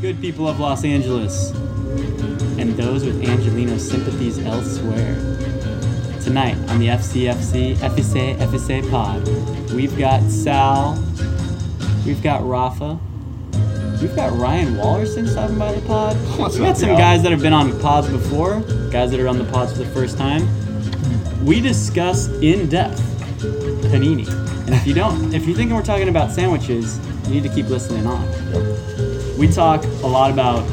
good people of Los Angeles, and those with Angeleno sympathies elsewhere. Tonight on the FCFC FSA FSA pod, we've got Sal, we've got Rafa, we've got Ryan Wallerson stopping by the pod. What's we got up, some y'all? guys that have been on pods before, guys that are on the pods for the first time. We discuss in depth panini. And if you don't, if you're thinking we're talking about sandwiches, you need to keep listening on. We talk a lot about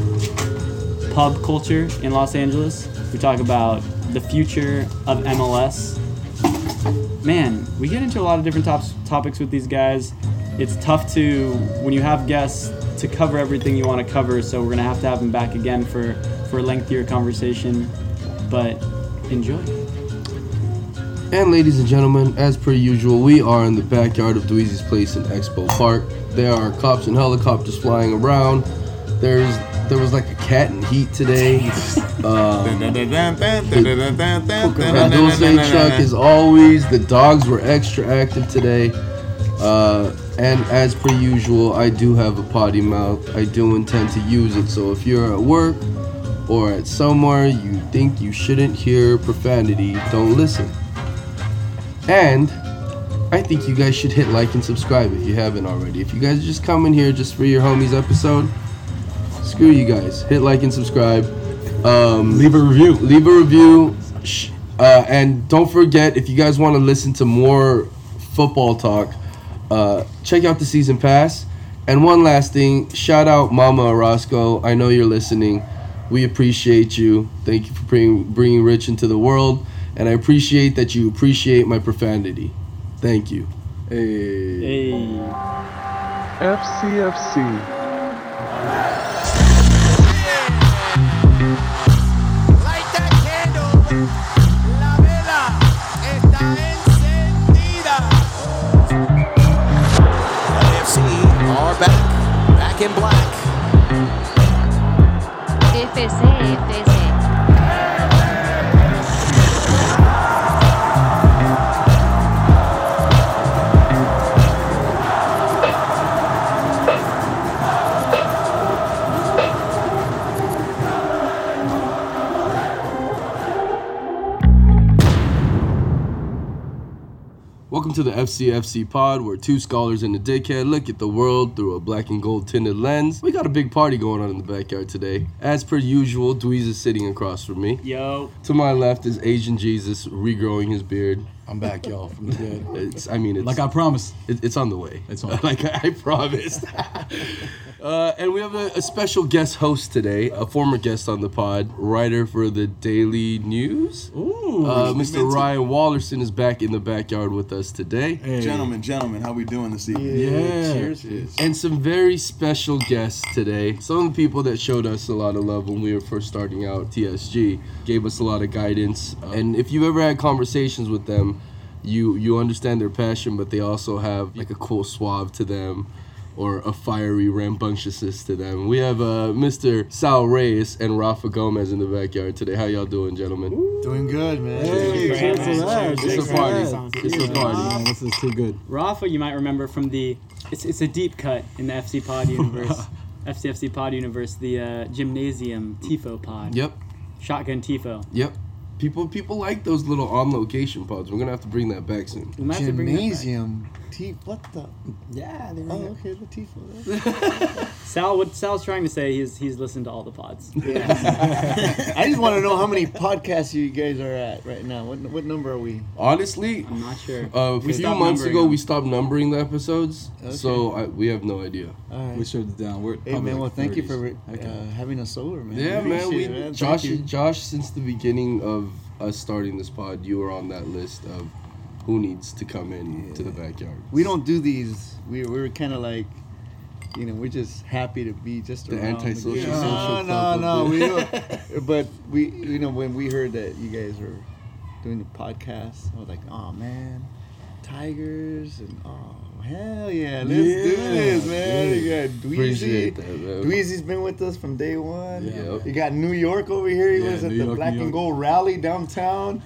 pub culture in Los Angeles. We talk about the future of MLS. Man, we get into a lot of different tops, topics with these guys. It's tough to when you have guests to cover everything you want to cover. So we're gonna have to have them back again for for a lengthier conversation. But enjoy. And ladies and gentlemen, as per usual, we are in the backyard of Dweezy's Place in Expo Park. There are cops and helicopters flying around. There's there was like a cat in heat today. Um, the Dulce truck is always. The dogs were extra active today. Uh, and as per usual, I do have a potty mouth. I do intend to use it. So if you're at work or at somewhere you think you shouldn't hear profanity, don't listen. And I think you guys should hit like and subscribe if you haven't already. If you guys are just coming here just for your homies episode, screw you guys. Hit like and subscribe. Um, Leave a review. leave a review. Uh, and don't forget, if you guys want to listen to more football talk, uh, check out the season pass. And one last thing, shout out Mama Orozco. I know you're listening. We appreciate you. Thank you for bringing, bringing Rich into the world. And I appreciate that you appreciate my profanity. Thank you. Hey. Hey. FCFC. Light that candle. La vela está encendida. LAFC are back. Back in black. FC, FC. Welcome to the FCFC pod, where two scholars and a dickhead look at the world through a black and gold tinted lens. We got a big party going on in the backyard today. As per usual, Dweez is sitting across from me. Yo. To my left is Asian Jesus regrowing his beard. I'm back, y'all, from the dead. It's, I mean, it's Like I promised. it, it's on the way. It's on. like I promised. uh, and we have a, a special guest host today, a former guest on the pod, writer for the Daily News. Ooh. Uh, Mr. Ryan Wallerson is back in the backyard with us today. Hey. Gentlemen, gentlemen, how we doing this evening? Yeah. Cheers. And some very special guests today. Some of the people that showed us a lot of love when we were first starting out TSG gave us a lot of guidance. And if you've ever had conversations with them, you you understand their passion, but they also have like a cool suave to them or a fiery rambunctiousness to them. We have uh, Mr. Sal Reyes and Rafa Gomez in the backyard today. How y'all doing, gentlemen? Doing good, man. Hey, Cheers, cheers to that. It's a party. It's a party. Man, this is too good. Rafa, you might remember from the it's, it's a deep cut in the FC Pod universe. FCFC Pod universe, the uh, gymnasium Tifo Pod. Yep, Shotgun Tifo. yep. People people like those little on location pods. We're gonna have to bring that back soon. We might have to bring that back. Gymnasium. T. What the? Yeah, they Oh, okay, the Tifo. Sal, what Sal's trying to say, he's he's listened to all the pods. Yeah. I just want to know how many podcasts you guys are at right now. What what number are we? Honestly, I'm not sure. a We few months ago them. we stopped numbering the episodes, so I, we have no idea. All right. We shut it down. We're Hey probably man, like well thank you 30s. for uh, Okay. having us over, man. Yeah, man. We it, Thank Josh. Josh, since the beginning of us starting this pod, you were on that list of who needs to come in to the backyard. We don't do these. We we're kind of like, you know, we're just happy to be just The around. antisocial No, social no, no. of We don't. But we, you know, when we heard that you guys were doing the podcast, I was like, oh man, Tigers and oh hell yeah, let's do this, man. yeah. You got Dweezy. That. Dweezy's been with us from day one. Yep. You got New York over here. He Yeah, was at New the York, Black and Gold rally downtown.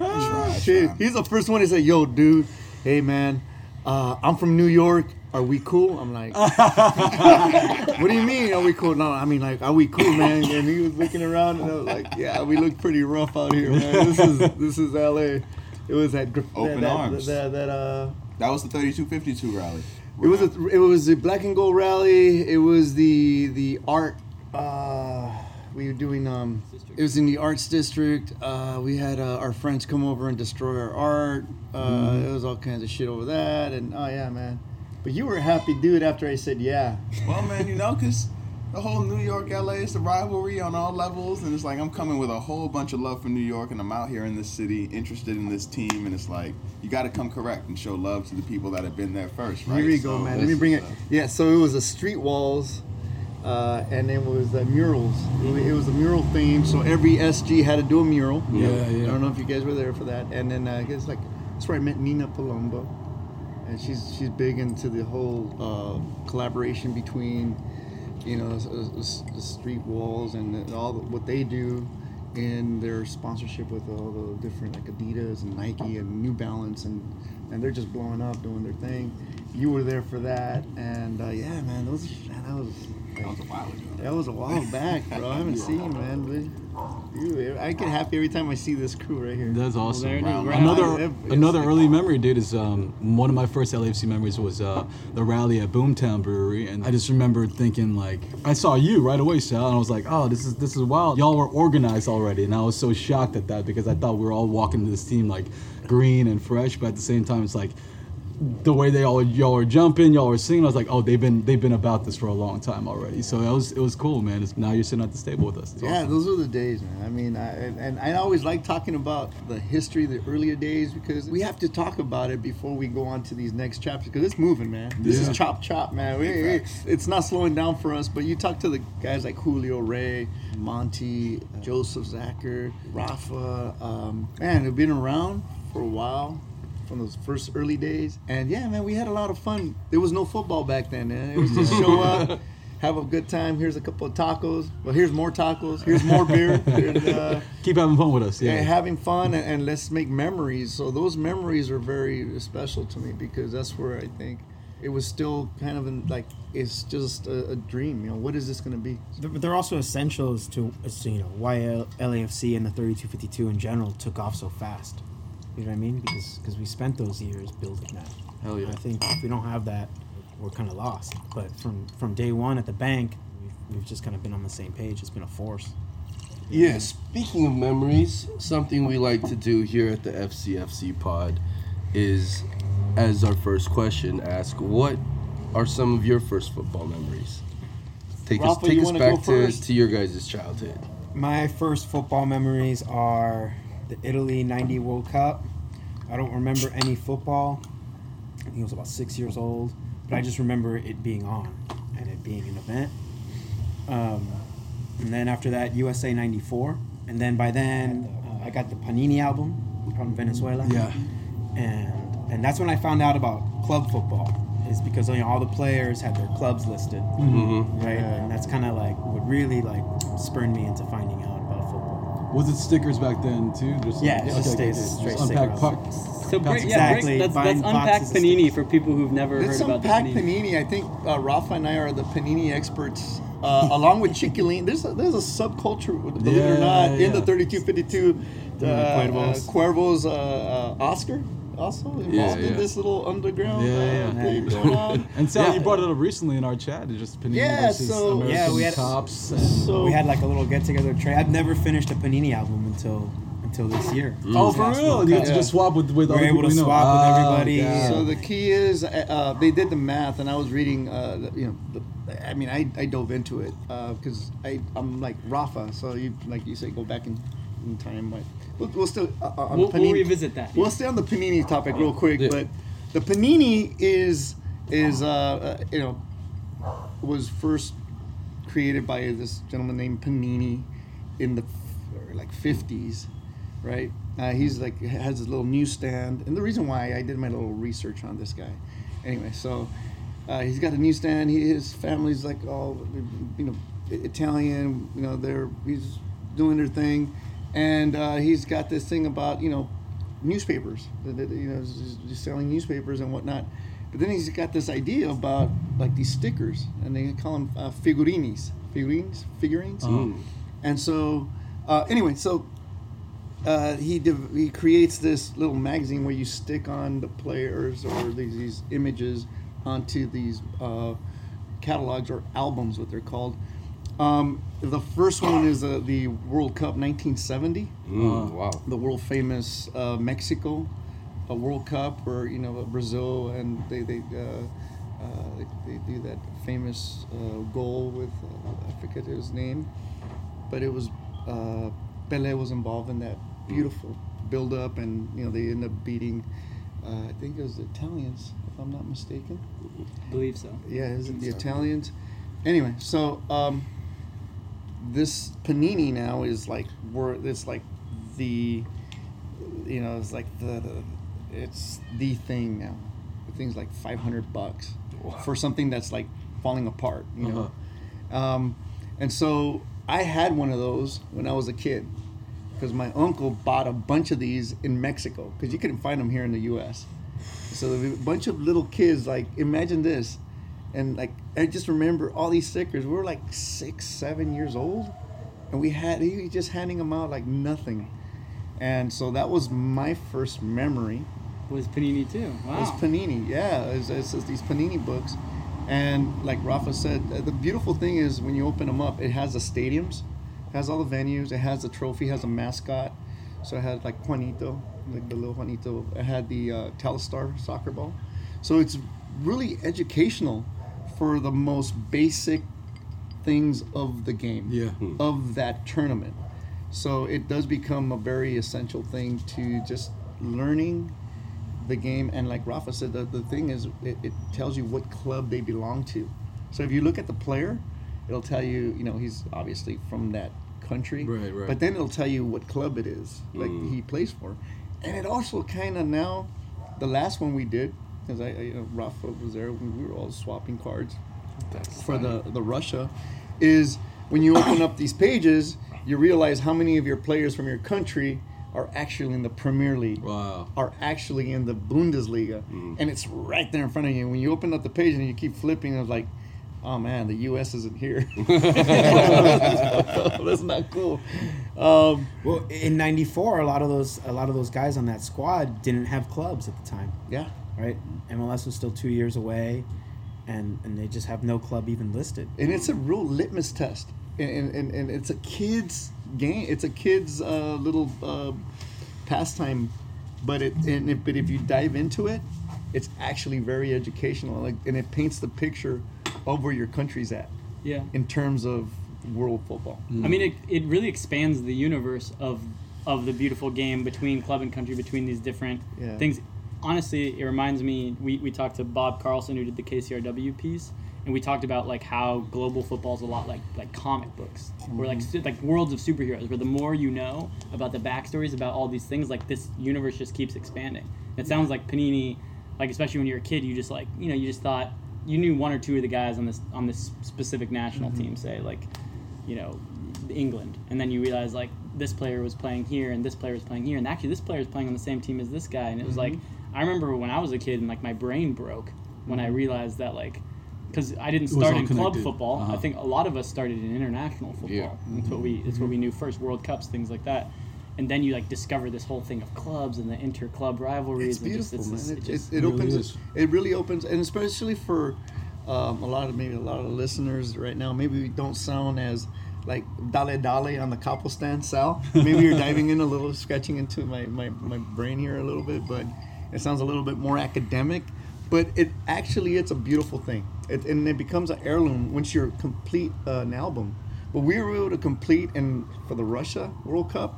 Shit, he's the first one to say, "Yo, dude, hey man, uh, I'm from New York. are we cool? I'm like, what do you mean? Are we cool? No, I mean like, are we cool, man? And he was looking around, and I was like, yeah, we look pretty rough out here, man. This is this is LA. It was that gr- Open that, arms. That, that, uh, That was the 3252 rally. it was a it was the black and gold rally. It was the the art. Uh, we were doing um. It was in the arts district. Uh, we had uh, our friends come over and destroy our art. Uh, It was all kinds of shit over that, and oh yeah, man. But you were a happy dude after I said yeah. Well, man, you know, because the whole New York LA is a rivalry on all levels. And it's like I'm coming with a whole bunch of love for New York, and I'm out here in this city, interested in this team. And it's like, you got to come correct and show love to the people that have been there first, right? Here we go, man. Let me bring it. Yeah, so it was the street walls, uh, and it was the murals. It was- a mural theme, so every SG had to do a mural. Yeah, I yeah. don't know if you guys were there for that. And then uh, I guess like that's where I met Nina Palumbo, and she's she's big into the whole uh, collaboration between, you know, s- the street walls and the- all the, what they do. In their sponsorship with all the different like Adidas and Nike and New Balance and and they're just blowing up doing their thing. You were there for that, and uh, yeah, man, those man, that was That was a while ago. that was a while back, bro. I haven't seen you, man. But, I get happy every time I see this crew right here. That's awesome. is. Wow. Another It's- another early memory, dude, is um, one of my first LAFC memories was uh, the rally at Boomtown Brewery, and I just remember thinking like I saw you right away, Sal, and I was like, oh, this is this is wild. Y'all were organized already, and I was so shocked at that because I thought we were all walking to this team like green and fresh, but at the same time, it's like the way they all y'all are jumping, y'all are singing. I was like, oh, they've been they've been about this for a long time already. So it was it was cool, man. It's, now you're sitting at the table with us. It's Yeah, awesome. those are the days, man. I mean, I, and, and I always like talking about the history, the earlier days, because we have to talk about it before we go on to these next chapters. Because it's moving, man. This Yeah. is chop chop, man. We, we- it's not slowing down for us. But you talk to the guys like Julio Ray, Monty, Joseph Zacher, Rafa, um, man, who've been around for a while. From those first early days, and yeah, man, we had a lot of fun. There was no football back then, man. It was just show up, have a good time. Here's a couple of tacos. Well, here's more tacos. Here's more beer. And, uh, Keep having fun with us. Yeah. and having fun and, and let's make memories. So those memories are very special to me because that's where I think it was still kind of in, like it's just a, a dream. You know, what is this going to be? But they're also essentials to, to you know why L- LAFC and the 3252 in general took off so fast. You know what I mean? Because because we spent those years building that. Hell yeah. I think if we don't have that, we're kind of lost. But from from day one at the bank, we've, we've just kind of been on the same page. It's been a force. Yeah, speaking of memories, something we like to do here at the FCFC pod is, as our first question, ask what are some of your first football memories? Take us, take you us back to, to your guys' childhood. My first football memories are the Italy 90 World Cup. I don't remember any football. I think I was about six years old, but I just remember it being on and it being an event. Um, and then after that, USA 94. And then by then, uh, I got the Panini album from Venezuela. Yeah. And, and that's when I found out about club football. Is because you know, all the players had their clubs listed, Mm-hmm. right? And that's kind of like what really like spurred me into finding out. Was it stickers back then too? Just Yeah, it just okay, stays okay. straight Just unpack sticker puck. So break, Exactly. yeah, break, Exactly. let's, let's unpack boxes Panini for people who've never Let's heard about the unpack Panini. Panini. I think uh, Rafa and I are the Panini experts, uh, along with Chiquilin. There's a, there's a subculture, believe it or Yeah, not, in the yeah. 3252. Uh, Cuervos. Uh, Cuervos, uh, uh, Oscar, also involved Yeah, in this little underground Yeah, uh, yeah. thing going on. And Sal, Yeah. you brought it up recently in our chat. It's just Panini Yeah, versus so- American Yeah, we had- Topps. And, So we had like a little get together trade. I've never finished a Panini album until until this year. oh, for real? World You Cup. had to just swap with with We're able to we know. swap with Oh, everybody. God. So the key is, uh, uh, they did the math, and I was reading. Uh, the- you know, the, I mean, I, I dove into it because I I'm like Rafa, so you like you say, go back in, in time. But we'll, we'll still uh, uh, on We'll, the we'll revisit that. We'll stay on the panini topic real quick, Yeah. but the panini is is uh, uh, you know was first created by this gentleman named Panini in the like 50s, right? Uh, he's like has his little newsstand, and the reason why I did my little research on this guy, anyway. So uh, he's got a newsstand. He, his family's like all you know Italian. You know they're he's doing their thing, and uh, he's got this thing about you know newspapers. You know, just, selling newspapers and whatnot. But then he's got this idea about like these stickers, and they call them uh, figurinis, figurines, figurines. And so, uh, anyway, so uh, he div- he creates this little magazine where you stick on the players or these, these images onto these uh, catalogs or albums, what they're called. Um, the first one is uh, the World Cup 1970 Mm, wow. the world famous uh, Mexico a World Cup where you know Brazil and they they uh, uh, they, they do that famous uh, goal with uh, I forget his name, but it was uh, Pele was involved in that beautiful build up and you know they end up beating uh, I think it was the Italians if I'm not mistaken. I believe so. Yeah, is it the Italians? Anyway, so um, this panini now is like we're it's like the you know it's like the, the it's the thing now. The thing's like five hundred bucks for something that's like falling apart. You know, um, and so I had one of those when I was a kid because my uncle bought a bunch of these in Mexico because you couldn't find them here in the U.S. So a bunch of little kids, like imagine this, and like I just remember all these stickers. We were like six, seven years old, and we had he was just handing them out like nothing, and so that was my first memory. Was Panini too? Wow. Was Panini? Yeah, it's, it's, it's these Panini books, and like Rafa said, uh, the beautiful thing is when you open them up, it has the stadiums, it has all the venues, it has the trophy, it has a mascot. So it had like Juanito, like the little Juanito. It had the uh, Telstar soccer ball. So it's really educational for the most basic things of the game, Yeah. Hmm. of that tournament. So it does become a very essential thing to just learning the game. And like Rafa said, the, the thing is, it, it tells you what club they belong to. So if you look at the player, it'll tell you, you know, he's obviously from that country. Right, right. But then it'll tell you what club it is, like hmm. he plays for. And it also kind of now, the last one we did, because I, I you know, Rafa was there, we we were all swapping cards for the the Russia is when you open up these pages, you realize how many of your players from your country are actually in the Premier League, Wow. are actually in the Bundesliga, and it's right there in front of you. When you open up the page and you keep flipping, it's like, oh man, the U.S. isn't here. That's not cool. Um, Well, in '94, a lot of those a lot of those guys on that squad didn't have clubs at the time, yeah. Right? MLS was still two years away, and and they just have no club even listed. and it's a real litmus test and, and, and, and it's a kid's game it's a kid's uh, little uh, pastime but it and if, but if you dive into it it's actually very educational like and it paints the picture of where your country's at yeah. in terms of world football I mean, it, it really expands the universe of of the beautiful game between club and country, between these different Yeah. things. Honestly, it reminds me. We, we talked to Bob Carlson, who did the KCRW piece, and we talked about like how global football is a lot like like comic books, or like mm-hmm. like worlds of superheroes, where the more you know about the backstories about all these things, like this universe just keeps expanding. It sounds like Panini, like especially when you're a kid, you just like you know you just thought you knew one or two of the guys on this on this specific national mm-hmm. team, say like you know, England, and then you realize like this player was playing here and this player was playing here, and actually this player is playing on the same team as this guy, and it was like mm-hmm. I remember when I was a kid and like my brain broke when I realized that like because I didn't start all in club football. I Uh-huh. think a lot of us started in international football. Yeah. That's what we it's what we knew first, World Cups, things like that. And then you like discover this whole thing of clubs and the inter club rivalries. it's and just- beautiful it's man it, it just- it, it really opens is. it really opens and especially for um, a lot of maybe a lot of listeners right now maybe we don't sound as like dale dale on the couple stand sal maybe you're diving in a little scratching into my, my, my brain here a little bit but it sounds a little bit more academic but it actually it's a beautiful thing it, and it becomes an heirloom once you complete uh, an album but we were able to complete and for the russia world cup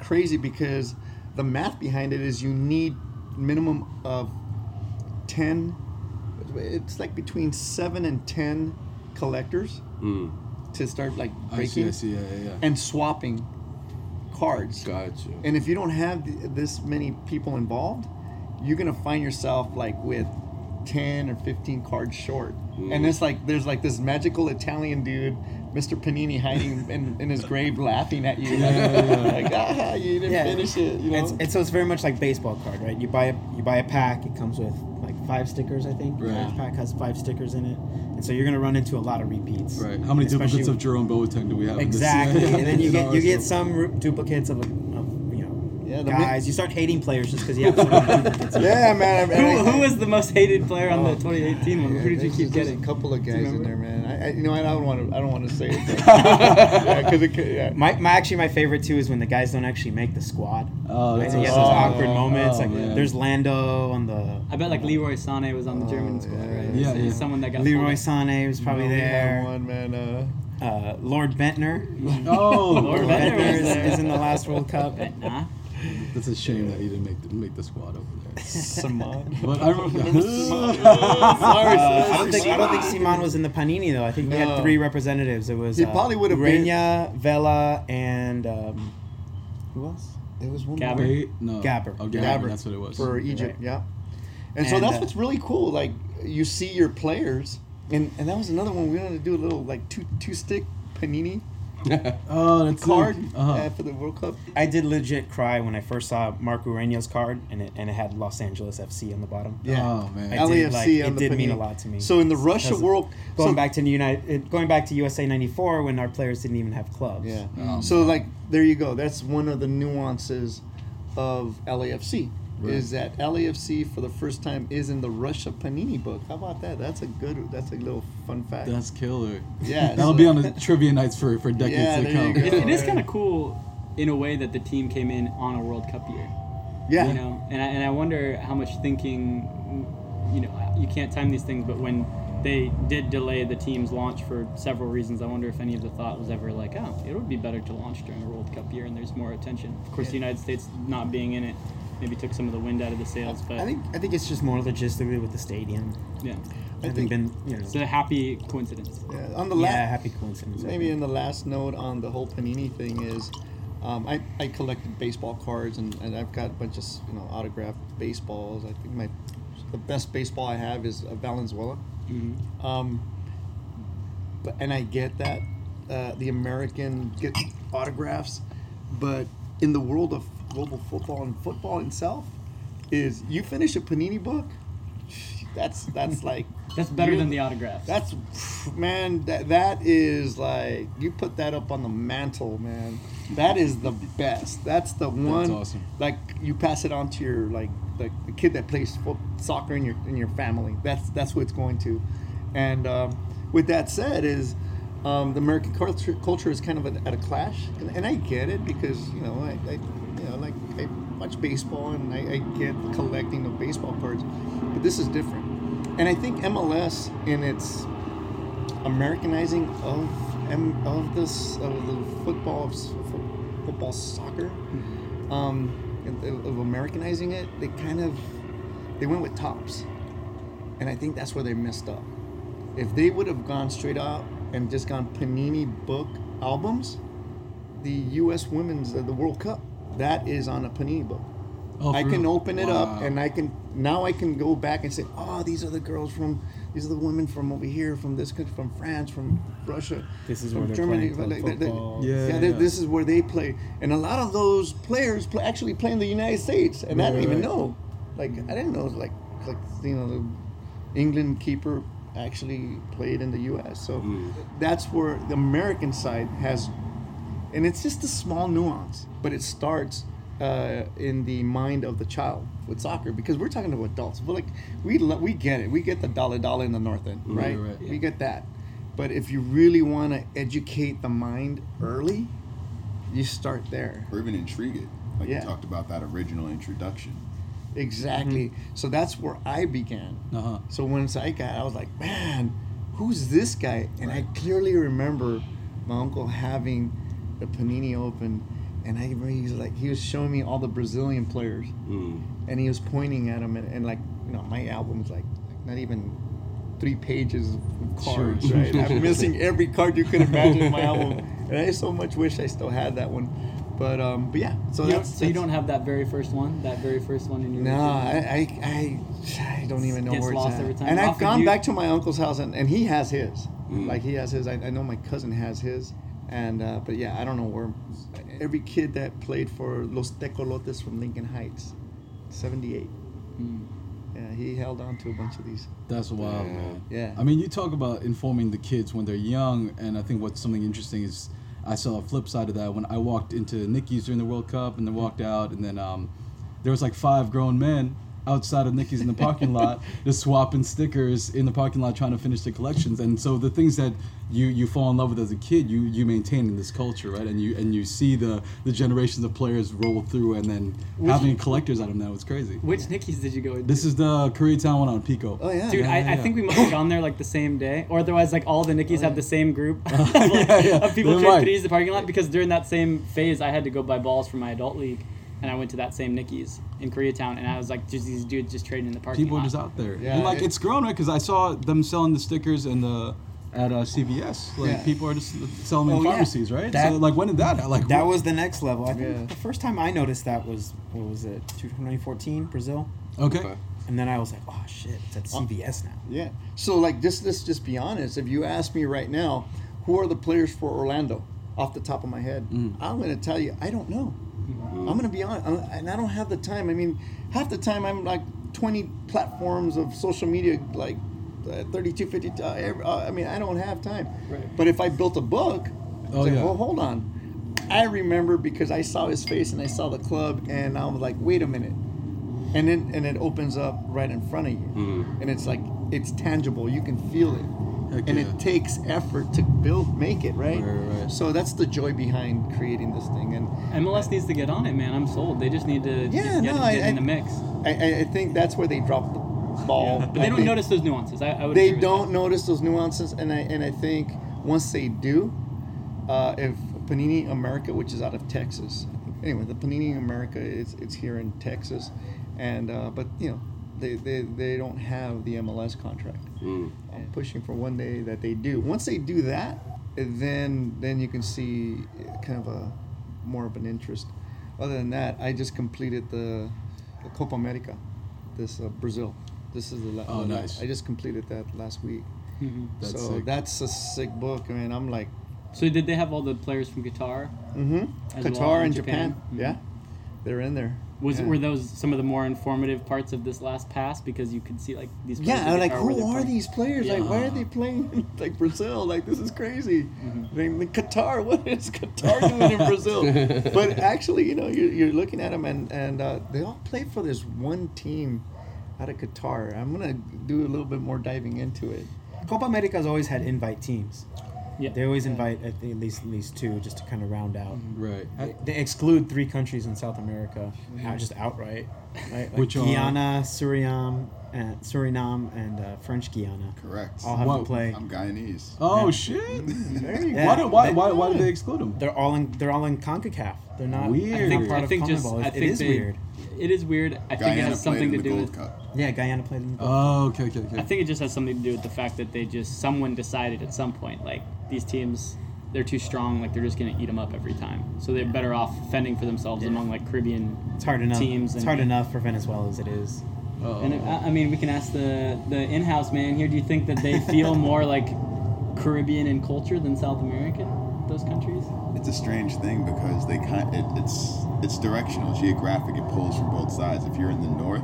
crazy because the math behind it is you need minimum of 10 it's like between 7 and 10 collectors to start like I see, breaking I see, yeah, yeah, yeah. and swapping cards Gotcha. and if you don't have th- this many people involved you're gonna find yourself like with 10 or 15 cards short and it's like there's like this magical italian dude mr panini hiding in, in his grave laughing at you like ah you didn't finish it you know And, and so it's very much like baseball card, right? You buy a you buy a pack. It comes with like five stickers, I think. Right. Each pack has five stickers in it, and so you're gonna run into a lot of repeats. Right. How many Especially- duplicates of Jerome Boateng do we have? in this- Exactly, and then you in get our you get some duplicates of, of you know Yeah, the guys. You start hating players just because you have so many duplicates. of Yeah, man. I- Who, I- who was the most hated player on the Oh. 2018 one? Who did you keep there's getting? A couple of guys in there, man. I, I you know, I don't want to. I don't want to say it. yeah, because it. Yeah. My, my actually my favorite too is when the guys don't actually make the squad. Oh, Like, that's you get those awesome. awkward moments. Oh, like man. there's Lando on the I bet like Leroy Sané was on the German Oh, squad, yeah, right? yeah. So Yeah, yeah. Someone that got Leroy. Sané was probably We had there. One man. Uh, Uh, Lord Bendtner. Oh, Lord Lord Bendtner Bendtner was is, in the last World Cup. Nah. That's a shame that he didn't make the, make the squad over there. Simon. But I remember. Sorry. Uh, I don't think I don't think Simon was in the Panini though. I think we No. had three representatives. It was He uh, probably would have been- Urena, Vela, and um, who else? It was one Gaber. more. No. Gaber. Oh, Gaber. Gaber That's what it was. for Egypt. Right. Yeah. And, so that's uh, what's really cool. Like you see your players, and and that was another one we wanted to do a little like two two stick panini Oh, that's card Uh-huh. uh, for the World Cup. I did legit cry when I first saw Marco Ureña's card and it and it had Los Angeles FC on the bottom. Yeah. Oh, man. I did, LAFC like, on it the did mean a lot to me. So in the Russia World, Going so- back to the United, going back to USA '94 when our players didn't even have clubs. Yeah. Oh, so like there you go. That's one of the nuances of LAFC. Right. Is that LAFC for the first time is in the Russia Panini book? How about that? That's a good. That's a little fun fact. That's killer. Yeah, That'll so- be on the trivia nights for, for decades Yeah, to come. go. It, it is kind of cool in a way that the team came in on a World Cup year. yeah. You know, and I, and I wonder how much thinking, you know, you can't time these things, but when they did delay the team's launch for several reasons, I wonder if any of the thought was ever like, oh, it would be better to launch during a World Cup year and there's more attention. Of course, the United States not being in it maybe took some of the wind out of the sails, but I think I think it's just more logistically with the stadium. yeah, I Having think been you know it's a happy coincidence. yeah, on the yeah last happy coincidence. Maybe in the last note on the whole Panini thing is, um, I, I collected baseball cards and, and I've got a bunch of you know autographed baseballs. I think my the best baseball I have is a Valenzuela. Um, but and I get that uh, the American get autographs, but in the world of global football and football itself, is you finish a Panini book, that's that's like That's better than the autographs. that's man. That that is like you put that up on the mantle, man. That is the best. That's the one. That's awesome. Like you pass it on to your like like the kid that plays fo- soccer in your in your family. That's that's what it's going to. And um, with that said, is um, the American culture culture is kind of at, at a clash, and, and I get it because you know I, I you know like I watch baseball and I, I get collecting of baseball cards, but this is different. And I think MLS in its Americanizing of M- of this of the football of football soccer, um, of of Americanizing it, they kind of they went with Topps, and I think that's where they messed up. If they would have gone straight out and just gone Panini book albums, the U.S. Women's uh, the World Cup that is on a Panini book. Oh, I can real? open it Wow. up and I can now I can go back and say, oh, these are the girls from, these are the women from over here, from this country, from France, from Russia, This is from where they're playing Like, they- they- football. Yeah, yeah, yeah, this is where they play, and a lot of those players play, actually play in the United States, and I didn't even know. Like I didn't know, like like you know, the England keeper actually played in the U.S. So hmm. that's where the American side has and it's just a small nuance, but it starts uh, in the mind of the child with soccer because we're talking to adults. But like we lo- we get it, we get the dollar dollar in the north end, right? right. We get that. But if you really want to educate the mind early, you start there. Or even intrigue it. Like Yeah. you talked about that original introduction. Exactly. So that's where I began. Uh-huh. So once I got, I was like, man, who's this guy? And I clearly remember my uncle having the Panini open, and I remember he was like, he was showing me all the Brazilian players, and he was pointing at them, and, and like, you know, my album's like, like not even three pages of cards, Sure. right? I'm missing every card you could imagine in my album, and I so much wish I still had that one. But um, but yeah, so You don't- that's so you don't have that very first one, that very first one in your. no. I, I, I, I don't even know Gets where it's lost at. every time. And I've gone you- back to my uncle's house, and, and he has his. Like he has his. I, I know my cousin has his, and uh, but yeah, I don't know where. Every kid that played for Los Tecolotes from Lincoln Heights, seventy-eight. Yeah, he held on to a bunch of these. That's wild, man. Yeah. I mean, you talk about informing the kids when they're young, and I think what's something interesting is I saw a flip side of that when I walked into Niky's during the World Cup, and then walked out, and then um, there was like five grown men outside of Niky's in the parking lot, just swapping stickers in the parking lot, trying to finish the collections. And so the things that you you fall in love with as a kid, you you maintain in this culture, right? And you and you see the the generations of players roll through, and then having collectors out of them now, it's crazy. Which Nickies did you go into? This is the Koreatown one on Pico. Oh yeah. Dude, Yeah, I, yeah, I yeah. think we must have gone there like the same day, or otherwise like all the Nickies oh, have the same group of, like, Yeah, yeah. of people They trading might. to use the parking lot. Because during that same phase, I had to go buy balls for my adult league, and I went to that same Nickies in Koreatown, and I was like, just these dudes just trading in the parking people are lot. just out there. Yeah, and like it- it's grown, right? Because I saw them selling the stickers and the at uh, CVS. Like Yeah. people are just selling them Oh, in yeah. pharmacies, right? That- so like when did that? Like That was the next level. I think Yeah. the first time I noticed that was what was it? 2014 Brazil, okay. Okay. and then I was like, oh shit, it's at CVS now. Yeah. So like just let's just be honest. If you ask me right now, who are the players for Orlando off the top of my head? I'm gonna tell you, I don't know. I'm gonna be honest, I'm- and I don't have the time. I mean, half the time I'm like 20 platforms of social media, like uh, 32, 50. Uh, every, uh, I mean, I don't have time. Right. But if I built a book, it's Oh, like, yeah. well, hold on. I remember because I saw his face and I saw the club, and I was like, wait a minute and then and it opens up right in front of you and it's like it's tangible you can feel it Heck and yeah. it takes effort to build make it right? Right, right, right. so that's the joy behind creating this thing and MLS needs to get on it, man. I'm sold. They just need to Yeah, get, no, get I- in I- the mix. i, I- I think that's where they drop the ball But they I don't think notice those nuances. I, I would they don't that. notice those nuances and i and i think once they do uh, if panini america which is out of texas anyway the panini america is it's here in texas and uh, but you know they, they, they don't have the MLS contract. I'm pushing for one day that they do. Once they do that, then then you can see kind of a more of an interest. Other than that, I just completed the, the Copa America, this uh, Brazil. This is the la- Oh, the la- nice. I just completed that last week. That's so sick. that's a sick book. I mean, I'm like, So did they have all the players from Qatar? mm-hmm. Qatar well, and and Japan. Japan. Mhm. Yeah, they're in there. Was Yeah. were those some of the more informative parts of this last pass because you could see like these? players Yeah, like, who they're playing. these players? Like, why are they playing like Brazil? Like, this is crazy. Mm-hmm. Like, like, Qatar, what is Qatar doing in Brazil? but actually, you know, you're, you're looking at them, and and uh, they all play for this one team out of Qatar. I'm gonna do a little bit more diving into it. Copa America's always had invite teams. Yeah. They always invite at the- at least at least two just to kind of round out. Mm-hmm. Right. They- They exclude three countries in South America, mm-hmm. not just outright. Right? Like Which are- Guyana, Suriname, and Suriname, and uh, French Guiana. Correct. All have Whoa. to play. I'm Guyanese. Oh Yeah. shit! Mm-hmm. There Yeah. Why, do, why, They- why, why did they exclude them? They're all in. They're all in Concacaf. They're not. Weird. I think part I of think just I think it is they- weird. It is weird. I think it has something to do Gold with. Cup. Yeah, Guyana played in. The Oh, okay, okay, okay. I think it just has something to do with the fact that they just someone decided at some point like these teams they're too strong like they're just gonna eat them up every time so they're better off fending for themselves among like Caribbean it's hard enough. teams It's and- hard enough for Venezuela as it is. Uh-oh. And I, I mean, we can ask the the in-house man here. Do you think that they feel more like Caribbean in culture than South American? Those countries. It's a strange thing because they kind it, it's it's directional, geographic. It pulls from both sides. If you're in the north,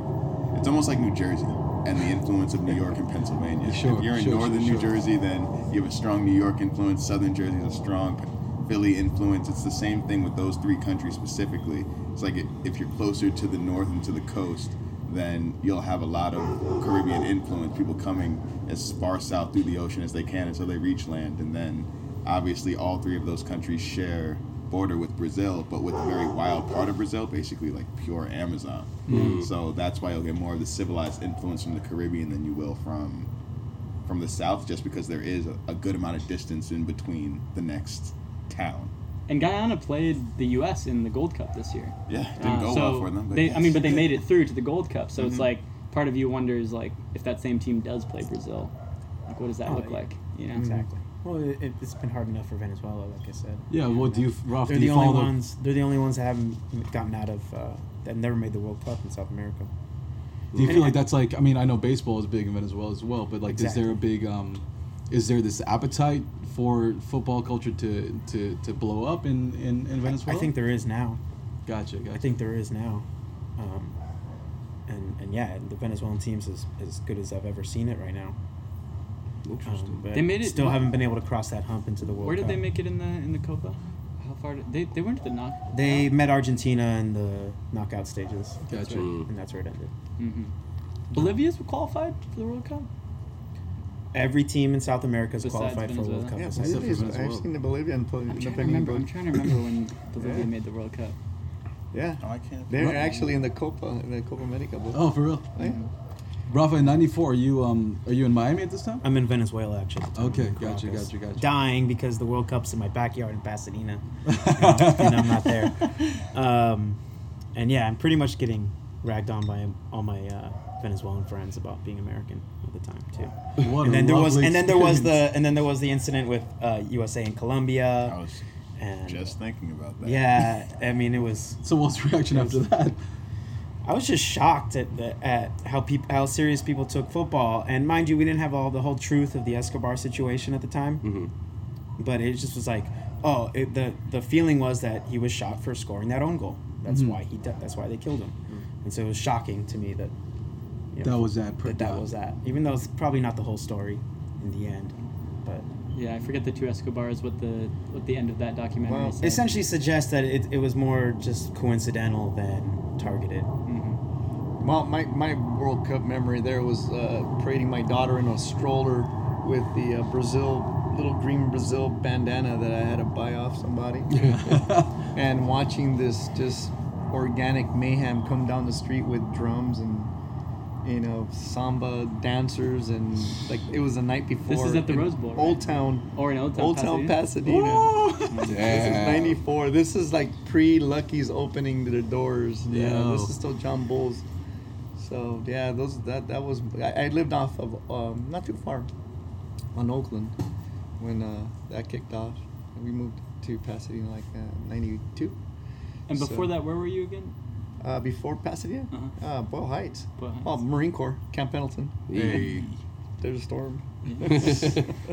it's almost like New Jersey and the influence of New York and Pennsylvania. Sure, if you're in sure, northern sure, New. Jersey, then you have a strong New York influence. Southern Jersey is a strong Philly influence. It's the same thing with those three countries specifically. It's like it, if you're closer to the north and to the coast, then you'll have a lot of Caribbean influence. People coming as far south through the ocean as they can until they reach land, and then obviously all three of those countries share border with Brazil, but with a very wild part of Brazil, basically like pure Amazon. So that's why you'll get more of the civilized influence from the Caribbean than you will from from the south, just because there is a, a good amount of distance in between the next town. And Guyana played the U.S. in the Gold Cup this year. Yeah, didn't Uh, go so well for them. But they, I yes. Mm-hmm. mean, but they made it through to the Gold Cup. So it's like part of you wonders like if that same team does play Brazil, like what does that Oh, look yeah. like? You know, Exactly. Well, it, it's been hard enough for Venezuela, like I said. Yeah, well, do you, Ralph, They're the only follow ones. They're the only ones that haven't gotten out of. Uh, that never made the World Cup in South America. Do you feel like that's like? I mean, I know baseball is big in Venezuela as well, but like, is there a big? um Is there this appetite for football culture to to, to blow up in in, in I Venezuela? think there is now. Gotcha, gotcha. I think there is now. Um, and and yeah, the Venezuelan team's as as good as I've ever seen it right now. Interesting. Um, They made it- Still haven't been able to cross that hump into the World Where did Cup. they make it in the in the Copa? How far did they they went to the knock? They met Argentina in the knockout stages, Gotcha. Mm. and that's where it ended. hmm Bolivia's qualified for the World Cup. Every team in South America is Besides qualified for a World Cup. Yeah, besides Bolivia's, I've seen the Bolivian play I'm in the trying to remember. I'm trying to remember when Bolivia Yeah. made the World Cup. Yeah, Oh, I can't. they're actually in the Copa, in the Copa America. boat. Oh, for real? Yeah. Rafa, in '94, are you um are you in Miami at this time? I'm in Venezuela actually. at the time, Okay, in gotcha, Caracas. gotcha, gotcha. Dying because the World Cup's in my backyard in Pasadena, and, and I'm not there. Um, and yeah, I'm pretty much getting ragged on by all my uh, Venezuelan friends about being American at the time too. What and a then there was, lovely and then there was the, and then there was the incident with uh, USA and I Colombia, was and just thinking about that. yeah, I mean it was. So what's the reaction after that? I was just shocked at the, at how peop, how serious people took football. And mind you, we didn't have all the whole truth of the Escobar situation at the time. Mhm. But it just was like, oh, it, the the feeling was that he was shot for scoring that own goal. That's Mhm. why he di- that's why they killed him. And so it was shocking to me that you That was that. that, that was that. Even though it's probably not the whole story in the end, but Yeah, I forget the two Escobars. What the what the end of that documentary Well, said. essentially suggests that it, it was more just coincidental than targeted. Mhm. Well, my, my World Cup memory there was uh, parading my daughter in a stroller with the uh, Brazil little green Brazil bandana that I had to buy off somebody, and watching this just organic mayhem come down the street with drums and you know samba dancers and like it was the night before. This is at the Rose Bowl, right? Old Town. Or in Old Town, Old Town Pasadena. Pasadena. This is 94. This is like pre Lucky's opening their doors. Yeah, Yo. this is still John Bulls. So yeah, those that that was I, I lived off of um, not too far on Oakland when uh, that kicked off. And we moved to Pasadena like uh, 92. And before So- that, where were you again? Uh, before Pasadena, Uh-huh. uh, Boyle Heights. Boyle Heights. Oh, Marine Corps, Camp Pendleton. Hey. There's a storm.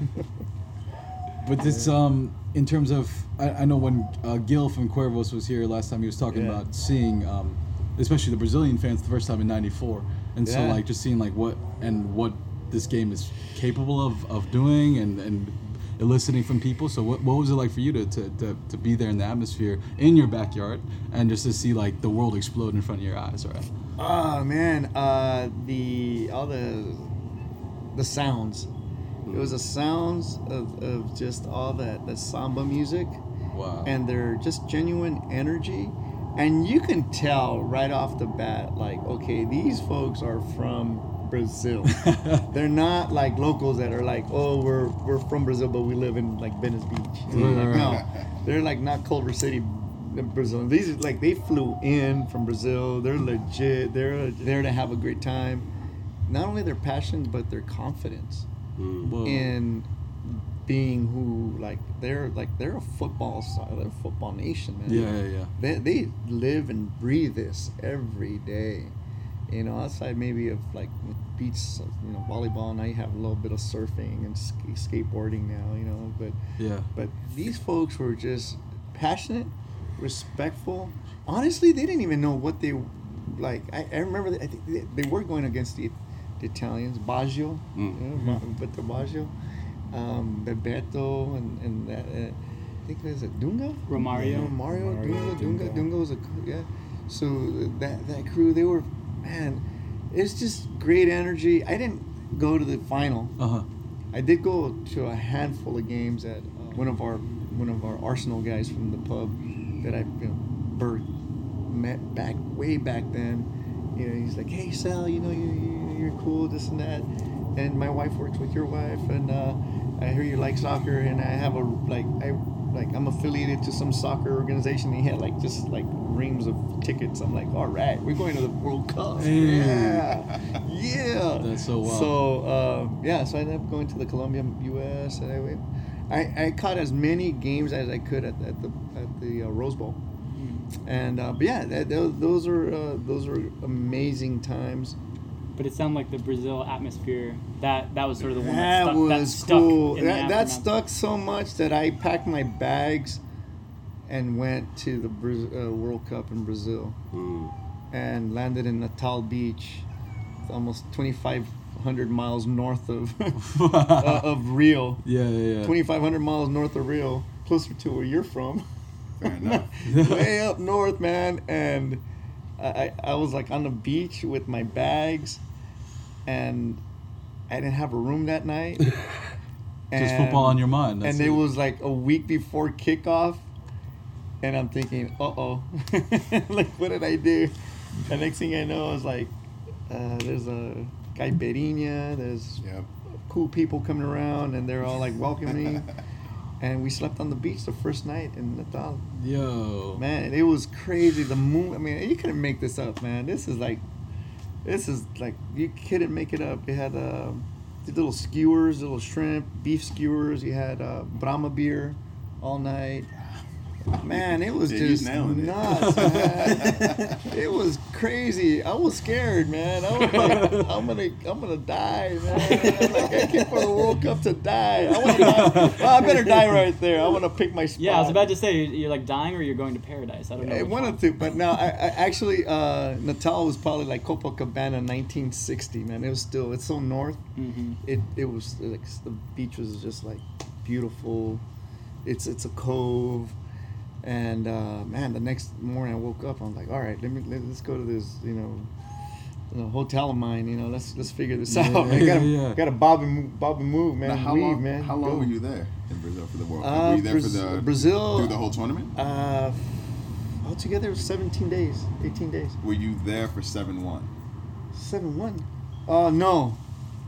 But this, um, in terms of, I, I know when uh, Gil from Cuervos was here last time, he was talking Yeah. about seeing, um, especially the Brazilian fans, the first time in '94, and so like just seeing like what and what this game is capable of, of doing and, and eliciting from people. So what, what was it like for you to, to, to, to be there in the atmosphere in your backyard and just to see like the world explode in front of your eyes, right? Oh man, uh, the all the the sounds. It was the sounds of, of just all that the samba music Wow. and their just genuine energy. And you can tell right off the bat, like, okay, these folks are from Brazil. They're not like locals that are like, oh, we're we're from Brazil, but we live in like Venice Beach. Mm, you know, like, no, they're like not Culver City, Brazil. These are like they flew in from Brazil. They're legit. They're there to have a great time. Not only their passion, but their confidence mm. Whoa. in being who like they're like they're a football side, they're a football nation, man. yeah, yeah, yeah. They, they live and breathe this every day. You know, outside maybe of like beach, you know, volleyball. Now you have a little bit of surfing and sk- skateboarding now. You know, but Yeah. but these folks were just passionate, respectful. Honestly, they didn't even know what they like. I, I remember that I think they, they were going against the, the Italians, Baggio, Mm. you know, Ba- Beto Baggio, um, Bebeto, and and that. Uh, I think there's a Dunga. Romario. Yeah, Mario, Romario, Dunga, Dunga, Dunga. Dunga was a co- yeah. So that that crew, they were, man, it's just great energy. I didn't go to the final. Uh huh. I did go to a handful of games at uh, one of our one of our Arsenal guys from the pub that I you know Bert met back way back then. You know, he's like, "Hey Sal, you know you, you you're cool, this and that." And my wife works with your wife, and uh, I hear you like soccer, and I have a like I like I'm affiliated to some soccer organization. And he had like just like reams of tickets. I'm like, all right, we're going to the World Cup. Yeah, yeah. That's so wild. So uh, yeah, so I ended up going to the Colombia U.S. and I went. I, I caught as many games as I could at, at the at the uh, Rose Bowl, and uh, but yeah, that, those, those are uh, those are amazing times. But it sounded like the Brazil atmosphere. That that was sort of the one That that stuck. that was stuck cool. in That, that stuck so much that I packed my bags and went to the Braz- uh, World Cup in Brazil. Mm. and landed in Natal Beach. Almost 2,500 miles north of uh, of Rio. Yeah, yeah, yeah. 2,500 miles north of Rio, closer to where you're from. Fair enough. way up north, man. And I, I, I was like on the beach with my bags, and I didn't have a room that night. Just football on your mind. That's and it it. was like a week before kickoff, and I'm thinking, uh oh, like what did I do? The next thing I know, I was like, uh, there's a guy Berinia, there's Yep. cool people coming around, and they're all like welcoming. and we slept on the beach the first night in Natal. Yo. Man, it was crazy. The moon. I mean, you couldn't make this up, man. This is like, this is like you couldn't make it up. It had uh, little skewers, little shrimp, beef skewers. You had uh, Brahma beer all night. Man, it was Yeah, just nailing it. nuts. Man. it was crazy. I was scared, man. I was like, I'm gonna, I'm gonna die, man. Like I came for the World Cup to die. I want to die. Well, I better die right there. I want to pick my spot. Yeah, I was about to say you're, you're like dying or you're going to paradise. I don't know. I wanted one. to, but no, I, I actually uh, Natal was probably like Copacabana, 1960. Man, it was still it's so north. Mhm. It it was like the beach was just like beautiful. It's it's a cove, and uh, man, the next morning I woke up. I'm like, all right, let me let, let's go to this, you know. You know, hotel of mine, you know. Let's let's figure this Yeah, out. Man. yeah, gotta yeah. gotta bob and move, bob and move, man. Now, how Weave, long? man. How long Go. were you there in Brazil for the World Cup? Uh, were you there Braz- for the Brazil- through the whole tournament? Uh, altogether, it was 17 days, 18 days. were you there for seven one? Seven one. Oh no,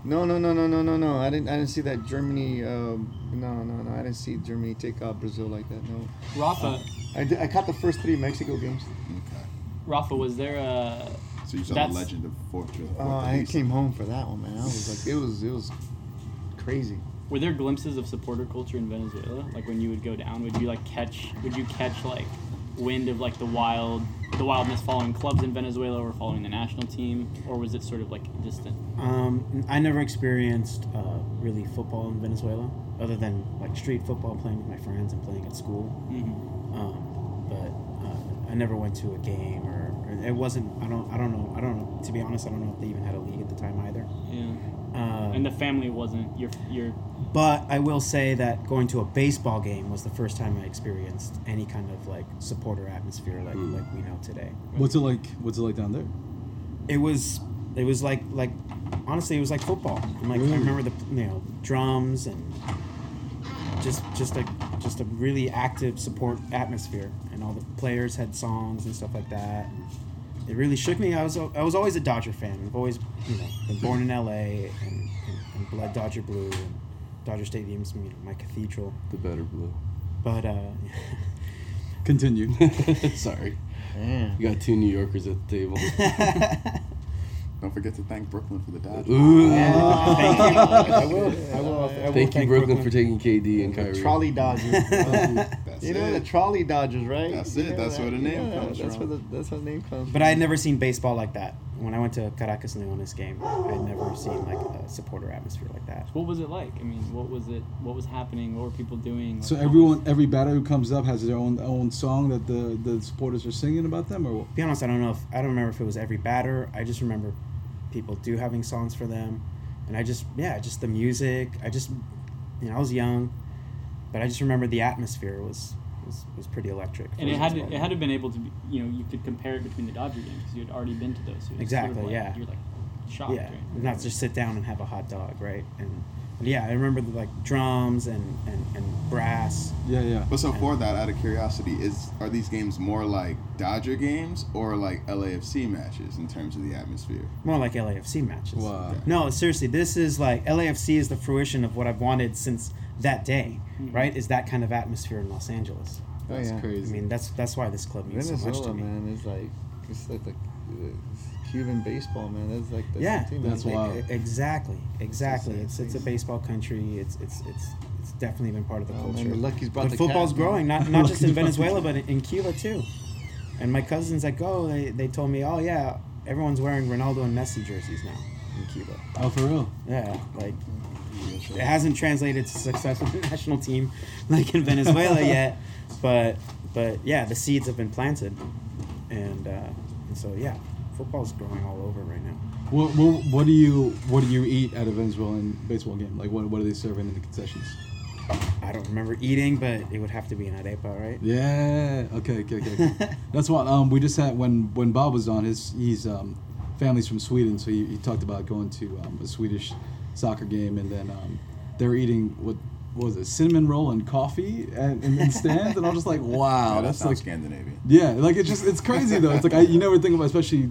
no no no no no no no. I didn't I didn't see that Germany. Um, no no no. I didn't see Germany take out Brazil like that. No. Rafa, I, did, I caught the first three Mexico games. Okay. Rafa, was there a? So you saw That's- the legend of Fortress. Oh, I came home for that one, man. I was like, it was it was crazy. Were there glimpses of supporter culture in Venezuela? Like when you would go down, would you like catch? Would you catch like wind of like the wild, the wildness following clubs in Venezuela or following the national team, or was it sort of like distant? Um, I never experienced uh, really football in Venezuela, other than like street football, playing with my friends and playing at school. Mm-hmm. Um, but uh, I never went to a game, or, or it wasn't. I don't. I don't know. I don't know. To be honest, I don't know if they even had a league at the time either. Yeah. Um, And the family wasn't your your. But I will say that going to a baseball game was the first time I experienced any kind of like supporter atmosphere like Hmm. like we know today. What's it like? What's it like down there? It was it was like like honestly it was like football. I'm like I remember the you know drums and just just a just a really active support atmosphere and all the players had songs and stuff like that. It really shook me. I was I was always a Dodger fan. I've always you know been born in L.A. and, and, and bled Dodger blue and Dodger Stadium's you know my cathedral. The better blue. But uh, Continue. Sorry. Yeah. You got two New Yorkers at the table. Don't forget to thank Brooklyn for the Dodgers. Ooh. thank you. I will. I will. I will Thank you, Brooklyn, for taking KD and The trolley Dodgers. That's you know it. the trolley Dodgers, right? That's You it. know That's that? where the name Yeah, comes that's from. Where the, that's how the name comes. But I had never seen baseball like that. When I went to Caracas and Leones game, I had never seen like a supporter atmosphere like that. What was it like? I mean, what was it? What was happening? What were people doing? so Like, everyone, every batter who comes up has their own own song that the the supporters are singing about them, or what? To be honest, I don't know if I don't remember if it was every batter. I just remember people do having songs for them, and I just yeah, just the music. I just you know I was young, but I just remember the atmosphere was was, was pretty electric. And it had to, it had to have been able to be, you know, you could compare it between the Dodger games because you had already been to those. So it's sort of Exactly, like- yeah. You're like shocked, yeah, right? not just sit down and have a hot dog, right? And but yeah, I remember the, like drums and, and, and brass. Yeah, yeah. But so for that, out of curiosity, is are these games more like Dodger games or like LAFC matches in terms of the atmosphere? More like LAFC matches. Wow. No, seriously, this is like LAFC is the fruition of what I've wanted since that day, mm-hmm. right? Is that kind of atmosphere in Los Angeles. Oh, That's yeah. I mean, that's that's why this club means so much Venezuela, to me. man, is like it's like the uh, Cuban baseball, man. That's like that's Yeah, team, That's man. why- E- Exactly, exactly. It's- It's it's a baseball country. It's it's it's it's definitely been part of the Oh, culture. the Lucky's brought but the football's cat, man. growing, not not just in Lucky's brought the Venezuela, but in Cuba too. And my cousins that go, they, they told me, oh yeah, everyone's wearing Ronaldo and Messi jerseys now in Cuba. Oh, for real? Yeah, like it hasn't translated to success with the national team like in Venezuela yet, but but yeah, the seeds have been planted, and, uh, and so yeah, football's growing all over right now. What, what, what do you what do you eat at a Venezuelan baseball game? Like what what are they serving in the concessions? I don't remember eating, but it would have to be an arepa, right? Yeah. Okay. Okay. Okay. That's what um we just had when when Bob was on. His he's um family's from Sweden, so he, he talked about going to um, a Swedish soccer game, and then um they were eating what. what was it cinnamon roll and coffee and, and in stands and I'm just like wow Yeah, that that's sounds like Scandinavian. yeah like it's just it's crazy though it's like I, you never think about especially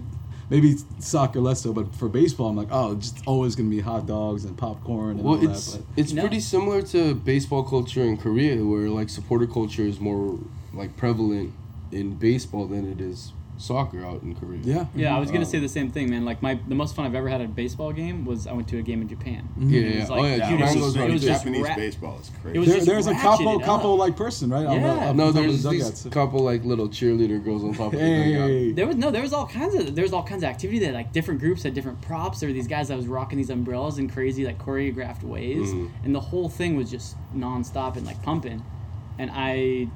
maybe soccer less so but for baseball I'm like oh it's just always gonna be hot dogs and popcorn and Well, all it's that but it's No. pretty similar to baseball culture in Korea, where like supporter culture is more like prevalent in baseball than it is soccer out in Korea. yeah Yeah, I was gonna Um, say the same thing, man. Like my the most fun I've ever had at a baseball game was I went to a game in Japan. Yeah, It yeah. was oh like- yeah, Yeah, Dude, Japan it was- it was Japanese ra- baseball is crazy. There, there's a ratcheted couple couple like person right on the, Yeah. up No, on top of these dugouts. couple like little cheerleader girls on top of the dugout. hey There was no, there was all kinds of there was all kinds of activity that like different groups had different props. There were these guys that was rocking these umbrellas in crazy like choreographed ways, Mhm. and the whole thing was just nonstop and like pumping. And I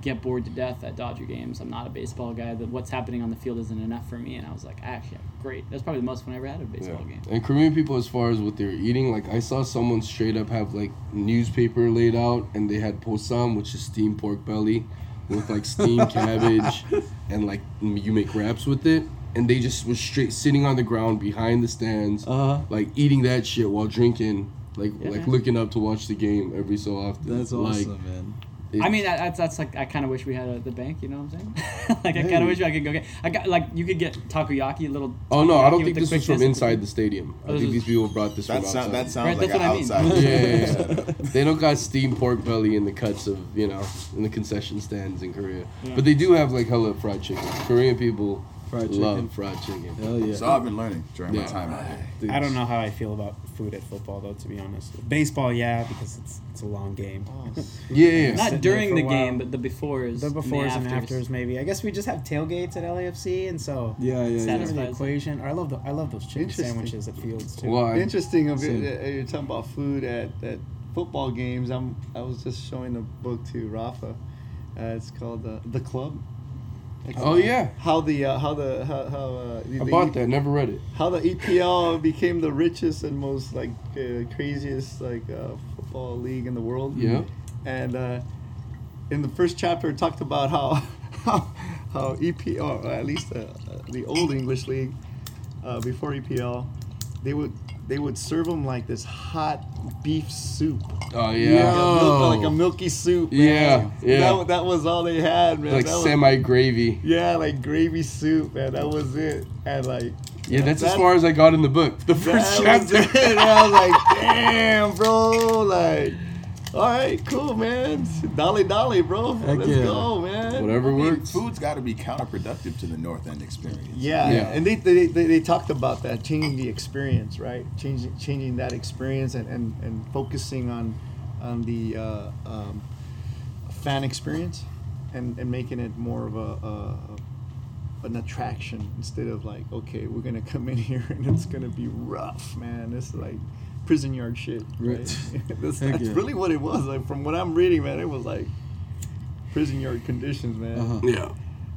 get bored to death at Dodger games. I'm not a baseball guy. That what's happening on the field isn't enough for me. And I was like, actually, great. That's probably the most fun I ever had at a baseball Yeah. game. And Korean people, as far as what they're eating, like I saw someone straight up have like newspaper laid out, and they had bossam, which is steamed pork belly, with like steamed cabbage, and like you make wraps with it. And they just was straight sitting on the ground behind the stands, Uh-huh. like eating that shit while drinking, like Yeah. like looking up to watch the game every so often. that's Like, awesome man it- I mean, that, that's that's like I kind of wish we had at the Banc. You know what I'm saying? like I kind of wish I could go get. I got like you could get takoyaki, little. Oh no, I don't takoyaki think the this was from inside the stadium. I Oh, this think these people brought this That, from sound, that outside. sounds Right, like that's an what I mean. outside. yeah, yeah, yeah. they don't got steamed pork belly in the cuts of you know in the concession stands in Korea, but they do have like hella fried chicken. Korean people Fried love chicken. fried chicken. hell yeah So I've been learning during my Yeah. time out here. I don't know how I feel about food at football though. To be honest, baseball, yeah, because it's it's a long game. Yeah, yeah. Not Sitting there during for a the while. game, but the befores. The befores and and afters. maybe. I guess we just have tailgates at LAFC, and so yeah yeah, it's yeah. part of the equation. Or I love the I love those chicken Interesting. sandwiches at Fields too. Well, Interesting of Same. it. uh, You're talking about food at, at football games. I'm I was just showing a book to Rafa. Uh, it's called uh, The Club. Oh yeah, How the uh, how the how, how uh, the, I the bought E- that. Never read it. How the EPL became the richest and most like uh, craziest like uh, football league in the world. Yeah. And uh, in the first chapter, it talked about how how, how EPL, or at least the, uh, the old English league, uh, before EPL, they would they would serve them like this hot beef soup. Oh Like a, yeah, milk, like a oh. milky soup. man. Yeah, yeah. That, that was all they had, man. like That was- semi gravy. yeah, like gravy soup, man. That was it. And like, Yeah, that's as far as I got in the book. The first chapter. And I was like, damn, bro. Like, all right, cool, man. Dolly, dolly, bro. Heck Let's yeah. go, man. Whatever I mean, works. food's got to be counterproductive to the North End experience. Yeah, Yeah. and they, they, they, they talked about that changing the experience, right? Changing changing that experience and, and, and focusing on on the uh, um, fan experience and, and making it more of a, a an attraction instead of like okay we're gonna come in here and it's gonna be rough man It's like prison yard shit right, Right. that's, that's yeah. really what it was like from what I'm reading man it was like prison yard conditions man Uh-huh. Yeah.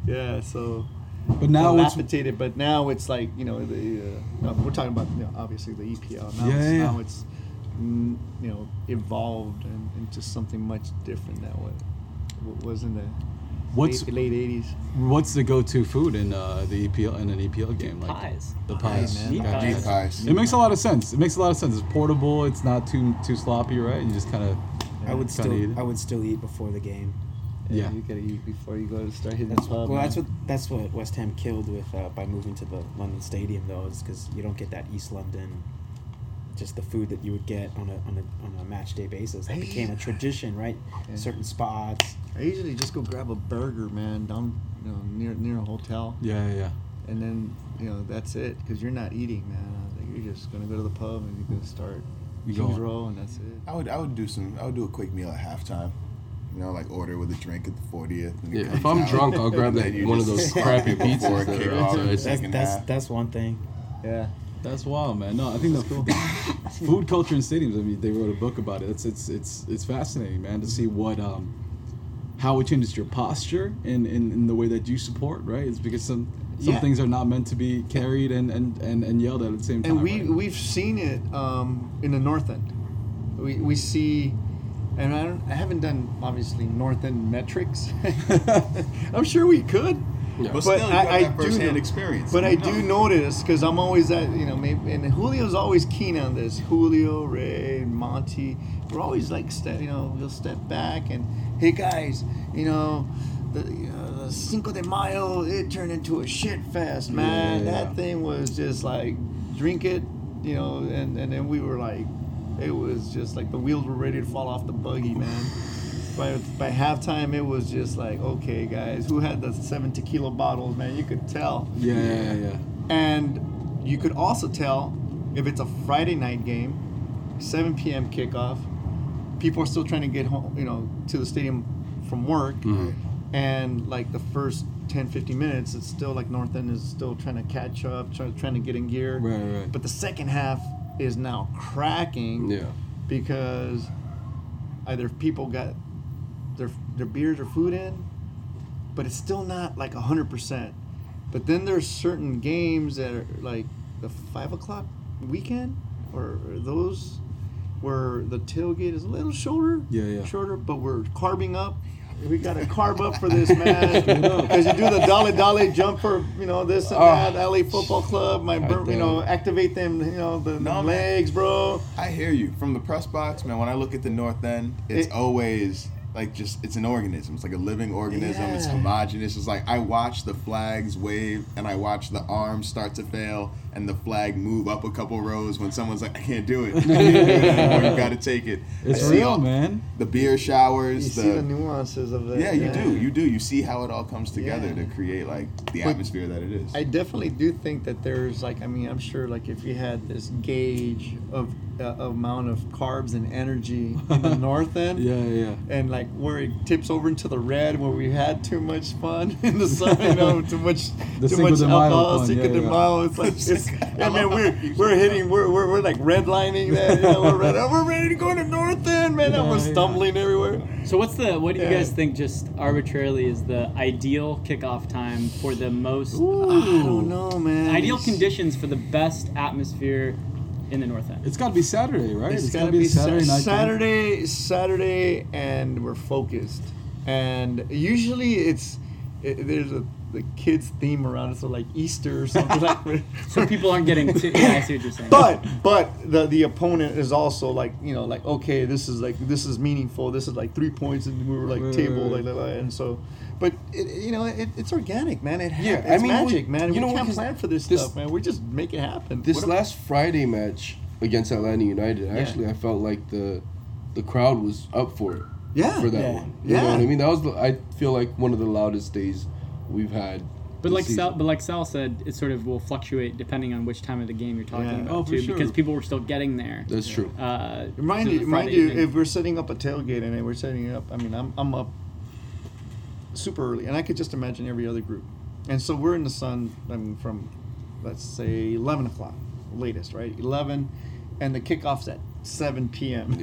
yeah so but now it's dilapidated, but now it's like you know the uh, we're talking about you know, obviously the EPL. Now Yeah, it's, yeah. now it's mm, you know evolved and, into something much different than what, what was in the what's late, late '80s. what's the go-to food in uh, the EPL in an EPL game like Pies. the pies man. Meat pies. Meat pies. It makes a lot of sense. It makes a lot of sense. It's portable. It's not too too sloppy, right? You just kind of I would still eat. I would still eat before the game. Yeah. you gotta eat before you go to start hitting That's the pub. well, man. that's what that's what West Ham killed with uh, by moving to the London Stadium though, is because you don't get that East London, just the food that you would get on a on a on a match day basis. That became a tradition, right? Yeah. Certain spots. I usually just go grab a burger, man, down you know near near a hotel, yeah, yeah, yeah. and then you know that's it because you're not eating, man. Like, you're just gonna go to the pub and you're gonna start You King's go- Row, and that's it. I would I would do some I would do a quick meal at halftime. You know, like order with a drink at the 40th. And Yeah, if I'm out, drunk, I'll grab that one of those crappy before pizzas it that kick are off in the outside. That's that's that's one thing. Yeah. That's wild, man. No, I think the food culture in stadiums. I mean, they wrote a book about it. It's it's it's it's fascinating, man, to see what um how it changes your posture in, in, in the way that you support, right? It's because some some Yeah. things are not meant to be carried and, and, and, and yelled at at the same time. and we right? we've seen it um, in the north end. We, we see, and I don't I haven't done obviously north end metrics. I'm sure we could. But still, you got that firsthand know- experience. But I know. do notice because I'm always at you know maybe and Julio's always keen on this. Julio, Ray, Monty, we're always like step you know we'll step back and hey guys, you know. The, you know, the Cinco de Mayo, it turned into a shit fest, man. Yeah. That thing was just like, drink it, you know, and, and then we were like, it was just like the wheels were ready to fall off the buggy, man. By, by halftime, it was just like, okay, guys, who had the seven tequila bottles, man? You could tell. yeah, yeah, yeah. And you could also tell if it's a Friday night game, 7 p.m. kickoff, people are still trying to get home, you know, to the stadium from work. Mm-hmm. And like the first 10, 15 minutes, it's still like North End is still trying to catch up, try, trying to get in gear. Right, right. But the second half is now cracking Yeah. because either people got their their beers or food in, but it's still not like hundred percent. But then there's certain games that are like the five o'clock weekend or those where the tailgate is a little shorter. Yeah, yeah. Shorter, but we're carving up. We got to carve up for this, man. Because you do the dolly dolly jump for you know this and Oh. that. LA Football Club, my bur- you know activate them, you know the, the No, man. legs, bro. I hear you from the press box, man. When I look at the North End, it's It- always like just it's an organism. It's like a living organism. It's homogenous. It's like I watch the flags wave and I watch the arms start to fail and the flag move up a couple rows when someone's like, I can't do it. I can't do it anymore. You got to take it. It's I real, all- man. The beer You showers. see the nuances of it. yeah, you do. You do. You see how it all comes together Yeah. to create like the But atmosphere that it is. I definitely do think that there's like I mean I'm sure like if you had this gauge of uh, amount of carbs and energy in the north end Yeah, yeah. and like where it tips over into the red where we had too much fun in the sun you know too much The too much alcohol fun, Cinco yeah, de yeah. Mayo it's like it's, I mean we're we're hitting we're, we're, we're like redlining that you know we're, red, oh, we're ready to go to north end man and we're Yeah, yeah. stumbling everywhere So what's the what do you Yeah. guys think just arbitrarily is the ideal kickoff time for the most I don't know man ideal It's- conditions for the best atmosphere in the North End? It's got to be Saturday, right? It's, gotta gotta be a Saturday night. game. Saturday, Saturday, and we're focused. And usually it's it, there's a the kids theme around it, so like Easter or something like. that. So people aren't getting too, yeah, I see what you're saying. But but the the opponent is also like you know like okay this is like this is meaningful this is like three points and we were like Right, table right, like, like, like, and so but it, you know it, it's organic man it Yeah, hap- I it's mean, we- magic man you we know can't plan for this, this- stuff man we just make it happen This What last Friday match against Atlanta United, actually, I felt like the the crowd was up for it. Yeah. For that Yeah. one. You know what I mean? That was the, I feel like one of the loudest days we've had. But like Sal, but like Sal said, it sort of will fluctuate depending on which time of the game you're talking Yeah. about Oh, too, sure. because people were still getting there. That's true. Uh, Mind you, mind you, if we're setting up a tailgate and we're setting it up, I mean, I'm, I'm up super early, and I could just imagine every other group. And so we're in the sun, I mean, from let's say 11 o'clock, latest, right? 11, and the kickoff's at 7 p.m.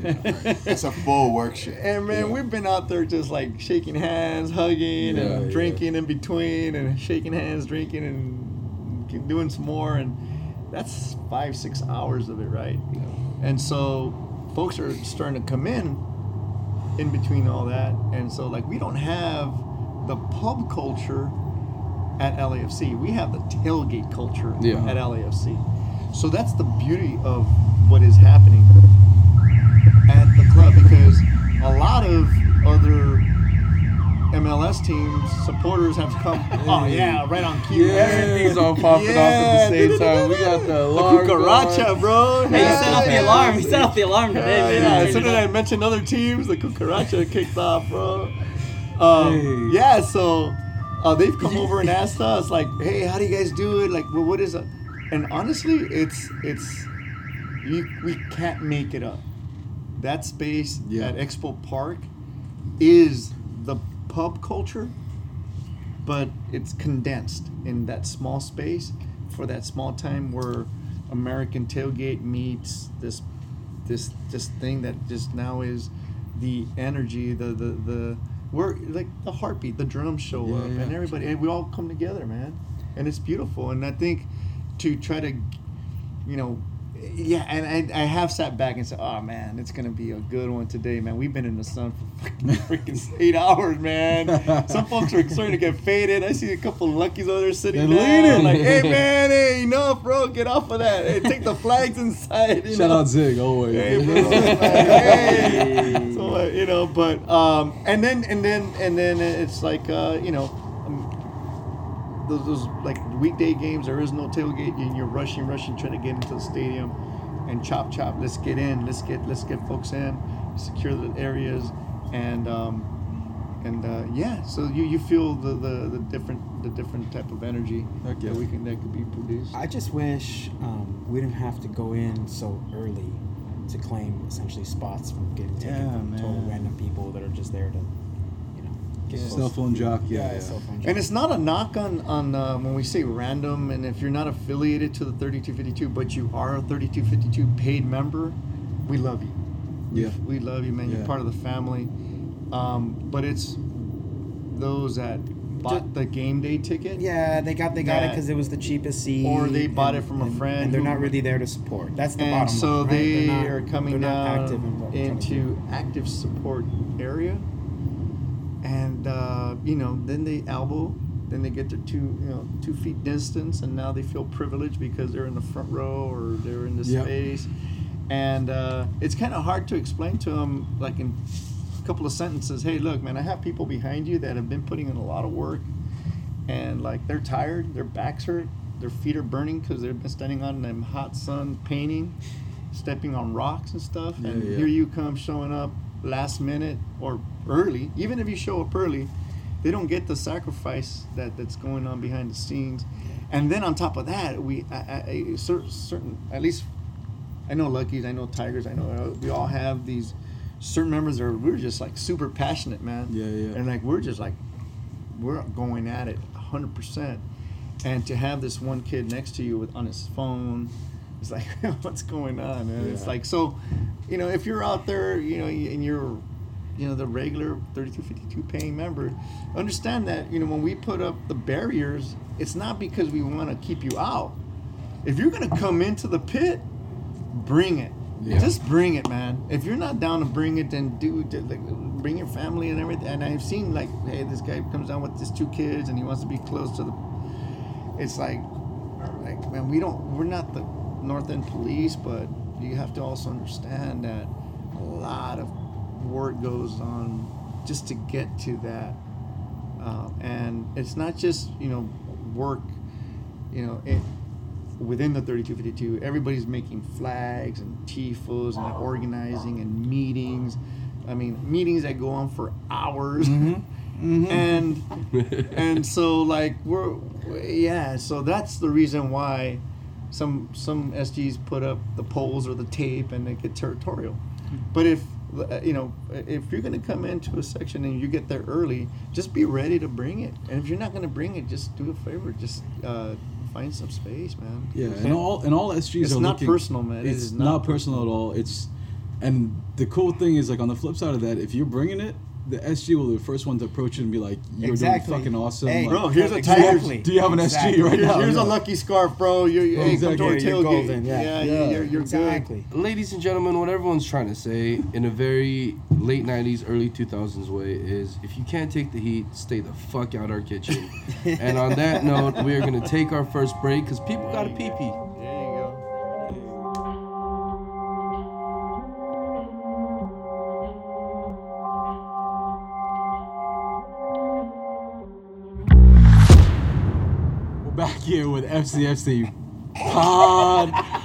It's a full work shift. And man, Yeah. we've been out there just like shaking hands, hugging, Yeah, and yeah. drinking in between, and shaking hands, drinking, and doing some more. And that's five, six hours of it, right? And so folks are starting to come in in between all that. And so, like, we don't have the pub culture at LAFC. We have the tailgate culture Yeah. at LAFC. So that's the beauty of what is happening at the club because a lot of other MLS teams supporters have come. Oh yeah, right on cue. Yeah, everything's all popping off at the same time. We got the alarm. The alarm. cucaracha, going. bro. Hey, you set off the alarm. You set off the alarm today, Yeah, man. yeah. As soon as I mentioned other teams, the cucaracha kicked off, bro. Um, Hey. Yeah, so uh, they've come over and asked us, like, "Hey, how do you guys do it? Like, well, what is it?" And honestly, it's it's you, we can't make it up. That space Yeah. at Expo Park is the pub culture, but it's condensed in that small space for that small time where American tailgate meets this this this thing that just now is the energy, the the the we're like the heartbeat, the drums show Yeah, up, and everybody, and we all come together, man. and it's beautiful. And I think to try to, you know, yeah, and I, I have sat back and said, "Oh man, it's gonna be a good one today, man. We've been in the sun for fucking freaking eight hours, man. Some folks are starting to get faded. I see a couple of luckies over there sitting They're down, leaning. like, hey man, hey, enough, bro, get off of that. Hey, take the flags inside. You Shout know? out Zig always. Hey, bro, like, hey. So uh, you know, but um, and then and then and then it's like uh, you know, those, those like weekday games. There is no tailgate, and you're rushing, rushing, trying to get into the stadium, and chop, chop. Let's get in. Let's get let's get folks in, secure the areas, and um, and uh, yeah. So you, you feel the, the, the different the different type of energy yeah. that we can that could be produced. I just wish um, we didn't have to go in so early to claim essentially spots from getting taken Yeah, from total random people that are just there to, you know, get close. Cell phone jock, yeah, yeah. cell phone jock. And it's not a knock on on uh, when we say random, and if you're not affiliated to the 3252, but you are a 3252 paid member, we love you. Yeah. We love you, man. You're part of the family. Um, but it's those that bought the game day ticket. Yeah, they got they got it because it was the cheapest seat, Or they bought it from a friend and they're who- not really there to support. That's the and bottom so line. right? they They're not- are coming they're down active in what we're trying to do. into active support area, and uh, you know, then they elbow, then they get their two, you know, two feet distance, and now they feel privileged because they're in the front row or they're in the Yep. space, and uh, it's kind of hard to explain to them, like in a couple of sentences. Hey, look, man, I have people behind you that have been putting in a lot of work, and like they're tired, their backs hurt, their feet are burning because they've been standing on them hot sun painting, stepping on rocks and stuff. and Yeah, yeah. here you come showing up last minute or early. Even if you show up early, they don't get the sacrifice that that's going on behind the scenes. And then on top of that, we I, I, certain at least I know Luckies, I know Tigers, I know uh, we all have these certain members that are we're just like super passionate, man. Yeah, yeah. And like we're just like we're going at it 100%. And to have this one kid next to you with on his phone, it's like, what's going on, man? It's like, so, you know, if you're out there, you know, and you're, you know, the regular 3252 paying member, understand that, you know, when we put up the barriers, it's not because we want to keep you out. If you're going to come into the pit, bring it. Yeah. Just bring it, man. If you're not down to bring it, then do like, bring your family and everything. And I've seen like, hey, this guy comes down with his two kids and he wants to be close to the. It's like, like man, we don't. We're not the North End Police, but you have to also understand that a lot of work goes on just to get to that, uh, and it's not just you know work, you know it within the 3252, everybody's making flags and tifos and organizing and meetings. I mean, meetings that go on for hours. And and so like we're yeah, so that's the reason why some some SGs put up the poles or the tape and they get territorial. But if uh, you know, if you're going to come into a section and you get there early, just be ready to bring it. And if you're not going to bring it, just do a favor, just uh, find some space, man. Yeah, and all and all SGs It's are not looking- personal, man. It It's is not, not personal at all. It's and the cool thing is like on the flip side of that, if you're bringing it, the SG will be the first one to approach it and be like, "You're Exactly. doing fucking awesome." Hey, like, Bro, here's a Exactly. tiger. Do you have an Exactly. SG right Here's, now? here's Yeah. a lucky scarf, bro. You, you hey, Exactly. come to our Yeah, you're tailgate. golden, yeah. yeah, Yeah. you're, you're exactly. Ladies and gentlemen, what everyone's trying to say in a very late 90s, early 2000s way is if you can't take the heat, stay the fuck out our kitchen. and on that note, we are going to take our first break because people got a pee pee. FCFC Pod.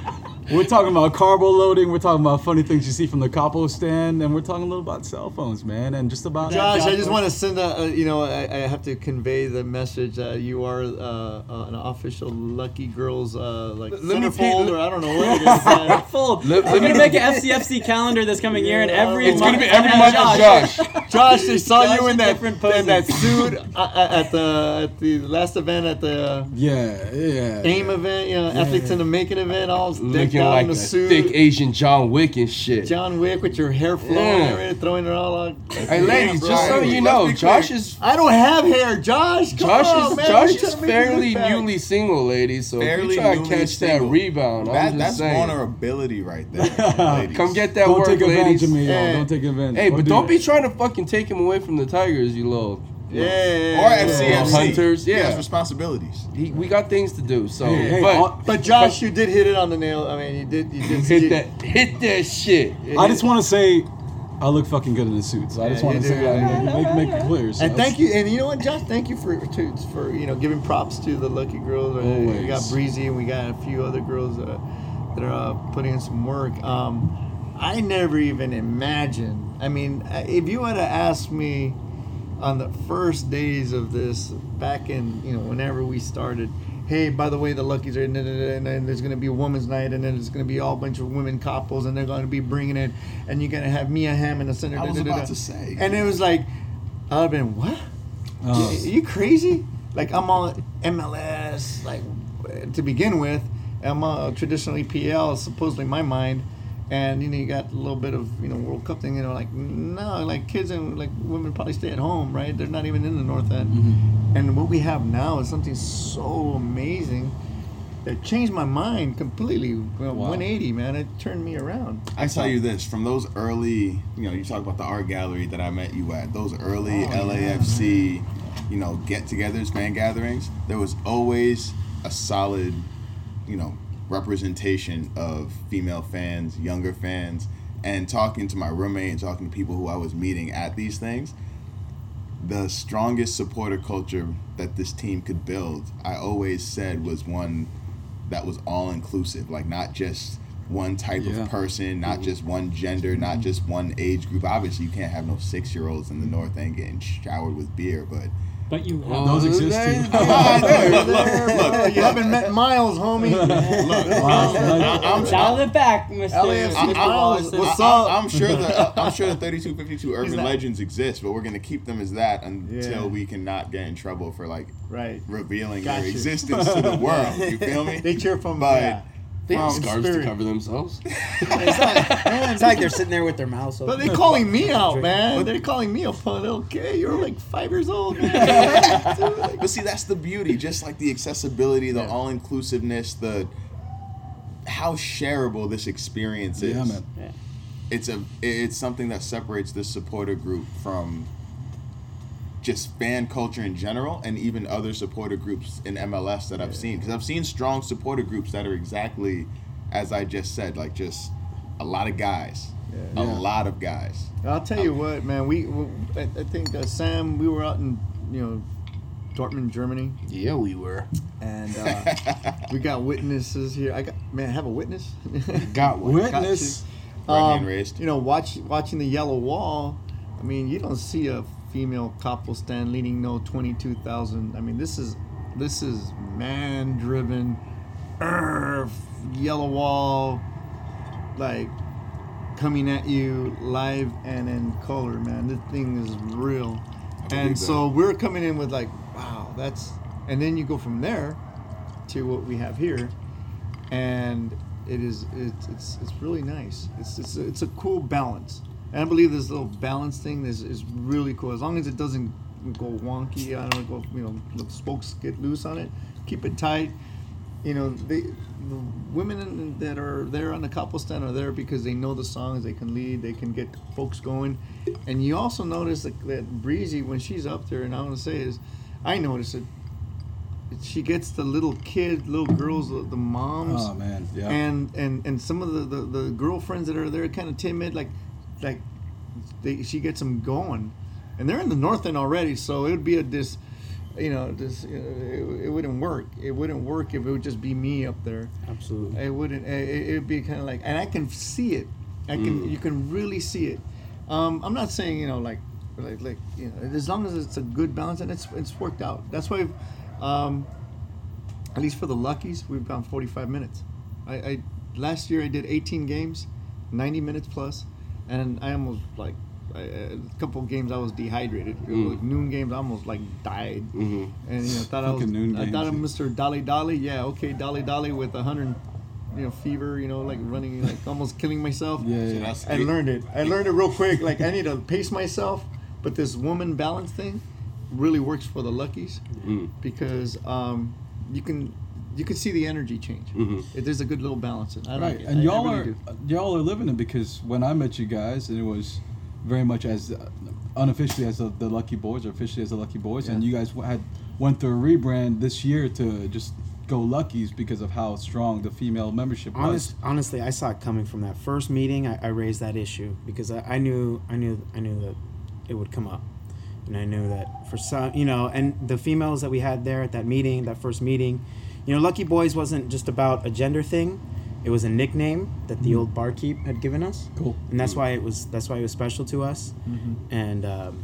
We're talking about carbo loading. We're talking about funny things you see from the capo stand, and we're talking a little about cell phones, man, and just about. Josh, I just want to send a, uh, you know, I, I have to convey the message that you are uh, uh, an official Lucky Girls, uh, like Let me centerfold, or I don't know what it is. Fold. Let- We're let gonna me- make an FCFC calendar this coming year, and every It's month It's gonna be every month have of Josh. Josh, they saw Josh you in in that in that poses. suit uh, at the at the last event at the uh, Yeah, yeah. AIM event, you know, athletes in the making event, all decked Looking looking like a a suit. thick Asian John Wick and shit. John Wick with your hair flowing, Yeah. everything, throwing it all out. Hey, ladies, bro. just so you let's know, Josh is I don't have hair, Josh. Come Josh on, is man. Josh is trying to make me look fairly newly single, ladies. So Fairly if you try to catch single. that rebound, That, I'm just that's saying. vulnerability right there. ladies. Come get that Don't work, take advantage ladies. of me, y'all. Yeah. Don't take advantage. Hey, but do don't that. be trying to fucking take him away from the Tigers, you little. Yeah. Or FCFC. Hunters, He yeah. has responsibilities. He, we got things to do. So, Hey, hey, but all- But Josh, you did hit it on the nail. I mean, you did. You did hit you- that, hit that shit. I just want to say, I look fucking good in the suit. So I just Yeah, want to say that and make, make it clear. So And thank you, and you know what, Josh? Thank you for to, for you know giving props to the lucky girls. Uh, We got Breezy, and we got a few other girls uh, that are uh, putting in some work. Um, I never even imagined. I mean, uh, if you had to ask me on the first days of this, back in you know whenever we started. Hey, by the way, the Luckies are, and then- there's going to be a women's night, and then there's going to be all bunch of women couples, and they're going to be bringing it, and you're going to have Mia Hamm in the center. I was da- da- da- about da. to say. and it was like, I'd have been what? Oh. Are you crazy? Like I'm on MLS, like to begin with. I'm on traditional EPL, supposedly my mind, and you know you got a little bit of you know World Cup thing. You know, like no, like kids and like women probably stay at home, right? They're not even in the North End. Mm-hmm. And what we have now is something so amazing that changed my mind completely. Wow. 180, man. It turned me around. I tell you this, from those early, you know, you talk about the art gallery that I met you at, those early Oh, yeah, LAFC, you know, get-togethers, fan gatherings. There was always a solid, you know, representation of female fans, younger fans, and talking to my roommate and talking to people who I was meeting at these things. The strongest supporter culture that this team could build, I always said, was one that was all inclusive, like not just one type Yeah. of person, not mm-hmm. just one gender, not mm-hmm. just one age group. Obviously, you can't have no six year olds in the North End getting showered with beer, but But you have Oh, Those exist there- too. look, look, you haven't met Miles, homie. I'm, dial it back, Mr. LAFC Mr. Miles, what's up? I, am sure the I'm sure the 3252 urban legends exist, but we're gonna keep them as that until Yeah. we cannot get in trouble for like right. revealing Gotcha. their existence to the world. You feel me? They cheer from But yeah. They have From scarves to cover themselves. It's like, it's like they're sitting there with their mouths open. But they're calling me out, man. They're calling me a pun. Okay, you're like five years old. man. But see, that's the beauty. Just like the accessibility, the all inclusiveness, the how shareable this experience is. Yeah, man. It's a it's something that separates this supporter group from just fan culture in general, and even other supporter groups in MLS that I've seen. Because I've seen strong supporter groups that are exactly as I just said, like just a lot of guys, a Yeah. lot of guys. I'll tell you what, man. We, we I, I think uh, Sam, we were out in you know Dortmund, Germany, Yeah, we were. and uh, we got witnesses here. I got man, I have a witness. Got one. Witness. Right hand raised. Um, You know, watch watching the yellow wall. I mean, you don't see a female couple stand leading no twenty two thousand. I mean, this is this is man driven, yellow wall, like coming at you live and in color, man. This thing is real. And so we're coming in with like, wow, that's, and then you go from there to what we have here, and it is it's it's, it's really nice. It's it's it's a cool balance, and I believe this little balance thing is is really cool. As long as it doesn't go wonky, I don't go you know the spokes get loose on it. Keep it tight. You know they the women that are there on the couple stand are there because they know the songs. They can lead. They can get folks going, and you also notice that, that Breezy when she's up there, and I want to say is, I notice it. She gets the little kid, little girls, the, moms Oh man. Yeah. and and and some of the, the, the girlfriends that are there kind of timid like like they she gets them going. And they're in the north end already so it would be a this you know this you know, it, it wouldn't work. It wouldn't work if it would just be me up there. Absolutely. it wouldn't it, it would be kind of like and i can see it. I can you can really see it. Um, i'm not saying you know like like like you know as long as it's a good balance and it's it's worked out. That's why um, at least for the luckies we've gone 45 minutes. I, I last year i did 18 games 90 minutes plus and i almost like I, a couple games i was dehydrated like noon games i almost like died and you know thought i was noon i thought i'm mr dolly dolly yeah okay dolly dolly with a 100 you know, fever, you know, like running, like almost killing myself. Yeah, So yeah. that's I learned it. I learned it real quick. Like I need to pace myself, but this woman balance thing really works for the luckies Mm. because um, you can you can see the energy change. Mhm. It, there's a good little balance in. it. I Right, like it. and I- I y'all really are do. y'all are living it because when I met you guys, and it was very much as uh, unofficially as the, the Lucky Boys, or officially as the Lucky Boys, and you guys w- had went through a rebrand this year to just go Luckies because of how strong the female membership was. Honestly, I saw it coming from that first meeting. I, I raised that issue because I, I knew, I knew, I knew that it would come up, and I knew that for some, you know, and the females that we had there at that meeting, that first meeting, you know, Lucky Boys wasn't just about a gender thing. It was a nickname that the old barkeep had given us, Cool. and that's why it was that's why it was special to us. Mm-hmm. And um,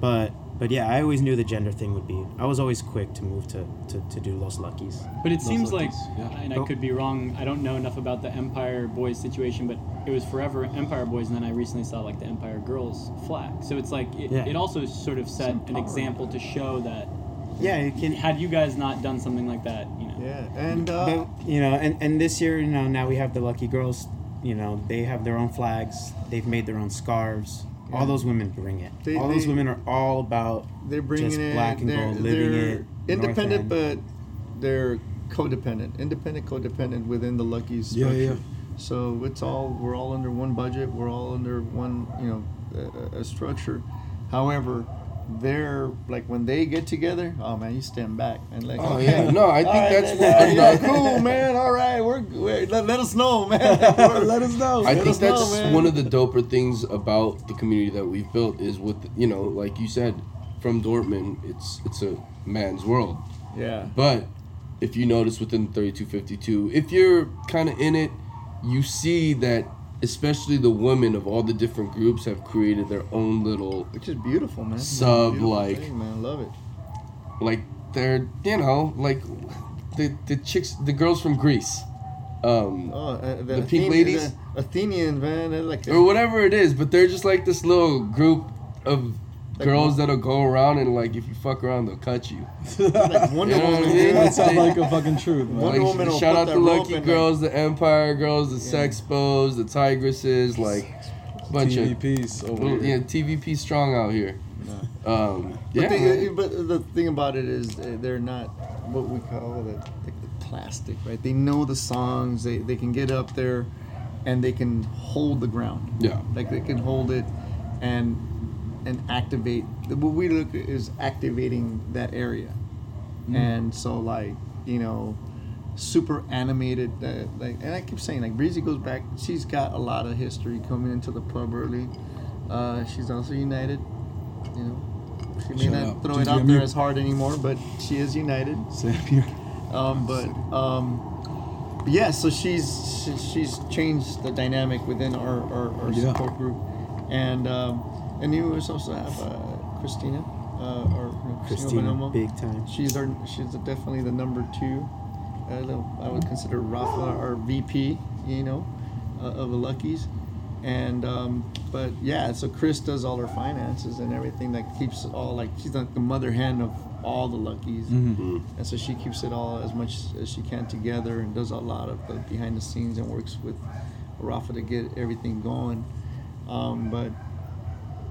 but but yeah, I always knew the gender thing would be. I was always quick to move to to, to do Los Luckies. But it seems like, yeah. and I could be wrong. I don't know enough about the Empire Boys situation, but it was forever Empire Boys, and then I recently saw like the Empire Girls flag. So it's like it, Yeah. it also sort of set an example to show that Yeah, you can. had you guys not done something like that, you know. Yeah, and uh, But, you know, and, and this year, you know, now we have the Lucky Girls. You know, they have their own flags. They've made their own scarves. All those women bring it. They- all those women are all about they're bringing just it. black and they're, gold, living they're it. Independent, but they're codependent. Independent, codependent within the Lucky's Yeah, structure. yeah. So it's all we're all under one budget. We're all under one, you know, a, a structure. However, they're like when they get together. Oh man, you stand back and like. Oh, okay. yeah. No, I think All right, that's then, what- yeah, cool, man. All right, we're, we're let, let us know, man. Let us know. I Let think us know, that's one of the doper things about the community that we've built is with you know, like you said, from Dortmund, it's it's a man's world. yeah. But if you notice within 3252, if you're kind of in it, you see that especially the women of all the different groups have created their own little Which is beautiful, man. Sub, Beautiful like- thing, man, love it. like they're you know like the the chicks the girls from Greece. Um, Oh, uh, the, The pink Athen- ladies? the Athenians, man. Like or whatever it is, but they're just like this little group of Like girls that'll go around and like if you fuck around they'll cut you. like Wonder You know what I mean? that sounds like a fucking truth, man. Wonder Like, Woman shout out that the Lucky Girls, the Empire Girls, the Sex Bows, the Tigresses, like bunch of TVPs over here. yeah, TVP strong out here. Um, But, yeah, they, but the thing about it is uh, they're not what we call the, like the plastic, right? They know the songs. They, they can get up there, and they can hold the ground. Yeah. Like they can hold it, and and activate. What we look at is activating that area, and so like you know, super animated. Uh, like, and I keep saying like Breezy goes back. She's got a lot of history coming into the club early. Uh, she's also United. You know, she may Shut not up. throw it out there as hard anymore, but she is United. Um, but um, but yeah, so she's she's changed the dynamic within our, our, our Yeah. support group, and um, and you also have uh, Christina, uh, or Christina, Bonomo. big time. She's our she's definitely the number two. Uh, the, I would consider Rafa our VP, you know, uh, of the Luckies. And um, but yeah, so Chris does all her finances and everything that keeps all like she's like the mother hen of all the Luckies, Mm-hmm. and so she keeps it all as much as she can together and does a lot of the behind the scenes and works with Rafa to get everything going. Um, but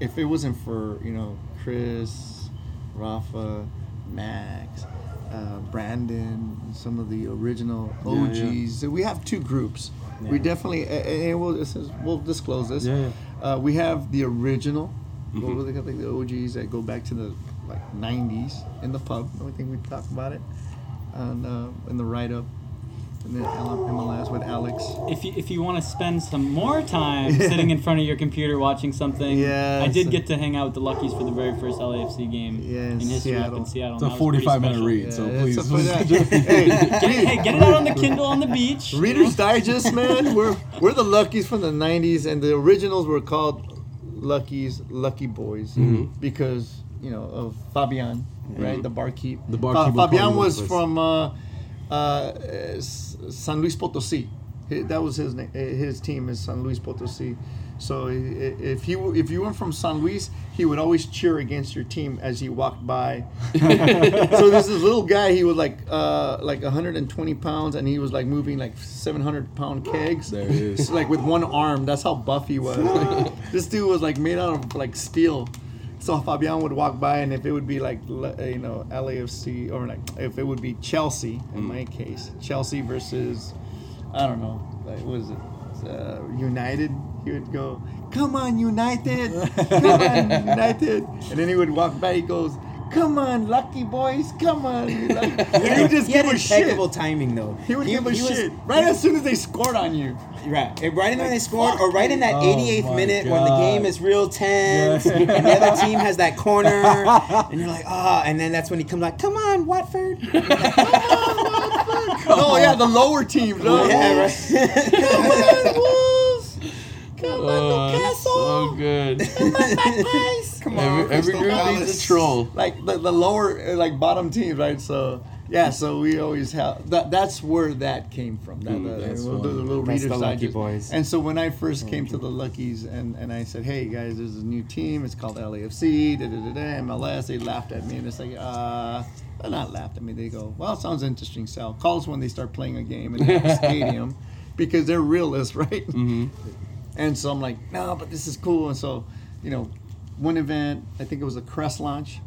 if it wasn't for you know Chris, Rafa, Max, uh, Brandon, some of the original Yeah, yeah. OGs, we have two groups. We definitely and- we'll we'll disclose this. Yeah, Uh, we have the original, what were they? Like the OGs that go back to the like '90s in the pub. I think we talked about it, and uh, in the write up, the MLS with Alex. If you, if you want to spend some more time sitting in front of your computer watching something, Yeah, I did get to hang out with the Luckies for the very first LAFC game Yeah, in history up in Seattle. Seattle. It's a that was pretty 45 minute special. read, so Yeah, please. so for that- hey, Get it, hey, get it out on the Kindle on the beach. Reader's Digest, man. We're we're the Luckies from the '90s, and the originals were called Luckies, Lucky Boys, because you know of Fabian, right? The barkeep. The barkeep Fa- Fabian was from uh, uh, S- San Luis Potosí. That was his name. His team is San Luis Potosí. So if he if you were from San Luis, he would always cheer against your team as he walked by. so this little guy. He was like uh, like 120 pounds, and he was like moving like 700 pound kegs. There he is. like with one arm. That's how buff he was. Like, this dude was like made out of like steel. So Fabian would walk by, and if it would be like you know LAFC or like if it would be Chelsea in my case, Chelsea versus I don't know, like what is it, uh, United? He would go, "Come on, United! Come on, United!" And then he would walk by. He goes, "Come on, lucky boys! Come on!" Like, he would just he give a shit. impeccable timing though. He would give a he was- shit right as soon as they scored on you. Right, right in when they scored, or right in that Oh 88th my minute when the game is real tense, Yeah. and the other team has that corner, and you're like, ah, and then that's when he comes like, come on, Watford. Oh yeah, the lower teams. Oh, yeah, right. Come on, Wolves! Come on, Oh, Newcastle! so good. Come on, Come on, every, every Crystal group needs a troll. like the, the lower uh, like bottom teams, right? So yeah, so we always have that. That's where that came from. That, the, that's the, the little That's Reader's the Lucky Digest. Boys. And so when I first came to the Luckies and, and I said, hey guys, there's a new team. It's called LAFC. Da, da, da, da, MLS. They laughed at me and it's like, uh, they're not laughed at me. They go, well, sounds interesting, Sal. Call us when they start playing a game in the stadium because they're realists, right? And so I'm like, no, but this is cool. And so, you know, one event, I think it was a crest launch.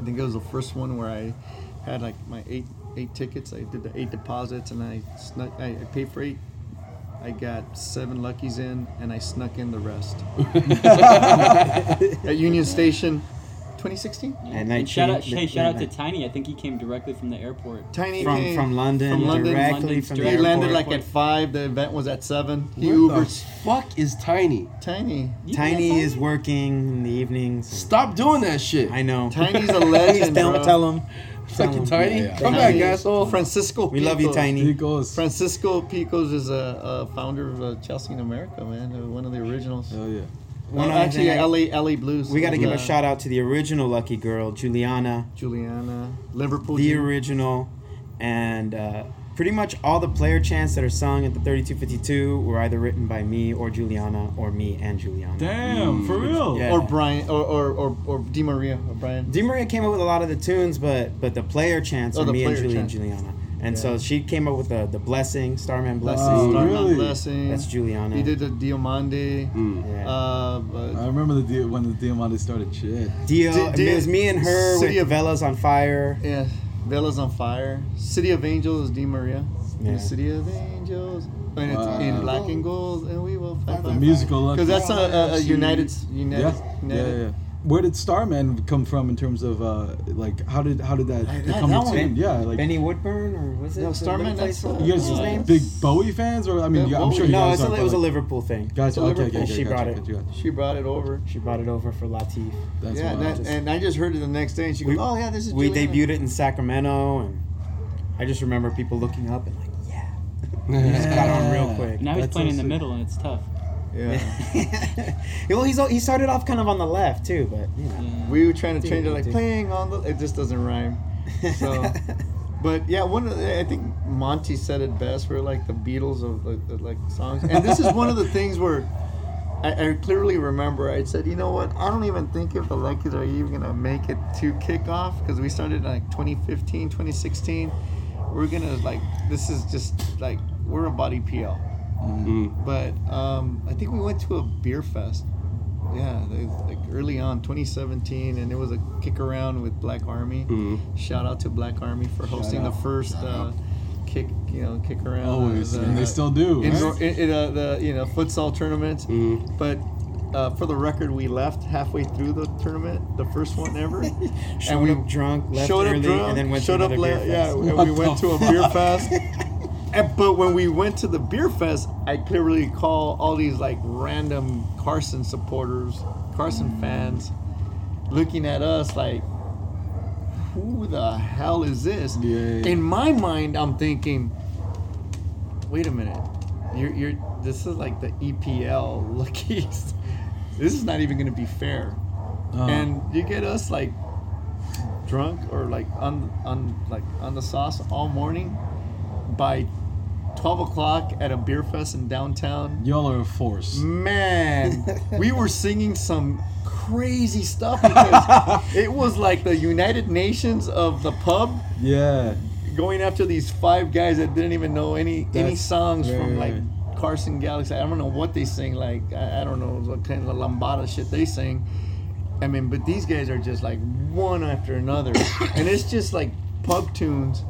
I think it was the first one where I had like my eight eight tickets. I did the eight deposits and I snuck. I, I paid for eight. I got seven luckies in and I snuck in the rest. At Union Station, 2016. And night shout out, hey, shout out to. Tiny. I think he came directly from the airport. Tiny from came from London, From London. directly London from He the straight. landed airport. like at five. The event was at seven. He What the Ubered. fuck is tiny? Tiny. Tiny is working in the evenings. Stop doing that shit. I know. Tiny's a legend, tell, bro. tell him. Fucking tiny. Yeah, yeah. Come Tiny. back, asshole. Francisco. We love you, Tiny. He goes. Francisco Picos is a, a founder of uh, Chelsea in America, man. One of the originals. Hell yeah. Well, One other actually, thing I- LA, LA Blues. We got to give a shout out to the original lucky girl, Juliana, Juliana, Liverpool. the Ju- original, and uh, pretty much all the player chants that are sung at the 3252 were either written by me or Juliana or me and Juliana. Damn, for real. Yeah. or Brian, or or, or, or Di Maria, or Brian. Di Maria came up with a lot of the tunes, but but the player chants Oh, are the me and player Julie and. Juliana. And Yeah. so she came up with the the blessing, Starman blessing. Blessing, Oh, Starman really? Blessing. That's Juliana. He did the Diamande. Yeah. Uh, I remember the deal when the Diamante started. Shit. Dio, Di- Di- it was me and her City with of- Velas on fire. yeah, Velas on Fire. City of Angels, Di Maria. Yeah. The City of Angels. And it's Wow. in black and gold, and we will fight. The musical. Because that's a, a, a United, United, Yeah, yeah, United. yeah. Where did Starman come from in terms of uh, like how did how did that that- become that a one- Yeah, like Benny Woodburn or was it No, Starman, little place? that's, uh, you guys his name? big Bowie fans, or I mean, Yeah, yeah, I'm sure you No, guys it's are. a, it but, was a Liverpool thing. Gotcha. Okay, okay, okay. She gotcha, brought it. gotcha, gotcha. She brought it over. She brought it over for Latif. That's yeah, wild. that, and I just heard it the next day, and she goes, "Oh yeah, this is." We Juliana." debuted it in Sacramento, and I just remember people looking up and like, yeah, he just got on real quick. Now he's playing in the middle, and it's tough. Yeah, well, he's he started off kind of on the left too, but you know. Yeah. we were trying to change it like dude. playing on the. It just doesn't rhyme. So, but yeah, one of the, I think Monty said it best. We're like the Beatles of like, the, like songs, and this is one of the things where. I, I clearly remember I said, you know what? I don't even think if the Luckies are even gonna make it to kickoff because we started in like 2015, 2016. We're gonna like this is just like we're a about EPL. But um, I think we went to a beer fest. Yeah, they, like early on, 2017, and it was a kick around with Black Army. Shout out to Black Army for hosting the first uh, kick, you know, kick around. Always, uh, and they still do. indoor, right? in, in, uh, the you know futsal tournaments. But uh, for the record, we left halfway through the tournament, the first one ever, Showed we up drunk, left showed up drunk, and then went showed to up another late. beer Yeah, fest. we, we went the to a beer fest. And, but when we went to the beer fest, I clearly call all these like random Carson supporters, Carson fans, looking at us like, who the hell is this? Yeah. In my mind, I'm thinking, wait a minute, you're you're this is like the EPL lookies. this is not even gonna be fair. Uh, And you get us like drunk or like on on like on the sauce all morning by 12 o'clock at a beer fest in downtown y'all are a force. man we were singing some crazy stuff because it was like the United Nations of the pub Yeah. going after these five guys that didn't even know any any songs right, from like Carson Galaxy. I don't know what they sing. Like I, I don't know what kind of lambada shit they sing. I mean, but these guys are just like one after another, and it's just like pub tunes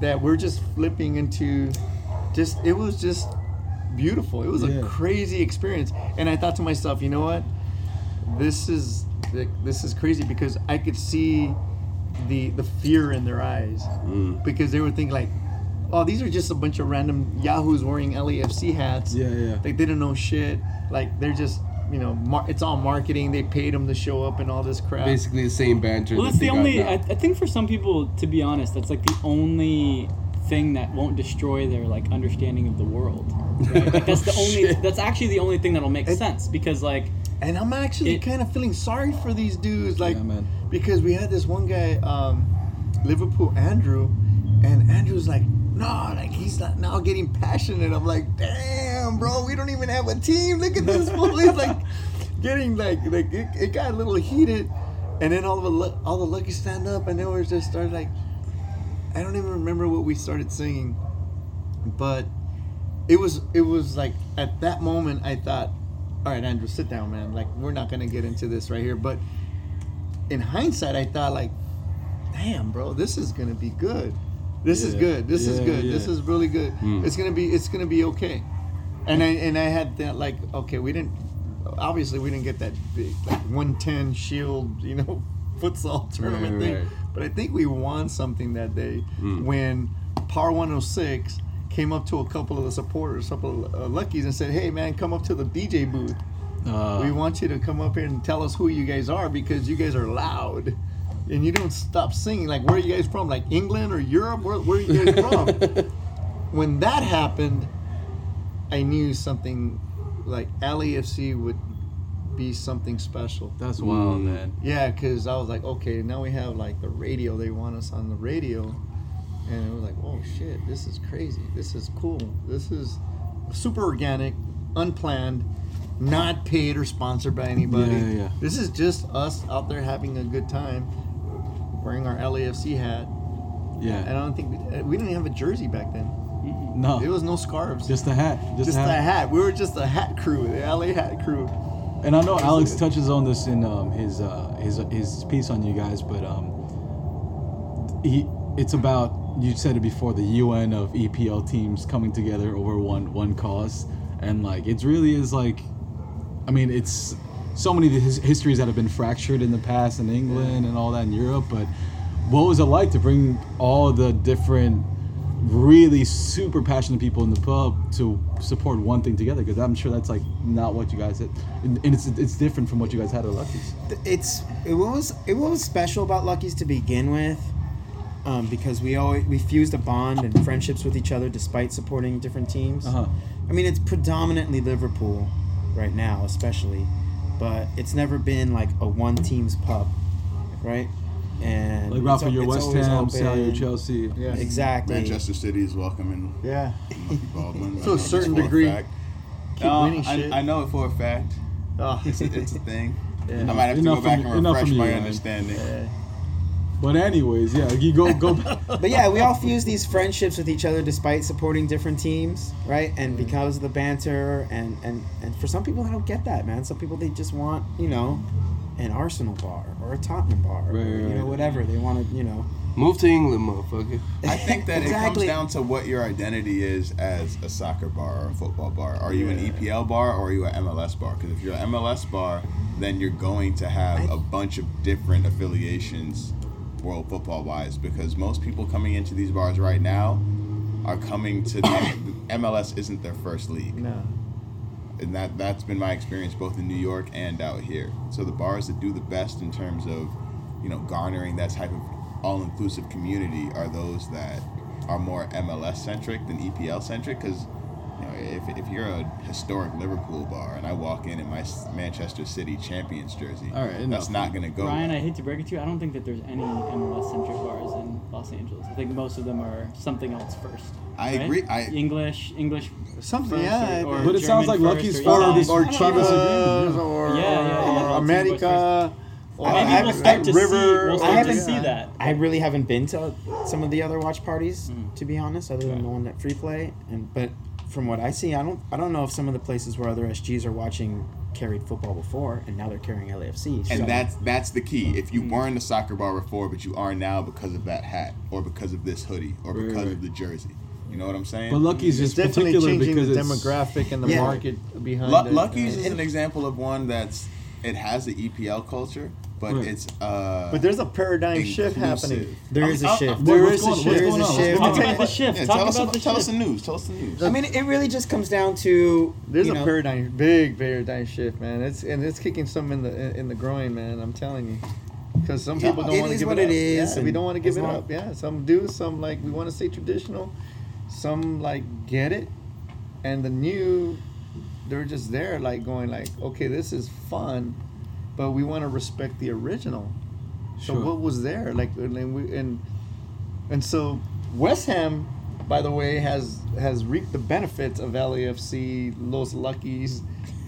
that we're just flipping into. Just it was just beautiful. It was Yeah. a crazy experience, and I thought to myself, you know what? This is this is crazy because I could see the the fear in their eyes mm. because they were thinking like, oh, these are just a bunch of random yahoos wearing LAFC hats. Yeah, yeah. Like they didn't know shit. Like they're just you know mar- it's all marketing. They paid them to show up and all this crap. Basically the same banter. Well, that it's the only. I, I think for some people, to be honest, that's like the only thing that won't destroy their like understanding of the world. Right? Like that's the only. That's actually the only thing that'll make sense because like And I'm actually It- kind of feeling sorry for these dudes, like Yeah, man. because we had this one guy, um, Liverpool Andrew, and Andrew's like, no, like he's not now getting passionate. I'm like, damn, bro, we don't even have a team. Look at this fool. He's like getting like like it, it got a little heated, and then all of a all the lucky stand up, and then we just started like, I don't even remember what we started singing, but it was it was like at that moment I thought, all right, Andrew, sit down, man. Like we're not gonna get into this right here. But in hindsight, I thought like, damn, bro, this is gonna be good. This is good. This is Yeah, good. This is really good. Hmm. It's gonna be it's gonna be okay. And I and I had that like okay, we didn't obviously we didn't get that big like 110 shield, you know, futsal tournament Right, thing. right. But I think we won something that day when Power 106 came up to a couple of the supporters, a couple of uh, luckies, and said, "Hey, man, come up to the DJ booth. Uh, we want you to come up here and tell us who you guys are because you guys are loud." And you don't stop singing. Like, where are you guys from? Like England or Europe? Where, where are you guys from? when that happened, I knew something like LAFC would be something special. that's wild, Mm. man. Yeah, because I was like, okay, now we have like the radio. They want us on the radio. And it was like, oh shit, this is crazy. This is cool. This is super organic, unplanned, not paid or sponsored by anybody. Yeah, yeah, yeah. This is just us out there having a good time, wearing our LAFC hat. Yeah. And I don't think we, we didn't even have a jersey back then. No. There was no scarves. just a hat. Just, just a a hat. hat. We were just a hat crew, the LA hat crew. And I know Alex touches on this in um, his uh, his his piece on you guys, but um, he it's about you said it before the UN of EPL teams coming together over one one cause, and like it really is like, I mean it's so many his, histories that have been fractured in the past in England and all that in Europe, but what was it like to bring all the different really super passionate people in the pub to support one thing together because I'm sure that's like not what you guys had, and and it's it's different from what you guys had at Lucky's. it's it was it was special about Lucky's to begin with, um, because we always we fused a bond and friendships with each other despite supporting different teams. Uh-huh. I mean, it's predominantly Liverpool right now, especially, but it's never been like a one team's pub, right? And Like it's Rafa, your West Ham, open. Sal, your Chelsea. Yeah. Exactly. Manchester City is welcoming Yeah. Lucky Baldwin. To a certain degree. fact. Keep No, winning shit. I, I know it for a fact. Oh. It's a, it's a thing. Yeah. I might have to Enough go back from- and refresh from my you, man. understanding. Yeah. But anyways, yeah, you go go. But yeah, we all fuse these friendships with each other despite supporting different teams, right? And because of the banter, and and and for some people, I don't get that, man. Some people they just want, you know, an Arsenal bar or a Tottenham bar, or, you right, know, right. whatever they want to, you know. Move to England, motherfucker. I think that Exactly. it comes down to what your identity is as a soccer bar or a football bar. Are you an EPL bar or are you an MLS bar? Because if you're an MLS bar, then you're going to have a bunch of different affiliations, world football wise. Because most people coming into these bars right now are coming to the MLS isn't their first league. No. And that that's been my experience both in New York and out here. So the bars that do the best in terms of, you know, garnering that type of all-inclusive community are those that are more MLS centric than EPL centric. Because you know, if, if you're a historic Liverpool bar and I walk in in my Manchester City Champions jersey, All right, that's enough. not gonna go. Ryan, well. I hate to break it to you, I don't think that there's any MLS centric bars in Los Los Angeles. I think most of them are something else first. I right? agree. I- English, English. Something, first yeah. or, or But it sounds like first Lucky's or father English. or, or This- I don't Chivas or, Yeah, yeah, yeah. or America. Or I mean, I- we'll start to see. River. We'll I start to haven't- see that. I really haven't been to some of the other watch parties, Mm. to be honest, other than the one at Free Play. And but from what I see, I don't I don't know if some of the places where other SGs are watching carried football before, and now they're carrying LAFC. And that's that's the key. If Mm. you weren't a soccer bar before, but you are now because of that hat, or because of this hoodie, or because right. of the jersey. You know what I'm saying? But Lucky's It's is particular changing because the it's demographic and the Yeah. market behind Lu- it. Lucky's is an example of one that's it has the EPL culture, but Right. it's uh. But there's a paradigm shift happening. there is a I'm- shift. I'm- what's a going on? shift. What's There is going a shift. What's Talk going on? about the shift. Yeah, Talk tell us about the tell us shift. the news. Tell us the news. I mean, it really just comes down to There's you a know, paradigm, big paradigm shift, man. It's and it's kicking some in the in, in the groin, man. I'm telling you, because some Yeah, people don't want to give what it it up. is, Yeah, we don't want to give it up. Yeah, some do, some like we want to stay traditional, some like get it, and the new, they're just there, like going like, okay, this is fun, but we want to respect the original. So Sure. what was there, like, and we and and so West Ham, by the way, has has reaped the benefits of LAFC Los Luckies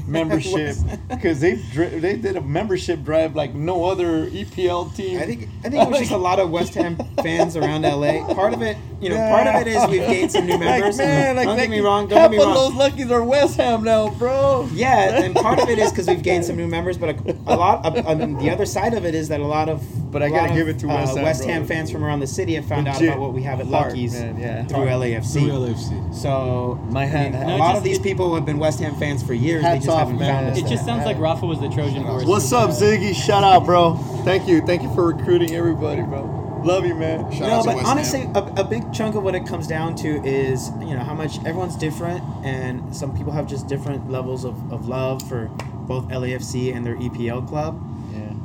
membership because they they did a membership drive like no other EPL team. I think I think it was just a lot of West Ham fans around LA. Part of it, you know, part of it is we've gained some new members. Like, man, like don't get me wrong. Don't get me of wrong. those Luckies are West Ham now, bro. Yeah, and part of it is because we've gained some new members, but a, a lot. Of, um, the other side of it is that a lot of But I gotta lot give it to uh, West Ham, West. Ham fans from around the city have found out about what we have at heart, Lucky's man, yeah. through LAFC. Through LAFC. So My I hat- mean, a lot just- of these it- people have been West Ham fans for years. Hats they just off, haven't man. found us. It just yet. sounds like Rafa was the Trojan horse. What's up, Ziggy? Shout out, bro. Thank you, thank you for recruiting everybody, bro. Love you, man. Shout no, out to but West honestly, Ham. a, a big chunk of what it comes down to is you know how much everyone's different, and some people have just different levels of, of love for both LAFC and their EPL club, Yeah.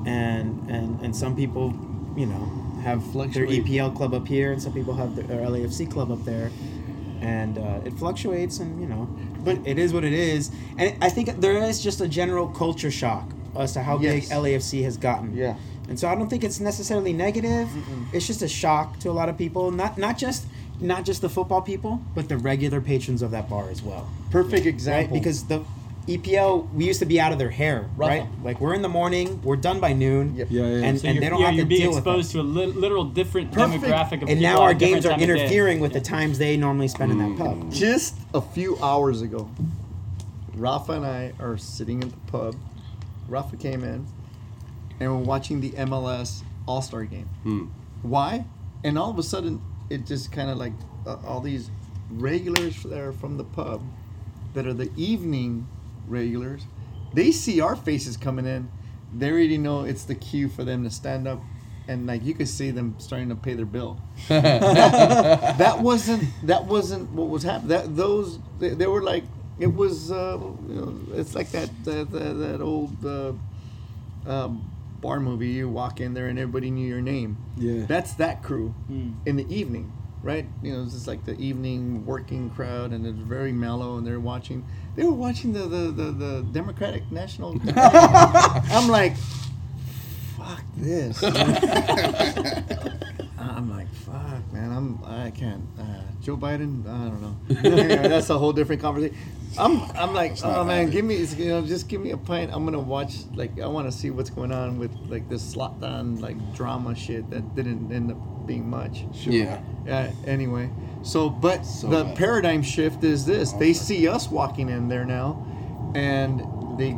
And and and some people, you know, have their EPL club up here, and some people have their, their LAFC club up there, and uh, it fluctuates, and you know, but it is what it is, and I think there is just a general culture shock as to how big LAFC has gotten. Yeah. And so I don't think it's necessarily negative. It's just a shock to a lot of people, not not just not just the football people, but the regular patrons of that bar as well. Perfect Right? example. Because the EPL, we used to be out of their hair, right? Like we're in the morning, we're done by noon, Yep. Yeah, yeah. and, So and you're, they don't yeah, have you're to being deal with exposed to a li- literal different Perfect. demographic of And now our games are time of day. interfering with Yeah. the times they normally spend in that pub. Just a few hours ago, Rafa and I are sitting in the pub. Rafa came in, and we're watching the MLS All Star game. Hmm. Why? And all of a sudden, it just kind of like uh, all these regulars that are from the pub, that are the evening regulars, they see our faces coming in. They already know it's the cue for them to stand up, and like you could see them starting to pay their bill. that wasn't that wasn't what was happening. That those they, they were like it was uh, you know, it's like that that that, that old uh, um, bar movie. You walk in there and everybody knew your name. Yeah. That's that crew Hmm. in the evening, right? You know, it's just like the evening working crowd, and it's very mellow, and they're watching. They were watching the the, the, the Democratic National. I'm like, fuck this. I'm like, fuck, man. I'm I can't. Uh, Joe Biden. I don't know. Anyway, that's a whole different conversation. I'm I'm like, not oh man, give me you know just give me a pint. I'm gonna watch like I want to see what's going on with like this slot down like drama shit that didn't end up being much. Yeah. Uh, anyway, so but So the bad. paradigm shift is this: they see us walking in there now, and they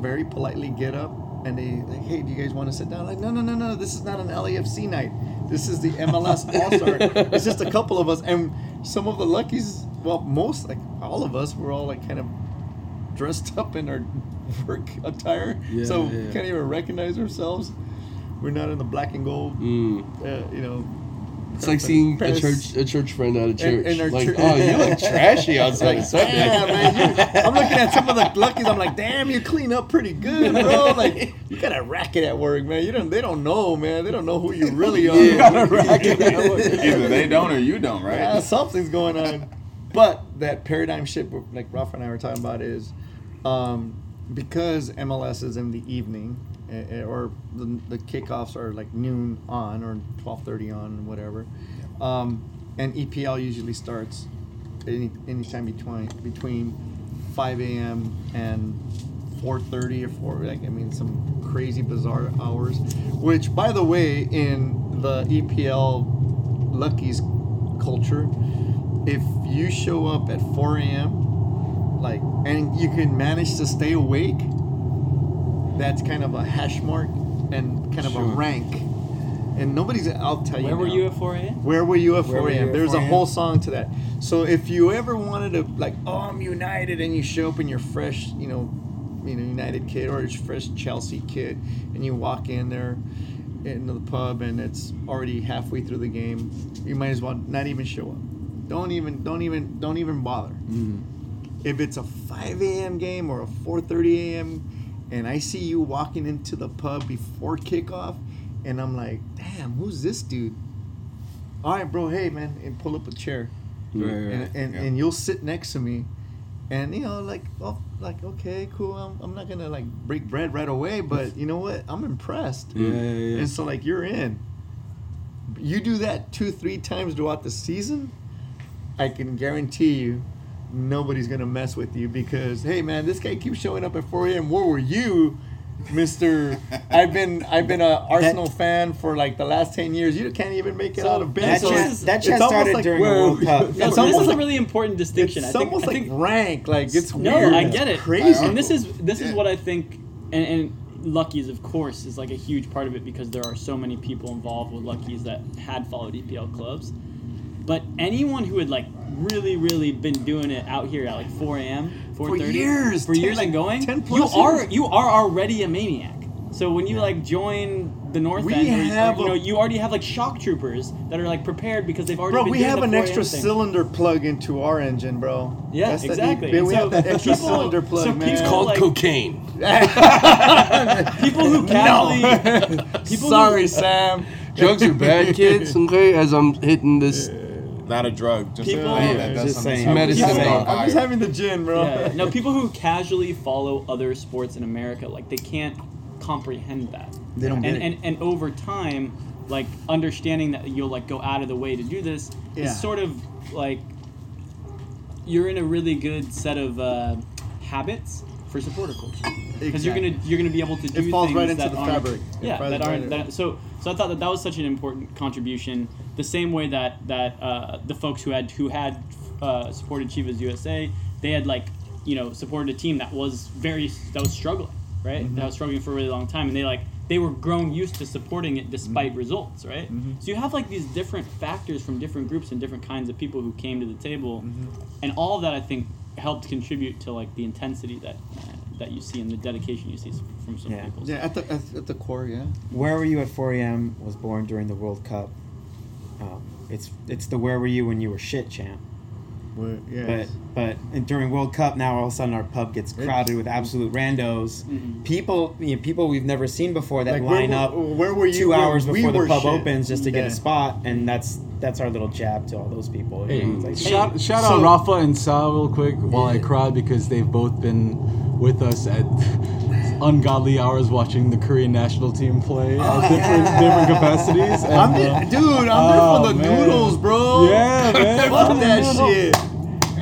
very politely get up and they like, hey, do you guys want to sit down? Like, no, no, no, no, this is not an LAFC night. This is the MLS All Star. it's just a couple of us, and some of the luckies. Well, most like all of us were all like kind of dressed up in our work attire, Yeah, so yeah. can't even recognize ourselves. We're not in the black and gold, Mm. uh, you know. It's like seeing a church a church friend at a church. and our like, chur- oh, you look trashy outside of Sunday. Yeah, man. You, I'm looking at some of the luckies. I'm like, damn, you clean up pretty good, bro. Like, you got a racket at work, man. You don't. They don't know, man. They don't know who you really are. You got a racket at work. Either they don't or you don't, right? Yeah, something's going on. But that paradigm shift, like Rafa and I were talking about, is um, because MLS is in the evening or the, the kickoffs are like noon on or twelve thirty on, whatever. Um, and EPL usually starts any anytime between between five a.m. and four thirty or four. Like I mean, some crazy bizarre hours. Which, by the way, in the EPL Lucky's culture, if you show up at four a.m. like and you can manage to stay awake, that's kind of a hash mark and kind of a rank. And nobody's. I'll tell you. Where were you at 4 a.m.? Where were you at 4 a.m.? There's a whole song to that. So if you ever wanted to, like, oh, I'm United, and you show up and you're fresh, you know, you know, United kid or a fresh Chelsea kid, and you walk in there into the pub and it's already halfway through the game, you might as well not even show up. Don't even, don't even, don't even bother. If it's a 5 a.m. game or a 4:30 a.m. and I see you walking into the pub before kickoff, and I'm like, damn, who's this dude? All right, bro. Hey, man, and pull up a chair, Right, right. and and, Yeah. and you'll sit next to me, and you know, like, oh, like, okay, cool. I'm, I'm not gonna like break bread right away, but you know what? I'm impressed. Yeah, yeah, yeah. And so, like, you're in. You do that two, three times throughout the season, I can guarantee you, nobody's gonna mess with you because, hey, man, this guy keeps showing up at 4 a.m. Where were you, Mister? I've been, I've been a Arsenal fan for like the last 10 years. You can't even make it So out of bed. That So chat, that it's started like during the World Cup. No, It's this almost is a really important distinction. It's I think, almost I think like rank. Like it's No, weird. I get it. Crazy. And this is this is what I think, and, and Lucky's, of course, is like a huge part of it because there are so many people involved with Lucky's that had followed EPL clubs. But anyone who had like really, really been doing it out here at like 4 a.m., 4:30 years, for 10 years like and going, 10 you plus are you are already a maniac. So when you like join the North We End, or, have or, you know, you already have like shock troopers that are like prepared because they've already Bro, been we doing have the an extra thing. cylinder plug into our engine, bro. Yeah, That's the- exactly. we And have that extra people- cylinder plug, so man. people Called like- cocaine. people who casually people Sorry, who, Sam. Drugs are bad, kids. Okay, as I'm hitting this. Not a drug. Just People- a Yeah, that does Just saying. to Medicine. set it on I'm just having the gin, bro. yeah, no people who casually follow other sports in America like they can't comprehend that. They don't and, get it. and and over time, like understanding that you'll like go out of the way to do this Yeah. is sort of like you're in a really good set of uh, habits for supporter culture because you're gonna you're gonna be able to do falls things right into that the aren't- fabric. Yeah, that aren't in. that, so so I thought that that was such an important contribution. The same way that that uh, the folks who had who had uh, supported Chivas USA, they had like you know supported a team that was very that was struggling, right? Mm-hmm. That was struggling for a really long time, and they like they were grown used to supporting it despite Mm-hmm. results, right? So you have like these different factors from different groups and different kinds of people who came to the table, Mm-hmm. and all of that I think helped contribute to like the intensity that uh, that you see and the dedication you see from some Yeah. people. Yeah, at the at, at the core, yeah. Where Were You at 4 a.m. was born during the World Cup. Um, it's it's the Where Were You When You Were Shit champ. We're. But but and during World Cup now all of a sudden our pub gets crowded with absolute randos. Mm-hmm. People you know, people we've never seen before that Like, line were- up where were you two when hours we before the pub shit? opens just to get a spot and that's that's our little jab to all those people. Hey, know, it's like, shout, shout so- out Rafa and Sal real quick while I cry because they've both been with us at ungodly hours watching the Korean national team play at different, different capacities. And, I'm uh, dude, I'm oh, there for the man. noodles, bro. Yeah, man. Fuck that shit.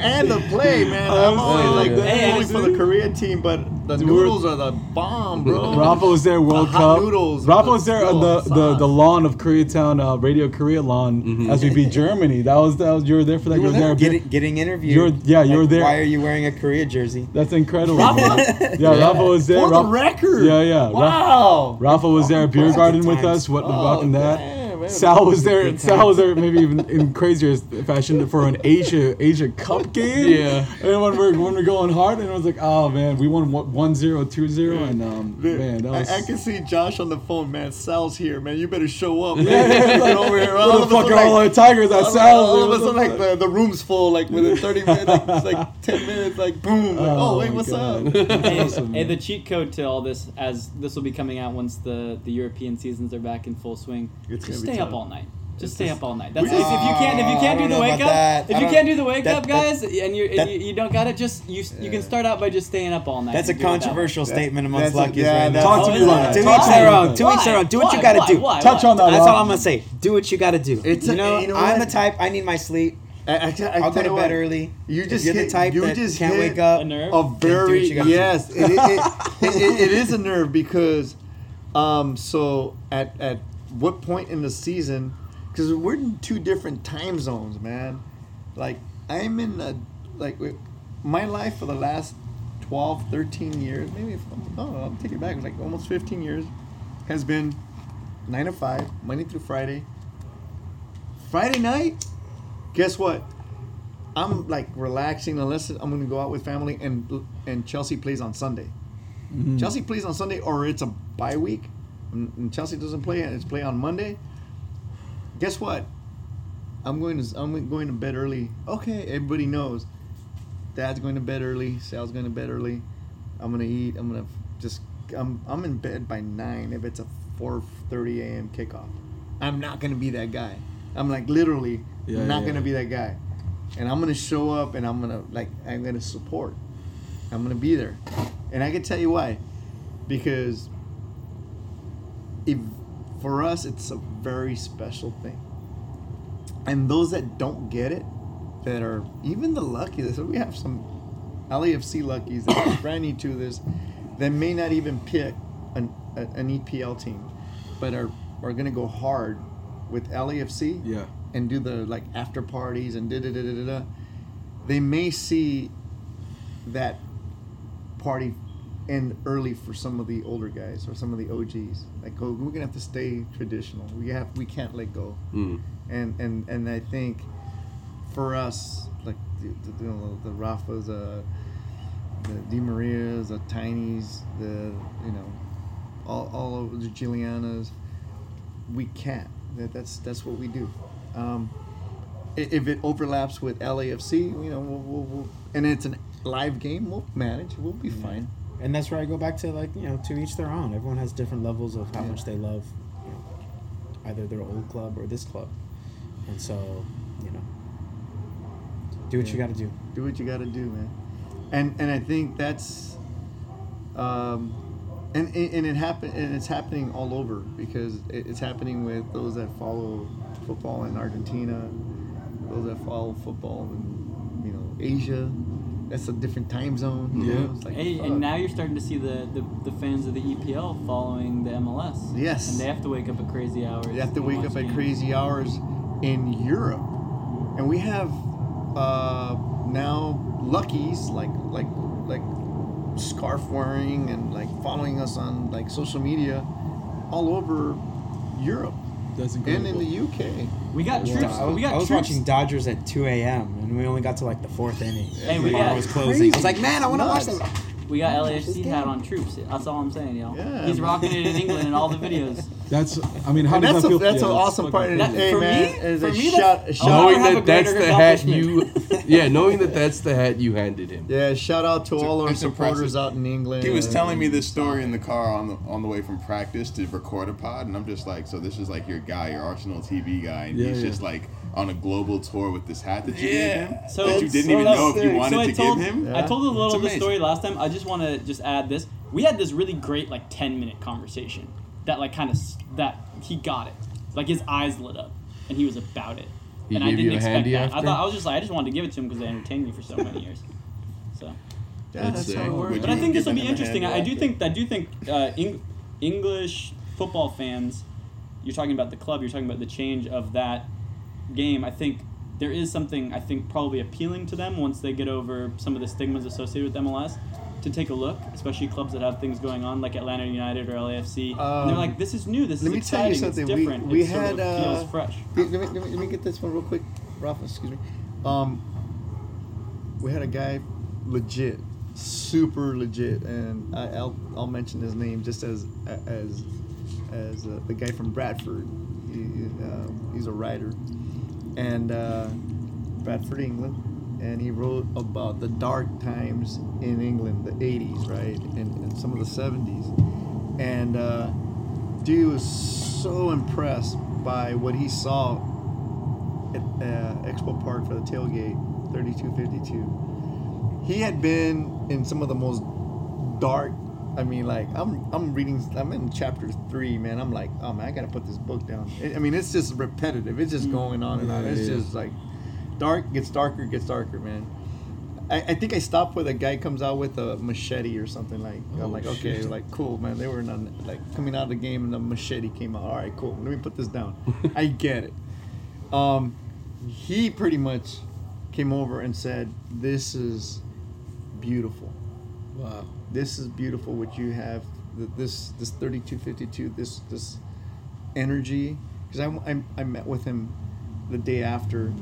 And the play, man. I'm always like, yeah. not Hey, only it's- for the Korea team, but the Dude, noodles are the bomb, bro. Rafa was there World hot Cup. noodles Rafa was there on the, the, the lawn of Koreatown, uh, Radio Korea lawn as we beat Germany. That was that was you were there for that. you were there there. getting, getting interviewed. You're- yeah, you were there. Why are you wearing a Korea jersey? That's incredible. man. yeah, Rafa was there. For the record. Yeah, yeah. Wow. Rafa was there at Beer Garden with us. What Oh, welcome that. Damn, man. Sal was there. Sal was there, maybe even in crazier fashion for an Asia Asia Cup game. Yeah. And when we're when we're going hard, and it was like, oh man, we won 1-0, 2-0, and um, Dude, man, that was. I, I can see Josh on the phone, man. Sal's here, man. You better show up. yeah, man. yeah, Get over here. All Where the fuck sudden, are all like- the Tigers at all, of- Sal's? all of a sudden, like the, the room's full, like within 30 minutes, like, like 10 minutes, like boom, like, oh, Oh, wait, what's God. up? hey, awesome, hey, man. the cheat code to all this, as this will be coming out once the, the European seasons are back in full swing, It's just gonna be stay up all night. Just stay up all night. That's We it. If you can't, if you Uh, can't do the wake up that. if you can't do the wake that- up, guys, and you're and you, you don't got it, just you you can start out by just staying up all night. That's a and that way. controversial statement that's amongst a- luckies yeah, right that's- now. Talk to me, is Lana. it? To each Talk their to own. To each their own. Do what you gotta do. Touch Why? on that. That's all I'm gonna say. Do what you gotta do. It's you a- know, I'm what? the type. I need my sleep. I, I, I, I'll go you to what, bed early. You just you're the type you that just can't wake up. A nerve? a very you gotta do. yes it, it, it, it, it is a nerve because um so at at what point in the season because we're in two different time zones man. Like i'm in a like my life for the last 12 13 years maybe if, no i'm taking it back like almost 15 years has been 9 to 5 monday through friday. Friday night guess what? I'm like relaxing unless I'm gonna go out with family and and Chelsea plays on Sunday. Mm-hmm. Chelsea plays on Sunday or it's a bye week and, Chelsea doesn't play it's play on Monday. Guess what? I'm going to I'm going to bed early. Okay, everybody knows. Dad's going to bed early. Sal's going to bed early. I'm gonna eat. I'm gonna just I'm I'm in bed by nine if it's a 4:30 a.m. kickoff. I'm not gonna be that guy. I'm like literally Yeah, not yeah. gonna be that guy and I'm gonna show up and I'm gonna like I'm gonna support. I'm gonna be there, and I can tell you why, because if for us it's a very special thing, and those that don't get it, that are even the luckiest, we have some LAFC luckies that are brand new to this, that may not even pick an a, an EPL team, but are are gonna go hard with LAFC Yeah. and do the like after parties and da da da da. da, They may see that party end early for some of the older guys or some of the OGs. Like, oh, we're gonna have to stay traditional. We have we can't let go. Mm. And and and I think for us, like the, the, you know, the Rafas, uh, the Di Marias, the Tinies, the you know, all all of the Julianas, we can't. That, that's that's what we do. Um, if it overlaps with LAFC, you know, we'll, we'll, we'll and it's a live game, we'll manage. We'll be fine. And that's where I go back to like you know to each their own. Everyone has different levels of how Yeah. much they love, you know, either their old club or this club, and so you know, do what you got to do. do what you got to do, man. And and I think that's, um, and and and it happen and it's happening all over because it's happening with those that follow football in Argentina, those that follow football in you know Asia. That's a different time zone. You Yeah. know? It's like, Hey, fuck. and now you're starting to see the, the, the fans of the EPL following the MLS. Yes. And they have to wake up at crazy hours. They have to wake watch up at crazy hours in Europe, and we have uh, now luckies like like like scarf wearing and like following us on like social media all over Europe That's incredible. and in the UK. We got Yeah. troops. I was, we got I was troops. watching Dodgers at 2 a.m. and we only got to like the fourth inning. Hey, the we bar got- was closing. I was like, man, I want to watch Nuts. that. We got This LAFC hat on troops. That's all I'm saying, y'all. Yeah, He's man. rocking it in England in all the videos. That's. I mean, how And does that's that a, feel? that's yeah, an it's awesome part. cool. That- hey for man, me- is for a me, shout, that's- shout knowing that that's the hat you, yeah, knowing that that's the hat you handed him. yeah, shout out to It's- all our supporters impressive. out in England. He was telling me this story in the car on the on the way from practice to record a pod, and I'm just like, so this is like your guy, your Arsenal TV guy, and Yeah, he's yeah. just like on a global tour with this hat that you Yeah. gave him So- that you didn't so even know if you wanted so I to told, give him. I told a little of the story last time. I just want to just add this. We had this really great like 10 minute conversation that like kind of that he got it. Like his eyes lit up and he was about it. He and I didn't you a expect handy that. I thought I was just like I just wanted to give it to him because they entertained me for so many years. So, yeah, That's that's sick. how it works. But I think this will be interesting. I, I do after? think I do think uh, Eng- English football fans. You're talking about the club. You're talking about the change of that game. I think there is something I think probably appealing to them once they get over some of the stigmas associated with MLS. To take a look, especially clubs that have things going on like Atlanta United or LAFC, and they're Um, like, "This is new. This let is me tell you exciting. something. It's different. we it sort had, of feels uh, fresh." Let me, let, me, let me get this one real quick, Rafa. Excuse me. Um, we had a guy, legit, super legit, and I, I'll I'll mention his name just as as as uh, the guy from Bradford. He, uh, he's a writer, and uh, Bradford, England, and he wrote about the dark times in England, the '80s, right, and, and some of the '70s, and. Uh, dude was so impressed by what he saw at uh, Expo Park for the tailgate, 3252. He had been in some of the most dark. I mean, like I'm I'm reading. I'm in chapter three, man. I'm like, oh man, I gotta put this book down. I I mean, it's just repetitive. It's just going on and on. It's Yeah. just like dark gets darker, gets darker, man. I, I think I stopped where the guy comes out with a machete or something like. Oh, I'm like, okay, like cool, man. They were a, like coming out of the game and the machete came out. All right, cool. Let me put this down. I get it. Um, he pretty much came over and said, "This is beautiful. Wow. This is beautiful. What you have, this this 3252, this this energy." Because I, I I met with him the day after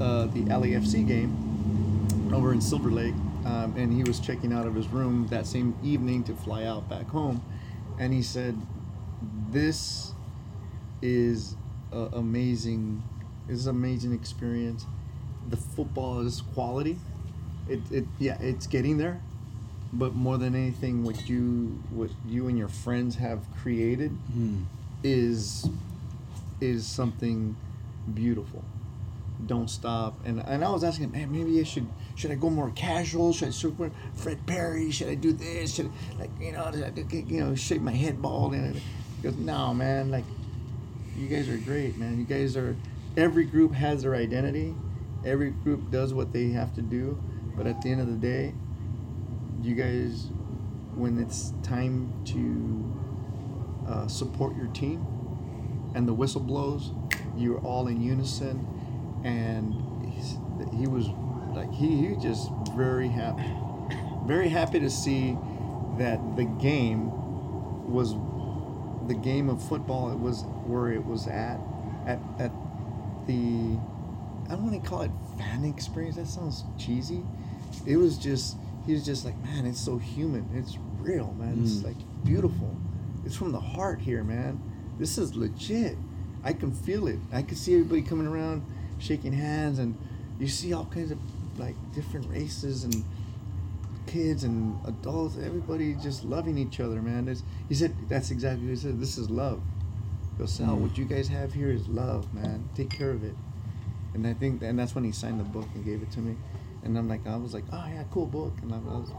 uh, the LAFC game over in Silver Lake, um, and he was checking out of his room that same evening to fly out back home, and he said, "This is a amazing. This is an amazing experience. The football is quality. It, it yeah, it's getting there, but more than anything, what you what you and your friends have created is is something beautiful." don't stop. And and I was asking, man, maybe I should should I go more casual? Should I super Fred Perry? Should I do this? Should I, like you know you know shave my head bald? And he goes, no, man, like you guys are great, man. You guys are. Every group has their identity. Every group does what they have to do. But at the end of the day, you guys, when it's time to uh, support your team, and the whistle blows, you're all in unison, and he's, he was like he, he was just very happy, very happy to see that the game was the game of football. It was where it was at, at at the I don't want to call it fan experience. That sounds cheesy. It was just he was just like man, it's so human. It's real, man. It's mm. like beautiful. It's from the heart here, man. This is legit. I can feel it. I can see everybody coming around, shaking hands, and you see all kinds of like different races and kids and adults. Everybody just loving each other, man. It's, he said that's exactly what he said. This is love. He goes, Sal, what you guys have here is love, man. Take care of it. And I think, and that's when he signed the book and gave it to me. And I'm like, I was like, oh yeah, cool book. And I was,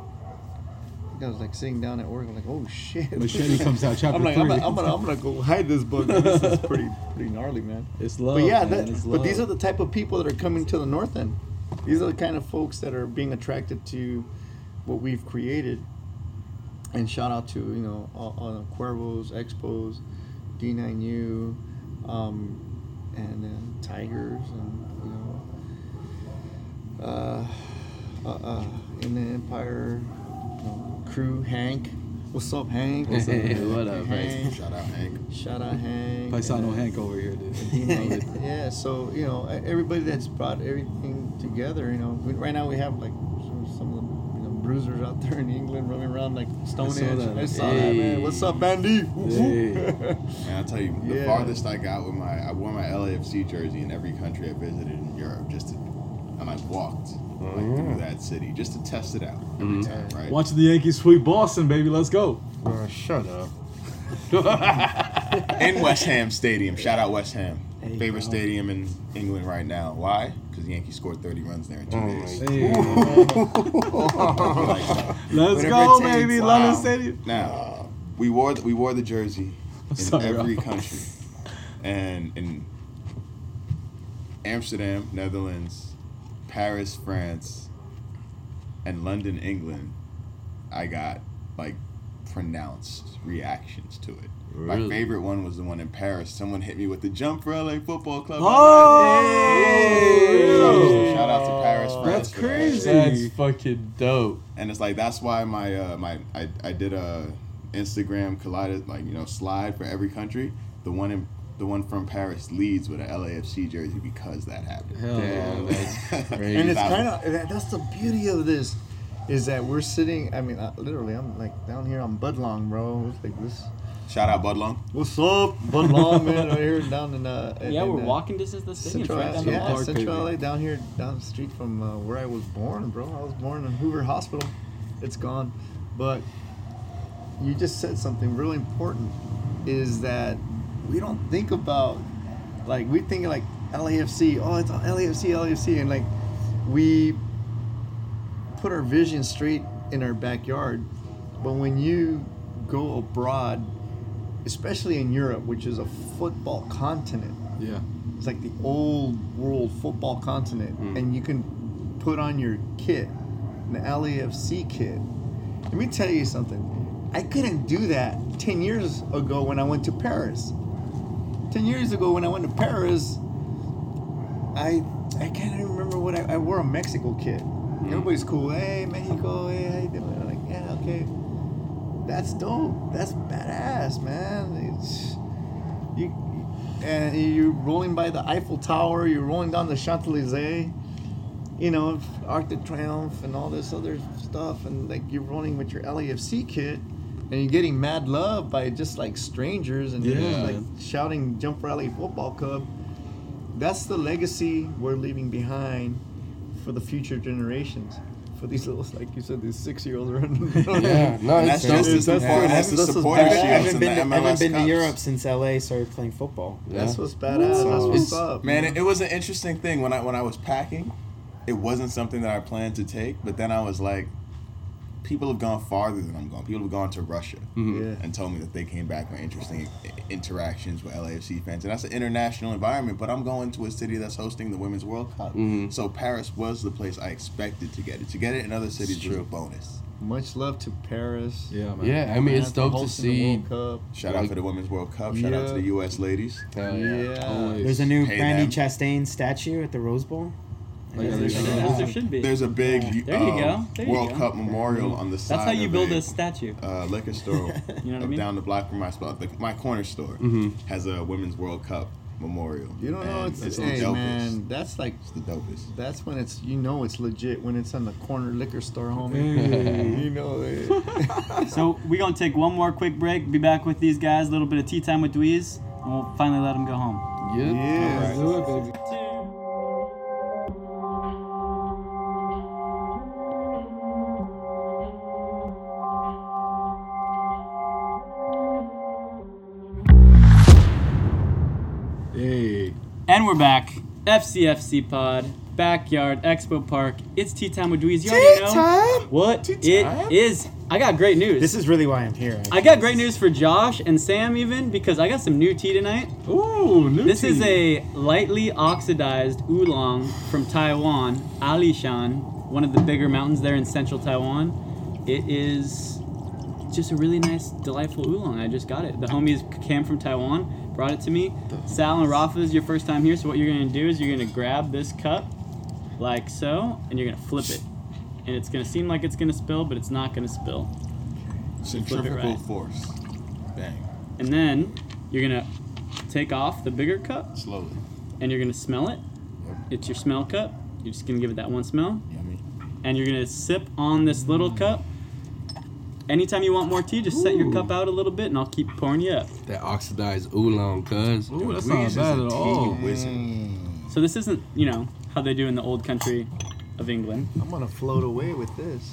I was like sitting down at work. I'm like, oh shit. Machete comes out chapter I'm like, I'm gonna, I'm gonna, I'm gonna go hide this book. This is pretty, pretty gnarly, man. It's love. But yeah, man. that, it's but these are the type of people that are coming to the north end. These are the kind of folks that are being attracted to what we've created. And shout out to you know all, all the Cuervos, Expos, D9U, um, and then Tigers, and you know, uh, uh, uh, in the Empire you know, crew, Hank. What's up, Hank? What's up, What up, Hank? Shout out Hank. Shout out Hank. Paisano and, Hank over here, dude. You know yeah, so you know everybody that's brought everything together. You know, we, right now we have like some, some of the you know, bruisers out there in England running around like Stone saw Edge. that. I saw that man. What's up, Bandy? Hey. Man, I'll tell you, the Yeah. farthest I got with my, I wore my LAFC jersey in every country I visited in Europe just to, and I walked like through that city just to test it out every time, right? Watching the Yankees sweep Boston, baby. Let's go. Uh, shut up. in West Ham Stadium. Shout out West Ham. Hey, Favorite bro. stadium in England right now. Why? Because the Yankees scored 30 runs there in two Oh days. Hey. Like, Let's Whatever go, baby. Wow. London Stadium. Now, we wore the, we wore the jersey in sorry, every Ralph. country, and in Amsterdam, Netherlands, Paris, France, and London, England, I got like pronounced reactions to it. My favorite one was the one in Paris. Someone hit me with the jump for LA Football Club. Oh! Shout out to Paris, France. That's for that. crazy. That's fucking dope. and it's like that's why my uh my I, I did a Instagram collided like you know slide for every country. The one in the one from Paris leads with an LAFC jersey because that happened. Hell Damn, no. that's crazy. And it's kind of that's the beauty of this, is that we're sitting. I mean, uh, literally, I'm like down here on Budlong, bro. It's like this. Shout out Budlong. What's up, Budlong, man? Right here down in uh. Yeah, in, we're uh, walking distance to the stadium. Central, Right down yeah, block. park, Central. LA, down here, down the street from uh, where I was born, bro. I was born in Hoover Hospital. It's gone, but you just said something really important. Is that we don't think about like we think like LAFC. Oh, it's LAFC, LAFC, and like we put our vision straight in our backyard. But when you go abroad, especially in Europe, which is a football continent, Yeah. it's like the old world football continent, hmm. and you can put on your kit, an LAFC kit. Let me tell you something. I couldn't do that 10 years ago when I went to Paris. 10 years ago when I went to Paris, I I can't even remember what I, I wore a Mexico kit. Mm. Everybody's cool. Hey, Mexico. Hey, how you doing? I'm like, yeah, okay. That's dope. That's badass, man. It's you, and you're rolling by the Eiffel Tower. You're rolling down the Champs Elysees. You know, Arc de Triomphe and all this other stuff, and like you're rolling with your LAFC kit, and you're getting mad love by just like strangers, and you're just like shouting "Jump Rally Football Club." That's the legacy we're leaving behind for the future generations. For these little, like you said, these six-year-olds running. Yeah, no, it's that's just as that's important as the that's what's supporter badass. I haven't been, the to, MLS haven't been to Europe since LA started playing football. That's what's badass. That's what's up. Man, it, it was an interesting thing when I when I was packing. It wasn't something that I planned to take, but then I was like, people have gone farther than I'm going. People have gone to Russia mm-hmm. Yeah. and told me that they came back with interesting interactions with LAFC fans, and that's an international environment. But I'm going to a city that's hosting the Women's World Cup, mm-hmm. so Paris was the place I expected to get it. To get it in other cities was a bonus. Much love to Paris. Yeah, man. Yeah, I mean it's dope to hosting the see. World Cup. Shout out Like- to the Women's World Cup. Shout out to the U.S. ladies. Hell yeah. Yeah. There's a new Pay Brandi them. Chastain statue at the Rose Bowl. Like, As there there should- there should be. There's a big There you um, go. There you World go. Cup memorial on the side. That's how you of build a a statue. uh, liquor store You know what I up mean? down the block from my spot. The, my corner store Mm-hmm. has a Women's World Cup memorial. You don't know and it's, it's the dopest. man, that's like It's the dopest. that's when it's you know it's legit when it's on the corner liquor store, homie. you know it. So we're gonna take one more quick break. Be back with these guys. A little bit of tea time with Dweez, and we'll finally let them go home. Yep. Yeah. Let's do it, baby. We're back. FCFC Pod, Backyard, Expo Park. It's tea time with Dweez. You already know what it is. I got great news. This is really why I'm here. I got great news for Josh and Sam even because I got some new tea tonight. Ooh, new This is a lightly oxidized oolong from Taiwan, Alishan, one of the bigger mountains there in central Taiwan. It is just a really nice, delightful oolong. I just got it. The homies came from Taiwan, brought it to me. Sal and Rafa is your first time here, so what you're gonna do is you're gonna grab this cup like so, and you're gonna flip it. And it's gonna seem like it's gonna spill, but it's not gonna spill. Centrifugal right. force. Bang. And then you're gonna take off the bigger cup Slowly. and you're gonna smell it. It's your smell cup. You're just gonna give it that one smell, Yummy. and you're gonna sip on this little cup. Anytime you want more tea, just set your cup out a little bit, and I'll keep pouring you up. That oxidized oolong, cuz. Ooh, that's not bad at all. Wizard. So this isn't, you know, how they do in the old country of England. I'm gonna float away with this.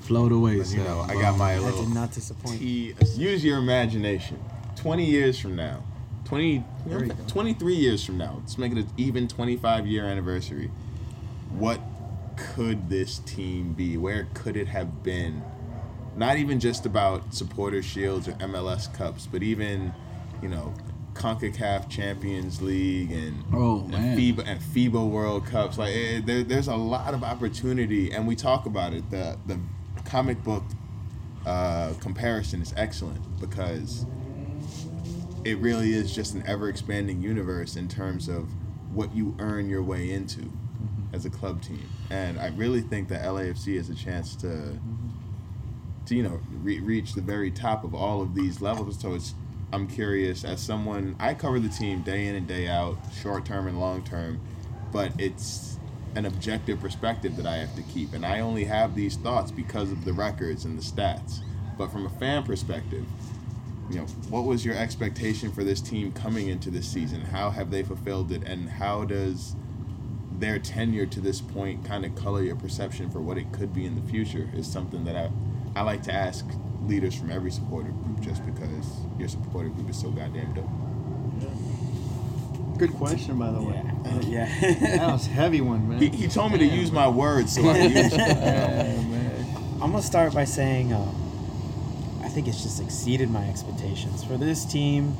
Float away, You know, I got my That little did not disappoint. tea. Use your imagination. 20 years from now, 20, you know, There you go. 23 years from now, let's make it an even 25 year anniversary. What could this team be? Where could it have been? Not even just about supporter shields or MLS cups, but even, you know, CONCACAF Champions League and, Oh, and. FIFA and FIFA World Cups. Like eh, there, there's a lot of opportunity, and we talk about it. The the comic book uh, comparison is excellent because it really is just an ever expanding universe in terms of what you earn your way into as a club team. And I really think that LAFC has a chance to, to you know, re- reach the very top of all of these levels. So it's, I'm curious as someone, I cover the team day in and day out, short term and long term, but it's an objective perspective that I have to keep. And I only have these thoughts because of the records and the stats. But from a fan perspective, you know, what was your expectation for this team coming into this season? How have they fulfilled it? And how does their tenure to this point kind of color your perception for what it could be in the future? Is something that I, I like to ask leaders from every supporter group just because your supporter group is so goddamn dope. Good question, by the way. Yeah. That yeah. was a heavy one, man. He, he told me to use my words, so I used it. Yeah, man. I'm gonna start by saying um, I think it's just exceeded my expectations for this team.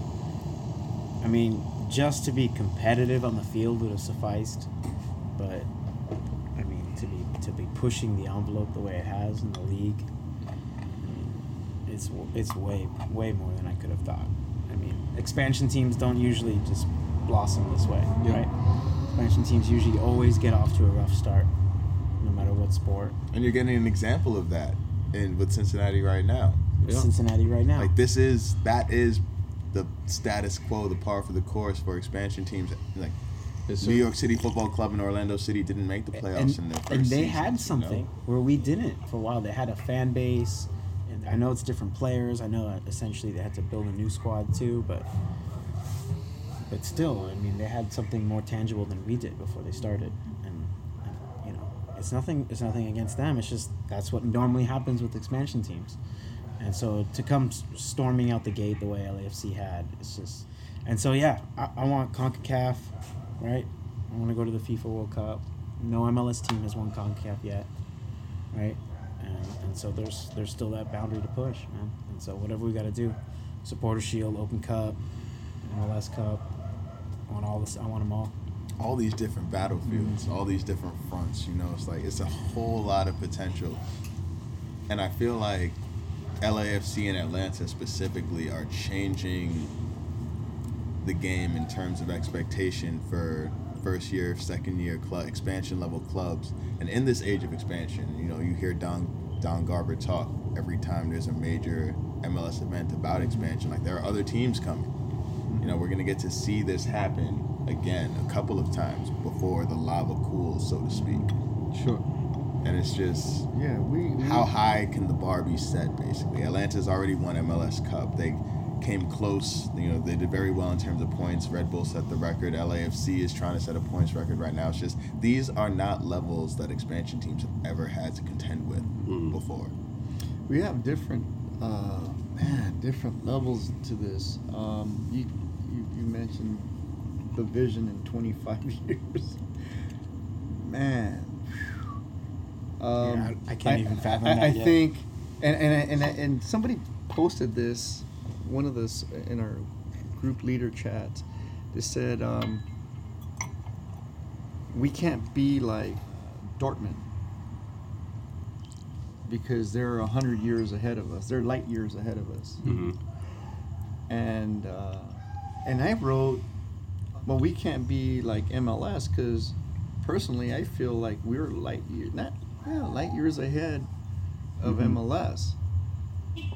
I mean, just to be competitive on the field would have sufficed, but I mean to be to be pushing the envelope the way it has in the league, I mean, it's it's way way more than I could have thought. I mean, expansion teams don't usually just blossom this way, Yeah. right? Expansion teams usually always get off to a rough start, no matter what sport. And you're getting an example of that in with Cincinnati right now. Yeah. Cincinnati right now. Like this is that is the status quo, the par for the course for expansion teams. Like Yes, New sir. York City Football Club and Orlando City didn't make the playoffs in and, their first and they seasons, had you know? something where we didn't for a while. They had a fan base, and I know it's different players. I know essentially they had to build a new squad too, but but still, I mean, they had something more tangible than we did before they started, and, and you know, it's nothing. It's nothing against them. It's just that's what normally happens with expansion teams, and so to come storming out the gate the way LAFC had, it's just, and so yeah, I, I want Concacaf, right? I want to go to the FIFA World Cup. No MLS team has won Concacaf yet, right? And, and so there's there's still that boundary to push, man. And so whatever we got to do, Supporter Shield, Open Cup, MLS Cup, want all this. I want them all. all these different battlefields, all these different fronts. You know, it's like it's a whole lot of potential, and I feel like LAFC and Atlanta specifically are changing the game in terms of expectation for first year, second year club expansion level clubs. And in this age of expansion, you know, you hear Don Don Garber talk every time there's a major MLS event about expansion. Like there are other teams coming. You know, we're gonna get to see this happen again a couple of times before the lava cools, so to speak. Sure. And it's just Yeah, we. we how high can the bar be set basically atlanta's already won mls cup they came close you know they did very well in terms of points red bull set the record lafc is trying to set a points record right now it's just these are not levels that expansion teams have ever had to contend with hmm. Before. We have different uh, man different levels to this. Um, you, you you mentioned the vision in 25 years. Man um, Yeah, I- I can't even fathom I, that I yet. think and and, and and somebody posted this one of this in our group leader chat. They said um, we can't be like Dortmund because they're a hundred years ahead of us. They're light years ahead of us. And uh, and I wrote, well, we can't be like MLS because personally, I feel like we're light years, not yeah, light years ahead of MLS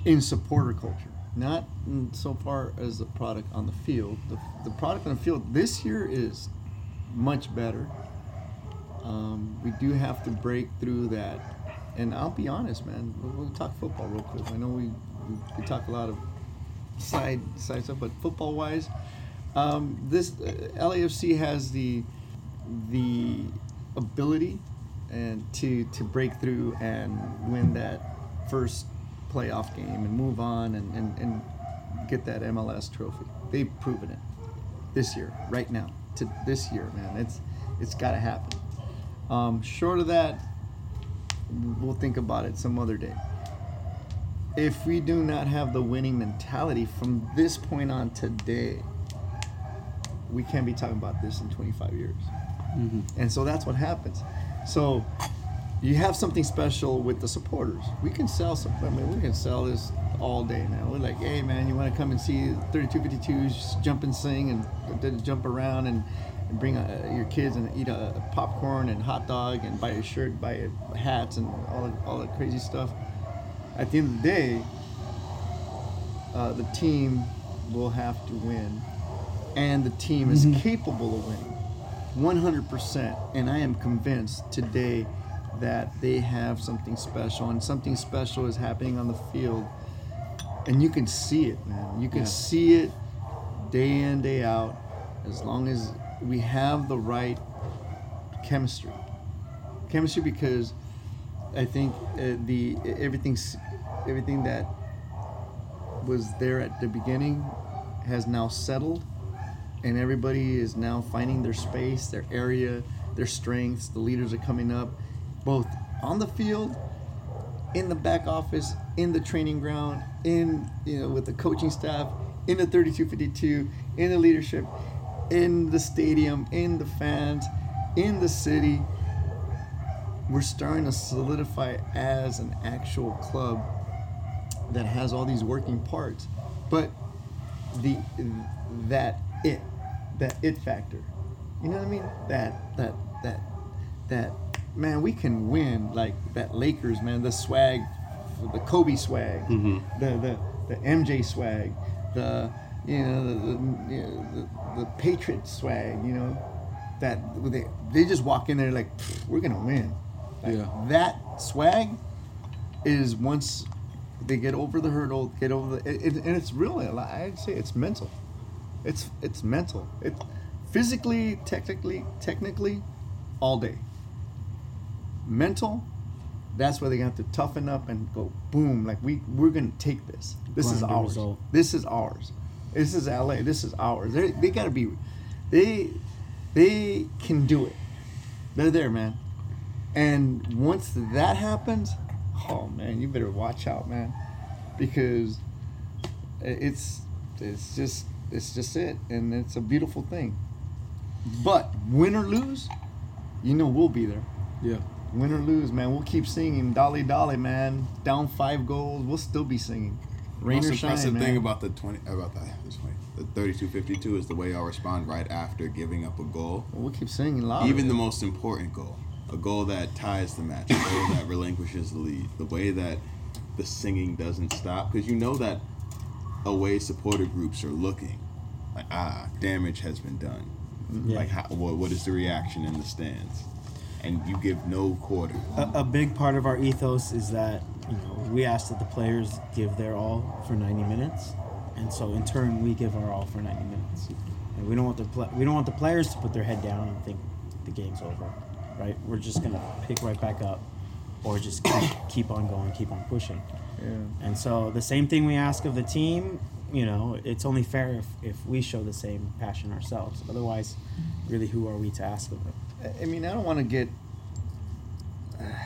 in supporter culture. Not in so far as the product on the field. The, the product on the field this year is much better. Um, we do have to break through that. And I'll be honest, man. We'll, we'll talk football real quick. I know we, we, we talk a lot of side side stuff, but football wise, um, this uh, LAFC has the the ability and to to break through and win that first playoff game and move on and, and, and get that MLS trophy. They've proven it this year, right now, to this year, man. It's it's got to happen. Um, short of that, we'll think about it some other day. If we do not have the winning mentality from this point on today, we can't be talking about this in 25 years. Mm-hmm. And so that's what happens. So you have something special with the supporters. We can sell some. I mean, we can sell this all day, man. We're like, hey, man, you want to come and see 3252s jump and sing and jump around and bring uh, your kids and eat a, popcorn and hot dog and buy a shirt, buy a, hats and all the, all the crazy stuff. At the end of the day, uh, the team will have to win, and the team is capable of winning. 100%. And I am convinced today that they have something special, and something special is happening on the field. And you can see it, man. You can Yeah. see it day in, day out, as long as we have the right chemistry. Chemistry because I think uh, the everything's everything that was there at the beginning has now settled and everybody is now finding their space, their area, their strengths. The leaders are coming up, both on the field, in the back office, in the training ground, in you know with the coaching staff, in the 3252, in the leadership, in the stadium, in the fans, in the city. We're starting to solidify as an actual club that has all these working parts, but the that it that it factor. You know what I mean? That that that that man, we can win like that Lakers man, the swag, the Kobe swag, mm-hmm. the the the MJ swag, the you know the the, you know, the, the Patriot swag. You know that they they just walk in there like we're gonna win. Like, Yeah. That swag is once they get over the hurdle, get over the, it, it- and it's really, I'd say it's mental. It's it's mental. It physically, technically, technically, all day. Mental, that's where they have to toughen up and go boom. Like we we're gonna take this. This is Grind the ours. result. This is ours. This is LA. This is ours. They they gotta be, they they can do it. They're there, man. And once that happens, oh man, you better watch out, man, because it's it's just it's just it, and it's a beautiful thing. But win or lose, you know we'll be there. Yeah. Win or lose, man, we'll keep singing "Dolly Dolly," man. Down five goals, we'll still be singing. Rain most or shine, impressive man. thing about the twenty about the the, 20, the thirty-two fifty-two is the way y'all respond right after giving up a goal. we'll keep singing loud. Even the most important goal, a goal that ties the match, a goal that relinquishes the lead, the way that the singing doesn't stop, because you know that away supporter groups are looking, like ah, damage has been done. Yeah. Like how, what, what is the reaction in the stands? And you give no quarter. a, a big part of our ethos is that you know we ask that the players give their all for 90 minutes, and so in turn we give our all for 90 minutes. And we don't want the pla we don't want the players to put their head down and think the game's over, right? We're just gonna pick right back up, or just keep, keep on going, keep on pushing. Yeah. And so the same thing we ask of the team, you know, it's only fair if, if we show the same passion ourselves. Otherwise, really, who are we to ask of them? I- I mean, I don't want to get I think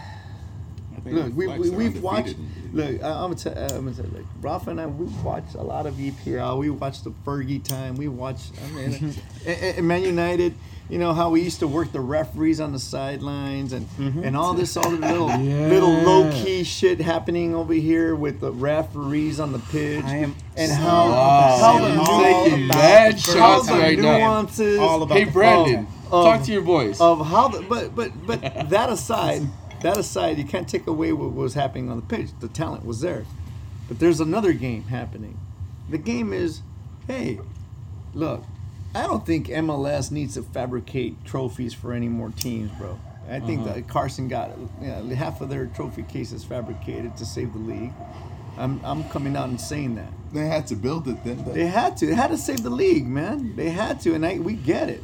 Look, we, we, we've watched. Look, I- I'm gonna tell. I'm gonna tell. Like Rafa and I, we've watched a lot of EPL. We watched the Fergie time. We watched. I mean, and, and Man United. You know how we used to work the referees on the sidelines and and all this all the little little low key shit happening over here with the referees on the pitch. I am and so how Wow, how the all taking the how shots the right now. All about Hey Brandon, of- talk to your boys. of how the but but but that aside that aside you can't take away what was happening on the pitch the talent was there but there's another game happening the game is hey look i don't think mls needs to fabricate trophies for any more teams bro i think mm-hmm. that carson got you know, half of their trophy cases fabricated to save the league i'm, I'm coming out and saying that They had to build it then. they had to. They had to save the league, man. They had to, and I, we get it.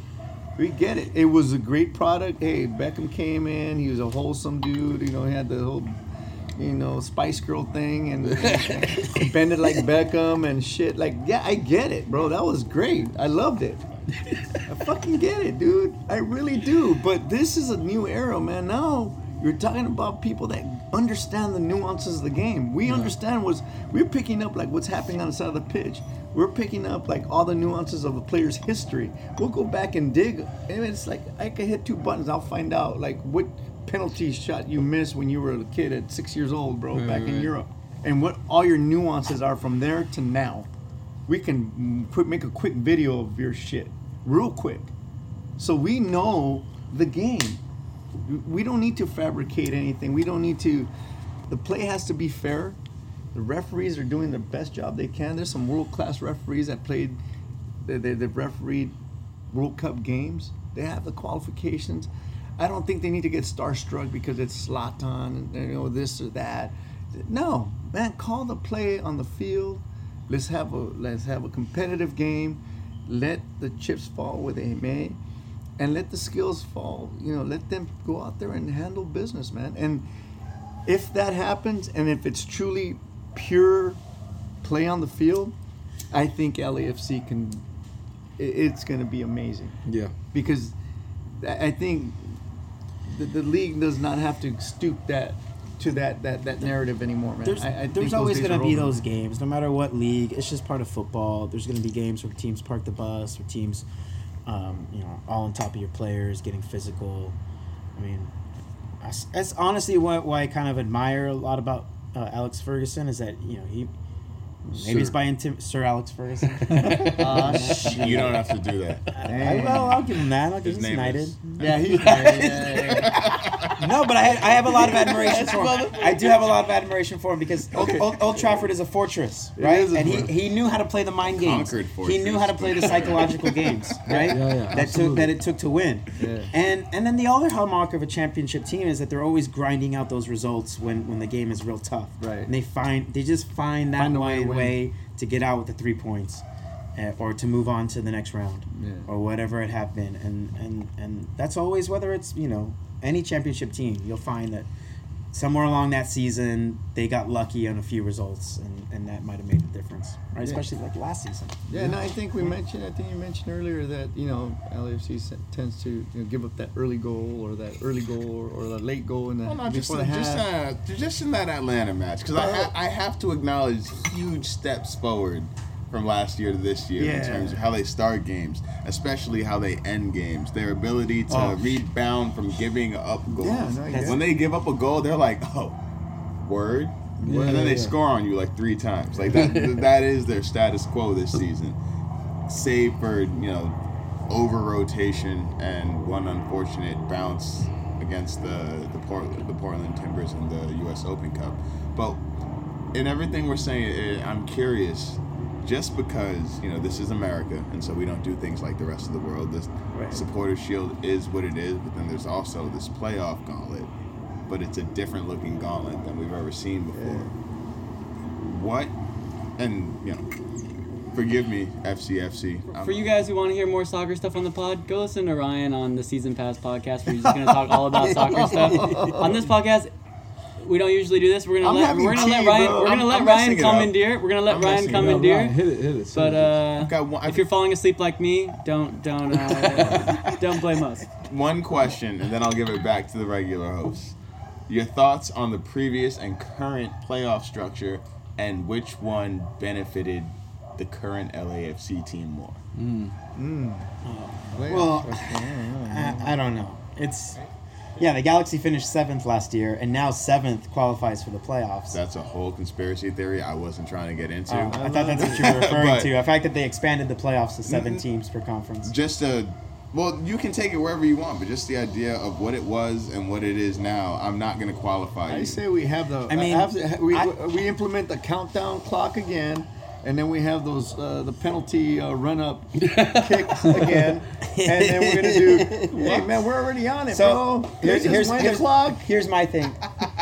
We get it. It was a great product. Hey, Beckham came in. He was a wholesome dude. You know, he had the whole, you know, Spice Girl thing and, and bend it like Beckham and shit. Like, yeah, I get it, bro. That was great. I loved it. I fucking get it, dude. I really do. But this is a new era, man. Now you're talking about people that understand the nuances of the game. We understand what's we're picking up like what's happening on the side of the pitch. We're picking up like all the nuances of a player's history. We'll go back and dig. And it's like I can hit two buttons. I'll find out like what penalty shot you missed when you were a kid at six years old, bro, back in Europe, and what all your nuances are from there to now. We can quick make a quick video of your shit, real quick, so we know the game. We don't need to fabricate anything. We don't need to. The play has to be fair. The referees are doing the best job they can. There's some world class referees that played, they, they, they've refereed World Cup games. They have the qualifications. I don't think they need to get starstruck because it's Zlatan and you know this or that. No, man, call the play on the field. Let's have a let's have a competitive game. Let the chips fall where they may, and let the skills fall. You know, let them go out there and handle business, man. And if that happens, and if it's truly pure play on the field, I think LAFC can it's going to be amazing Yeah. because I I think the, the league does not have to stoop that to that that, that narrative anymore, man. There's, I, I there's those always going to be over. those games, no matter what league. It's just part of football. There's going to be games where teams park the bus, where teams, um, you know, all on top of your players, getting physical. I mean, that's, that's honestly what why I kind of admire a lot about uh, Alex Ferguson is that you know he. Maybe it's by intim- Sir Alex Ferguson. uh, You don't have to do that. I, well, I'll give him that. I'll give His him name United. is- Yeah. No, but I, I have a lot of admiration for him. I do have a lot of admiration for him because Old, Old, Old Trafford is a fortress, right? is a and he, fortress. he knew how to play the mind games. Conquered He knew how to play the psychological games, right? Yeah, yeah, that took absolutely. that it took to win. Yeah. And and then the other hallmark of a championship team is that they're always grinding out those results when, when the game is real tough. Right. And they find they just find that Find a way way, to win. Way to get out with the three points. Uh, or to move on to the next round, Yeah. or whatever it have been, and, and and that's always whether it's you know any championship team, you'll find that somewhere along that season they got lucky on a few results, and, and that might have made a difference, right? Especially like last season. Yeah, and I think we mentioned. I think you mentioned earlier that you know LAFC tends to you know, give up that early goal or that early goal or, or the late goal in the Well, no, just, before the just, half. uh, just in that Atlanta match, because I, ha- I have to acknowledge huge steps forward from last year to this year in terms of how they start games, especially how they end games. Their ability to Oh. rebound from giving up goals. Yeah, no. When they give up a goal, they're like, oh, word. and then they yeah. score on you like three times. Like that, that is their status quo this season. Save for you know over rotation and one unfortunate bounce against the the, Port, the Portland Timbers in the U.S. Open Cup. But in everything we're saying, eh, I'm curious. Just because you know this is America, and so we don't do things like the rest of the world. This Right. supporter shield is what it is, but then there's also this playoff gauntlet. But it's a different looking gauntlet than we've ever seen before. What, and you know, forgive me, FCFC. For you guys who want to hear more soccer stuff on the pod, go listen to Ryan on the Season Pass podcast where he's just going to talk all about soccer stuff. On this podcast, we don't usually do this. We're gonna I'm let we're gonna let Ryan bro. we're gonna I'm- let I'm Ryan messing it up. commandeer. We're gonna let I'm Ryan messing it up. commandeer. Ryan, hit it, hit it. But uh, one- if you're falling asleep like me, don't don't uh, don't blame us. one question, and then I'll give it back to the regular host. Your thoughts on the previous and current playoff structure, and which one benefited the current LAFC team more? Well, I, I don't know. It's yeah, the Galaxy finished seventh last year, and now seventh qualifies for the playoffs. That's a whole conspiracy theory I wasn't trying to get into. Oh, I thought that's what you were referring But- to. The fact that they expanded the playoffs to 7 mm-hmm. teams per conference. just a well you can take it wherever you want but just the idea of what it was and what it is now i'm not going to qualify I you say we have the. I mean, have to- we I- we implement the countdown clock again, and then we have those uh, the penalty uh, run up kicks again, and then we're gonna do. Hey man, we're already on it, So bro. here's, Let's here's, wind here's, the clock. here's my thing.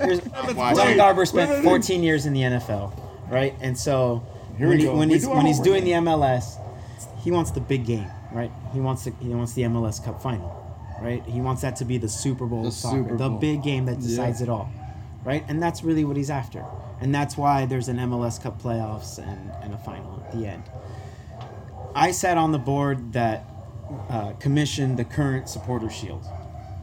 here's, Watch Garber spent Wait, wait, wait. 14 years in the NFL, right? And so Here when, he, when he's do when he's homework doing the. MLS, he wants the big game, right? He wants the he wants the MLS Cup final, right? He wants that to be the Super Bowl The of soccer, Super the big game that decides it all, right? And that's really what he's after, and that's why there's an MLS Cup playoffs and, and a final at the end. I sat on the board that uh, commissioned the current supporter shield.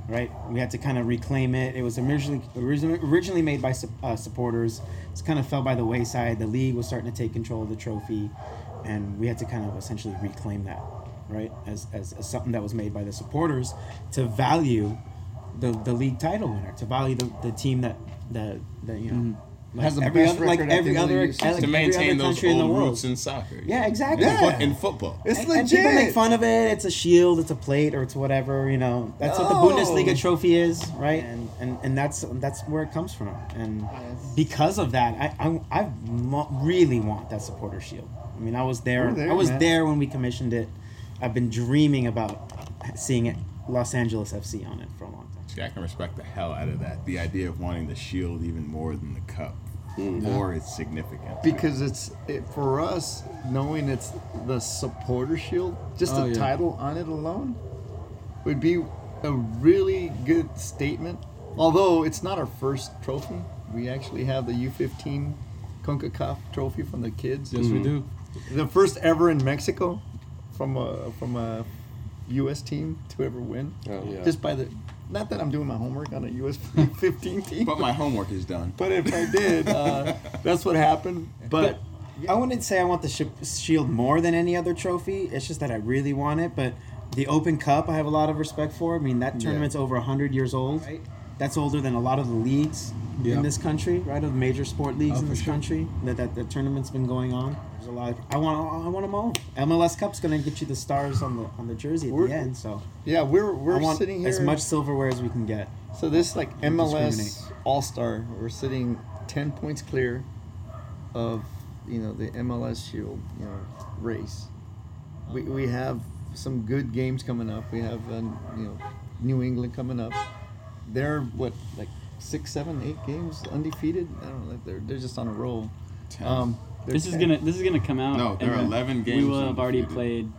Right, we had to kind of reclaim it. It was originally originally, made by uh, supporters. It's kind of fell by the wayside. The league was starting to take control of the trophy, and we had to kind of essentially reclaim that, right, as, as, as something that was made by the supporters to value the, the league title winner, to value the, the team that that, that you know mm-hmm. like Has the every best other, like record at every other, like to every maintain other those country in the old world. roots in soccer. Yeah, exactly. Yeah. In football. It's And, legit. and people make fun of it. It's a shield. It's a plate, or it's whatever. You know, that's what the Bundesliga trophy is, right? And and, and that's that's where it comes from. And because of that, I I, I really want that supporter shield. I mean, I was there. There, I was man. there when we commissioned it. I've been dreaming about seeing it, Los Angeles FC on it for a long time. See, I can respect the hell out of that the idea of wanting the shield even more than the cup mm-hmm. for its significance because it's it, for us knowing it's the supporter shield just Oh, the yeah. title on it alone would be a really good statement although it's not our first trophy we actually have the u15 concacaf trophy from the kids Yes, we mm. do. the first ever in mexico from a from a U.S. team to ever win. Oh, yeah. Just by the, not that I'm doing my homework on a U.S. 15 team, But my homework is done. but if I did, uh, that's what happened. But I wouldn't say I want the sh- shield more than any other trophy. It's just that I really want it. But the Open Cup, I have a lot of respect for. I mean, that tournament's over hundred years old. That's older than a lot of the leagues in this country, right? Of major sport leagues Oh, in this sure. country. That, that the tournament's been going on. There's a lot. Of, I want. I want them all. MLS Cup's gonna get you the stars on the on the jersey at We're- the end. So yeah, we're we're I want sitting here. as much silverware as we can get. So this like. MLS All Star, we're sitting ten points clear of you know the MLS Shield you know race. We, we have some good games coming up. We have um, you know New England coming up. They're what like six, seven, eight games undefeated. I don't know. They're they're just on a roll. Ten. Um, they're This is gonna this is gonna come out. No, there are then 11 We games will have already undefeated. played.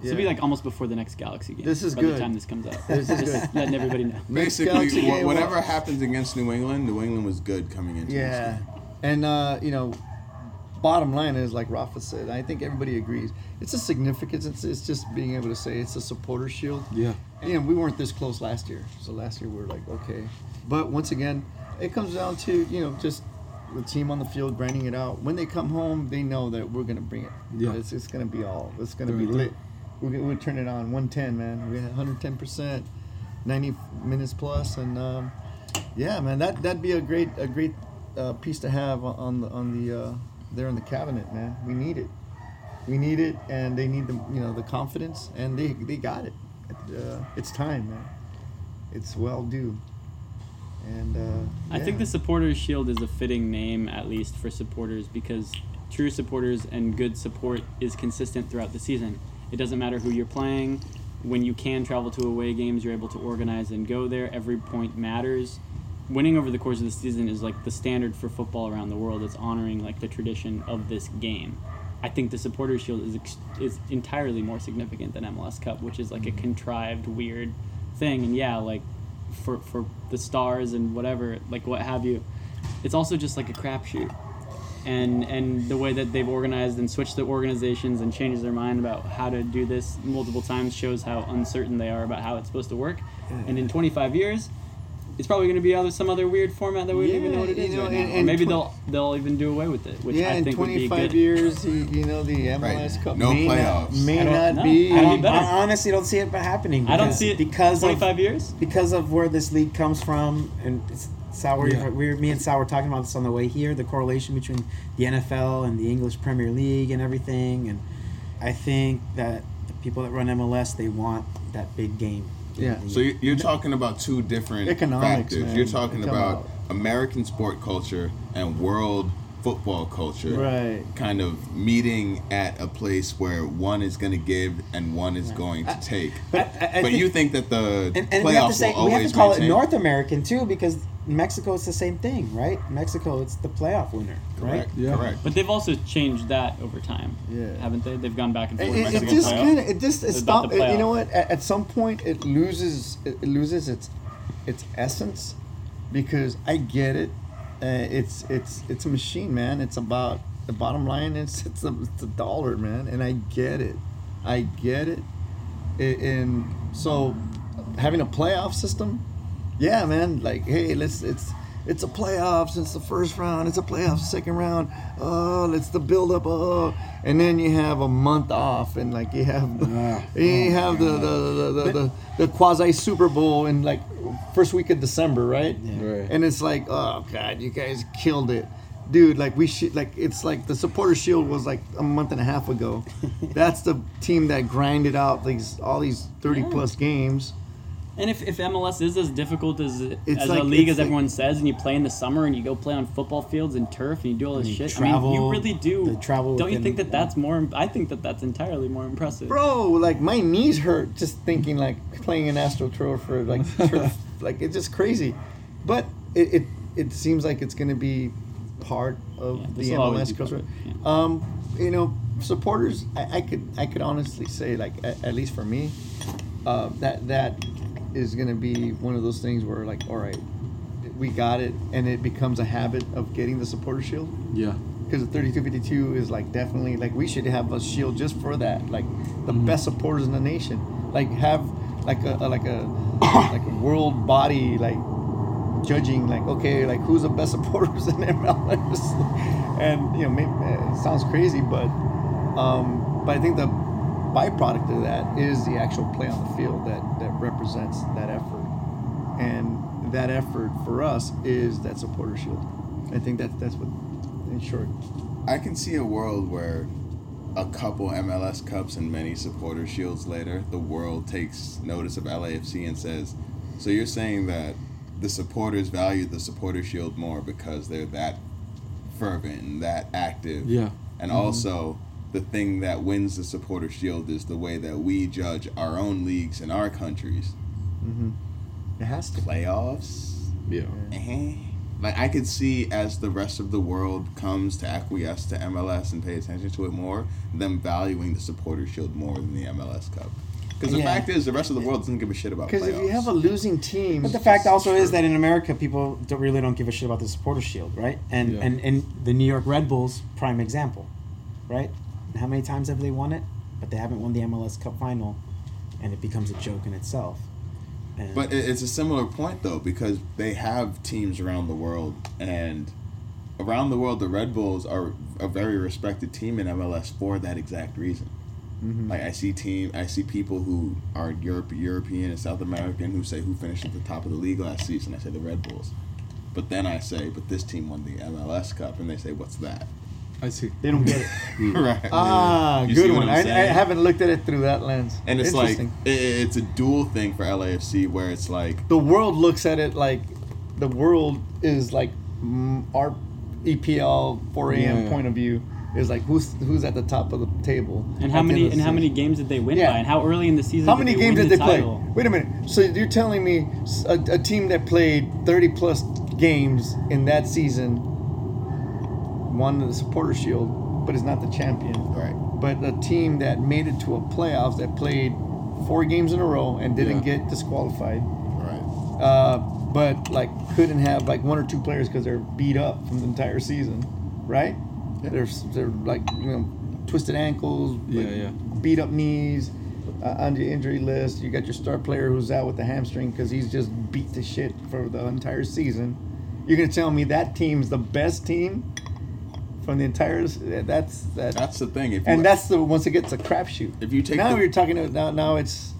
This will be like almost before the next Galaxy game. This is by good. the time this comes out. This is Just good. letting everybody know. Basically, wha- whatever what- happens against New England, New England was good coming into this Yeah, game. and uh, you know, bottom line is like Rafa said. I think everybody agrees. It's a significance. It's, it's just being able to say it's a supporter shield. Yeah. You know, we weren't this close last year, so last year we were like okay, but once again, it comes down to you know just the team on the field grinding it out. When they come home, they know that we're gonna bring it. Yeah. it's, it's gonna be all. It's gonna be lit. We're gonna turn it on 110, man. We had 110 percent, 90 minutes plus, and um, yeah, man, that that'd be a great a great uh, piece to have on the on the uh, there in the cabinet, man. We need it. We need it, and they need the you know the confidence, and they they got it. Uh, it's time, man. It's well due. And uh, I think the Supporters Shield is a fitting name, at least for supporters, because true supporters and good support is consistent throughout the season. It doesn't matter who you're playing. When you can travel to away games, you're able to organize and go there. Every point matters. Winning over the course of the season is like the standard for football around the world. It's honoring like the tradition of this game. I think the Supporters Shield is ex- is entirely more significant than MLS Cup, which is like a mm-hmm. contrived, weird thing. And yeah, like for for the stars and whatever, like what have you, it's also just like a crapshoot. And and the way that they've organized and switched the organizations and changed their mind about how to do this multiple times shows how uncertain they are about how it's supposed to work. And in 25 years, it's probably going to be other some other weird format that we don't even know what it is you know, right now. and- or maybe twen- they'll they'll even do away with it, which yeah, I in think would be 25 good. years, you, you know, the MLS Right. Cup No may playoffs. not, may don't not know. be. I I, don't don't. I honestly don't see it happening. I don't see it because of 25 years. because of where this league comes from and it's Sal, we Yeah. we were, me and Sal were talking about this on the way here, the correlation between the NFL and the English Premier League and everything. And I think that the people that run MLS, they want that big game. Yeah. So you- you're talking about two different Economics, factors. man. You're talking You're talking about about- American sport culture and world football culture Right. kind of meeting at a place where one is going to give and one is going to take. I- I but think- you think that the And, and playoffs we have to say will we have always to call maintain? it North American too because Mexico it's the same thing, right? Mexico it's the playoff winner, right? Correct. Yeah. Correct. But they've also changed that over time, Yeah. haven't they? They've gone back and forth. it, Mexican it just kind of it just it It's about the it- you know what? At, at some point, it loses it, it loses its its essence because I get it. Uh, it's it's it's a machine, man. It's about the bottom line. It's it's a, it's a dollar, man, and I get it. I get it. And so having a playoff system, yeah, man. Like, hey, let's it's it's a playoffs. It's the first round. It's a playoffs second round. Oh, it's the build up. Oh, and then you have a month off, and like you have Ah. you have the the the, the, the, the quasi Super Bowl and like first week of December, right? Right. And it's like, oh god, you guys killed it. Dude, like we should like it's like the supporter shield was like a month and a half ago. That's the team that grinded out these all these thirty plus games. And if, if MLS is as difficult as It's as like- a league it's as like- everyone says, and you play in the summer and you go play on football fields and turf and you do all this you shit, I mean, travel, you really do. the travel Don't you think that that's more? I think that that's entirely more impressive. Bro, like my knees hurt just thinking like playing an AstroTurf or like turf. Like it's just crazy. But it, it it seems like it's gonna be part of Yeah, the this will always MLS be culture. of it, Um, you know, supporters. I, I could I could honestly say like at, at least for me, uh, that that is gonna be one of those things where like all right, we got it, and it becomes a habit of getting the supporter shield. Yeah. because the 3252 is like definitely like we should have a shield just for that, like the best supporters in the nation, like have like a, like a like a world body like judging like okay like who's the best supporters in MLS, and you know maybe, it sounds crazy, but um, but I think the byproduct of that is the actual play on the field that that represents that effort, and that effort for us is that supporter shield. I think that that's what, in short. I can see a world where a couple MLS Cups and many supporter shields later, the world takes notice of LAFC and says, "So you're saying that the supporters value the supporter shield more because they're that fervent and that active, Yeah. and also." The thing that wins the supporter shield is the way that we judge our own leagues in our countries. It has to. Playoffs, Yeah. eh. Like I could see as the rest of the world comes to acquiesce to MLS and pay attention to it more, them valuing the supporter shield more than the MLS Cup. Because the Yeah. fact is, the rest of the world doesn't give a shit about Because if you have a losing team, But the fact also is that in America, people don't, really don't give a shit about the supporter shield, right? And Yeah. and and the New York Red Bulls, prime example, right? How many times have they won it? But they haven't won the MLS Cup final, and it becomes a joke in itself. And But it's a similar point though, because they have teams around the world, and around the world, the Red Bulls are a very respected team in MLS for that exact reason. Mm-hmm. Like I see team, I see people who are Europe, European and South American who say who finished at the top of the league last season. I say the Red Bulls, but then I say, but this team won the MLS Cup, and they say, what's that? I see. they don't get it. right. ah, You good one. I'm I, I haven't looked at it through that lens. And it's like it, it's a dual thing for LAFC where it's like the world looks at it like the world is like mm, our EPL 4 a.m. Yeah. point of view is like who's who's at the top of the table. And how many and the how many games did they win Yeah. by? And how early in the season? How did many they games win did the they play? Wait a minute. So you're telling me a team that played 30 plus games in that season won the supporter shield, but is not the champion. Right. But a team that made it to a playoffs that played four games in a row and didn't Yeah. get disqualified, right. uh, but like couldn't have like one or two players because they're beat up from the entire season, right? Yeah. They're they're like you know twisted ankles, Yeah, like, yeah. beat up knees. Uh, on your injury list, you got your star player who's out with the hamstring because he's just beat the shit for the entire season. You're gonna tell me that team's the best team from the entire? That's that. That's the thing. If you, and that's the once it gets a crapshoot. If you take now the- you're talking about now now it's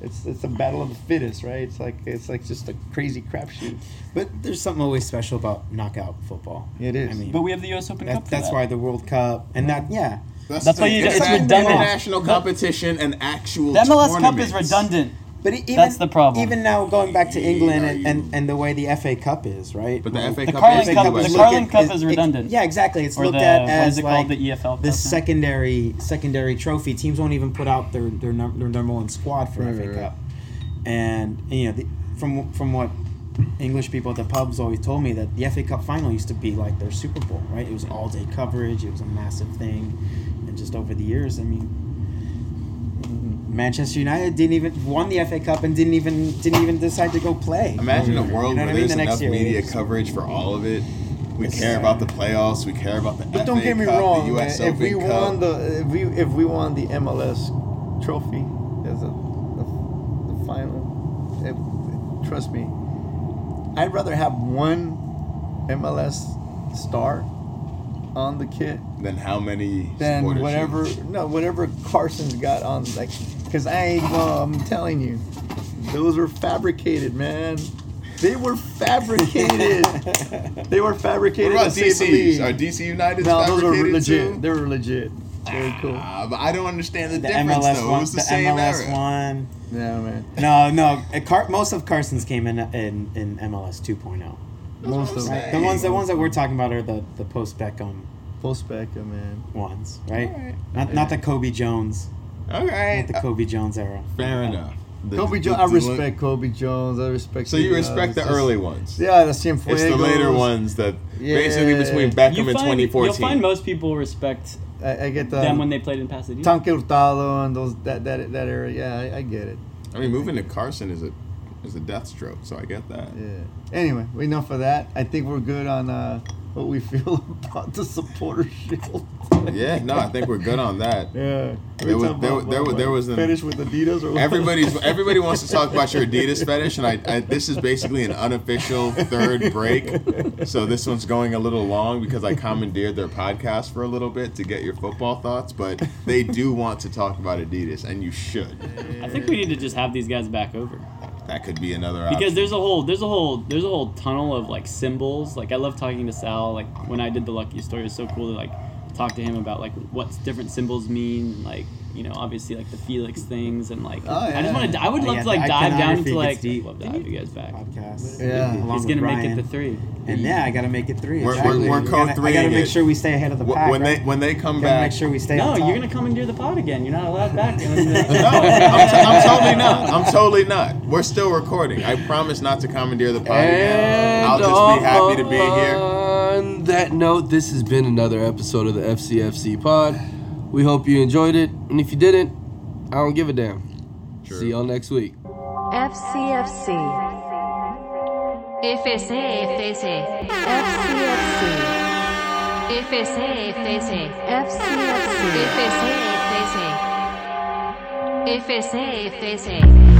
it's it's a battle of the fittest, right? It's like it's like just a crazy crapshoot. but there's something always special about knockout football. It is. I mean, But we have the U.S. Open that, Cup. For that's that. why the World Cup and that yeah. that's, that's the why thing. you- it's, it's that redundant. international competition and actual. the MLS Cup is redundant. But even, That's the problem. Even now, going back to England and, and, and the way the FA Cup is, right? But the Well, FA The Cup Carling is Cup- the the US. looked Carling Cup it's- is it's- redundant. yeah, exactly. It's Or looked the- at as it like the EFL the Cup now? secondary secondary trophy. Teams won't even put out their their, num- their number one squad for Right, FA right, right. Cup. And you know, the, from from what English people at the pubs always told me that the FA Cup final used to be like their Super Bowl, right? It was all day coverage. It was a massive thing, and just over the years, I mean. Manchester United didn't even won the FA Cup and didn't even didn't even decide to go play. Imagine a world You know where what I mean? there's The enough year, media it's- coverage for all of it. We care about the playoffs. We care about the But FA don't get me Cup, wrong, the man. US If Open we Cup. won the if we if we won the MLS trophy as a the, the final, it, trust me, I'd rather have one MLS star on the kit than how many than whatever shields? no whatever Carson's got on like because I ain't well, I'm telling you those were fabricated man they were fabricated they were What fabricated about to the DC's? least. Are DC United no those are legit too? they were legit very cool Ah, but I don't understand the, the difference MLS though. one, it was the, the same MLS era. one. yeah man No, no. uh, Car- most of Carson's came in in, in MLS 2.0. most of Right? them The ones the ones that we're talking about are the the post Beckham full spectrum man ones, right? Alright. Not not the Cobi Jones, All right, not the Cobi Jones era. fair enough. The- Cobi Jones I respect Cobi Jones I respect So you uh, respect the it's- early ones. yeah the Cienfuegos It's the later ones that basically between Beckham You and find, 2014. you'll find most people respect I, I get the them when they played in Pasadena. Tanque Hurtado and those that that that era yeah I, I get it I mean, moving to Carson is a is a death stroke, so I get that. Yeah. Anyway, enough of that. I think we're good on uh, what we feel about the supporter shield. Yeah, no, I think we're good on that. Yeah. There was- there- there was- there was an- fetish with Adidas or what? Everybody's everybody wants to talk about your Adidas fetish, and I, I this is basically an unofficial third break. So this one's going a little long because I commandeered their podcast for a little bit to get your football thoughts, but they do want to talk about Adidas, and you should. I think we need to just have these guys back over That could be another because there's a whole there's a whole there's a whole tunnel of like symbols. Like I love talking to Sal. Like when I did the Lucky story, it was so cool to like talk to him about like what different symbols mean. Like you know, obviously like the Felix things and like Oh, I just want to. I would love Yeah, to like dive down iconography into like. deep. Love to have you guys back. Podcast. Yeah. Along He's gonna make it to three. And yeah, I gotta make it three. We're- exactly. we're- we're I gotta- I co-threeing gotta make sure we stay ahead of the Wh- pack. when they right? when they come gotta back, make sure we stay. No, on top. you're gonna commandeer the pod again. You're not allowed back. No, I'm, t- I'm totally not. I'm totally not. We're still recording. I promise not to commandeer the pod. And I'll just be happy to be here. On that note, this has been another episode of the FCFC Pod. We hope you enjoyed it, and if you didn't, I don't give a damn. True. See y'all next week. FCFC. FCFC. FCFC. FCFC. FCFC. FCFC. FCFC.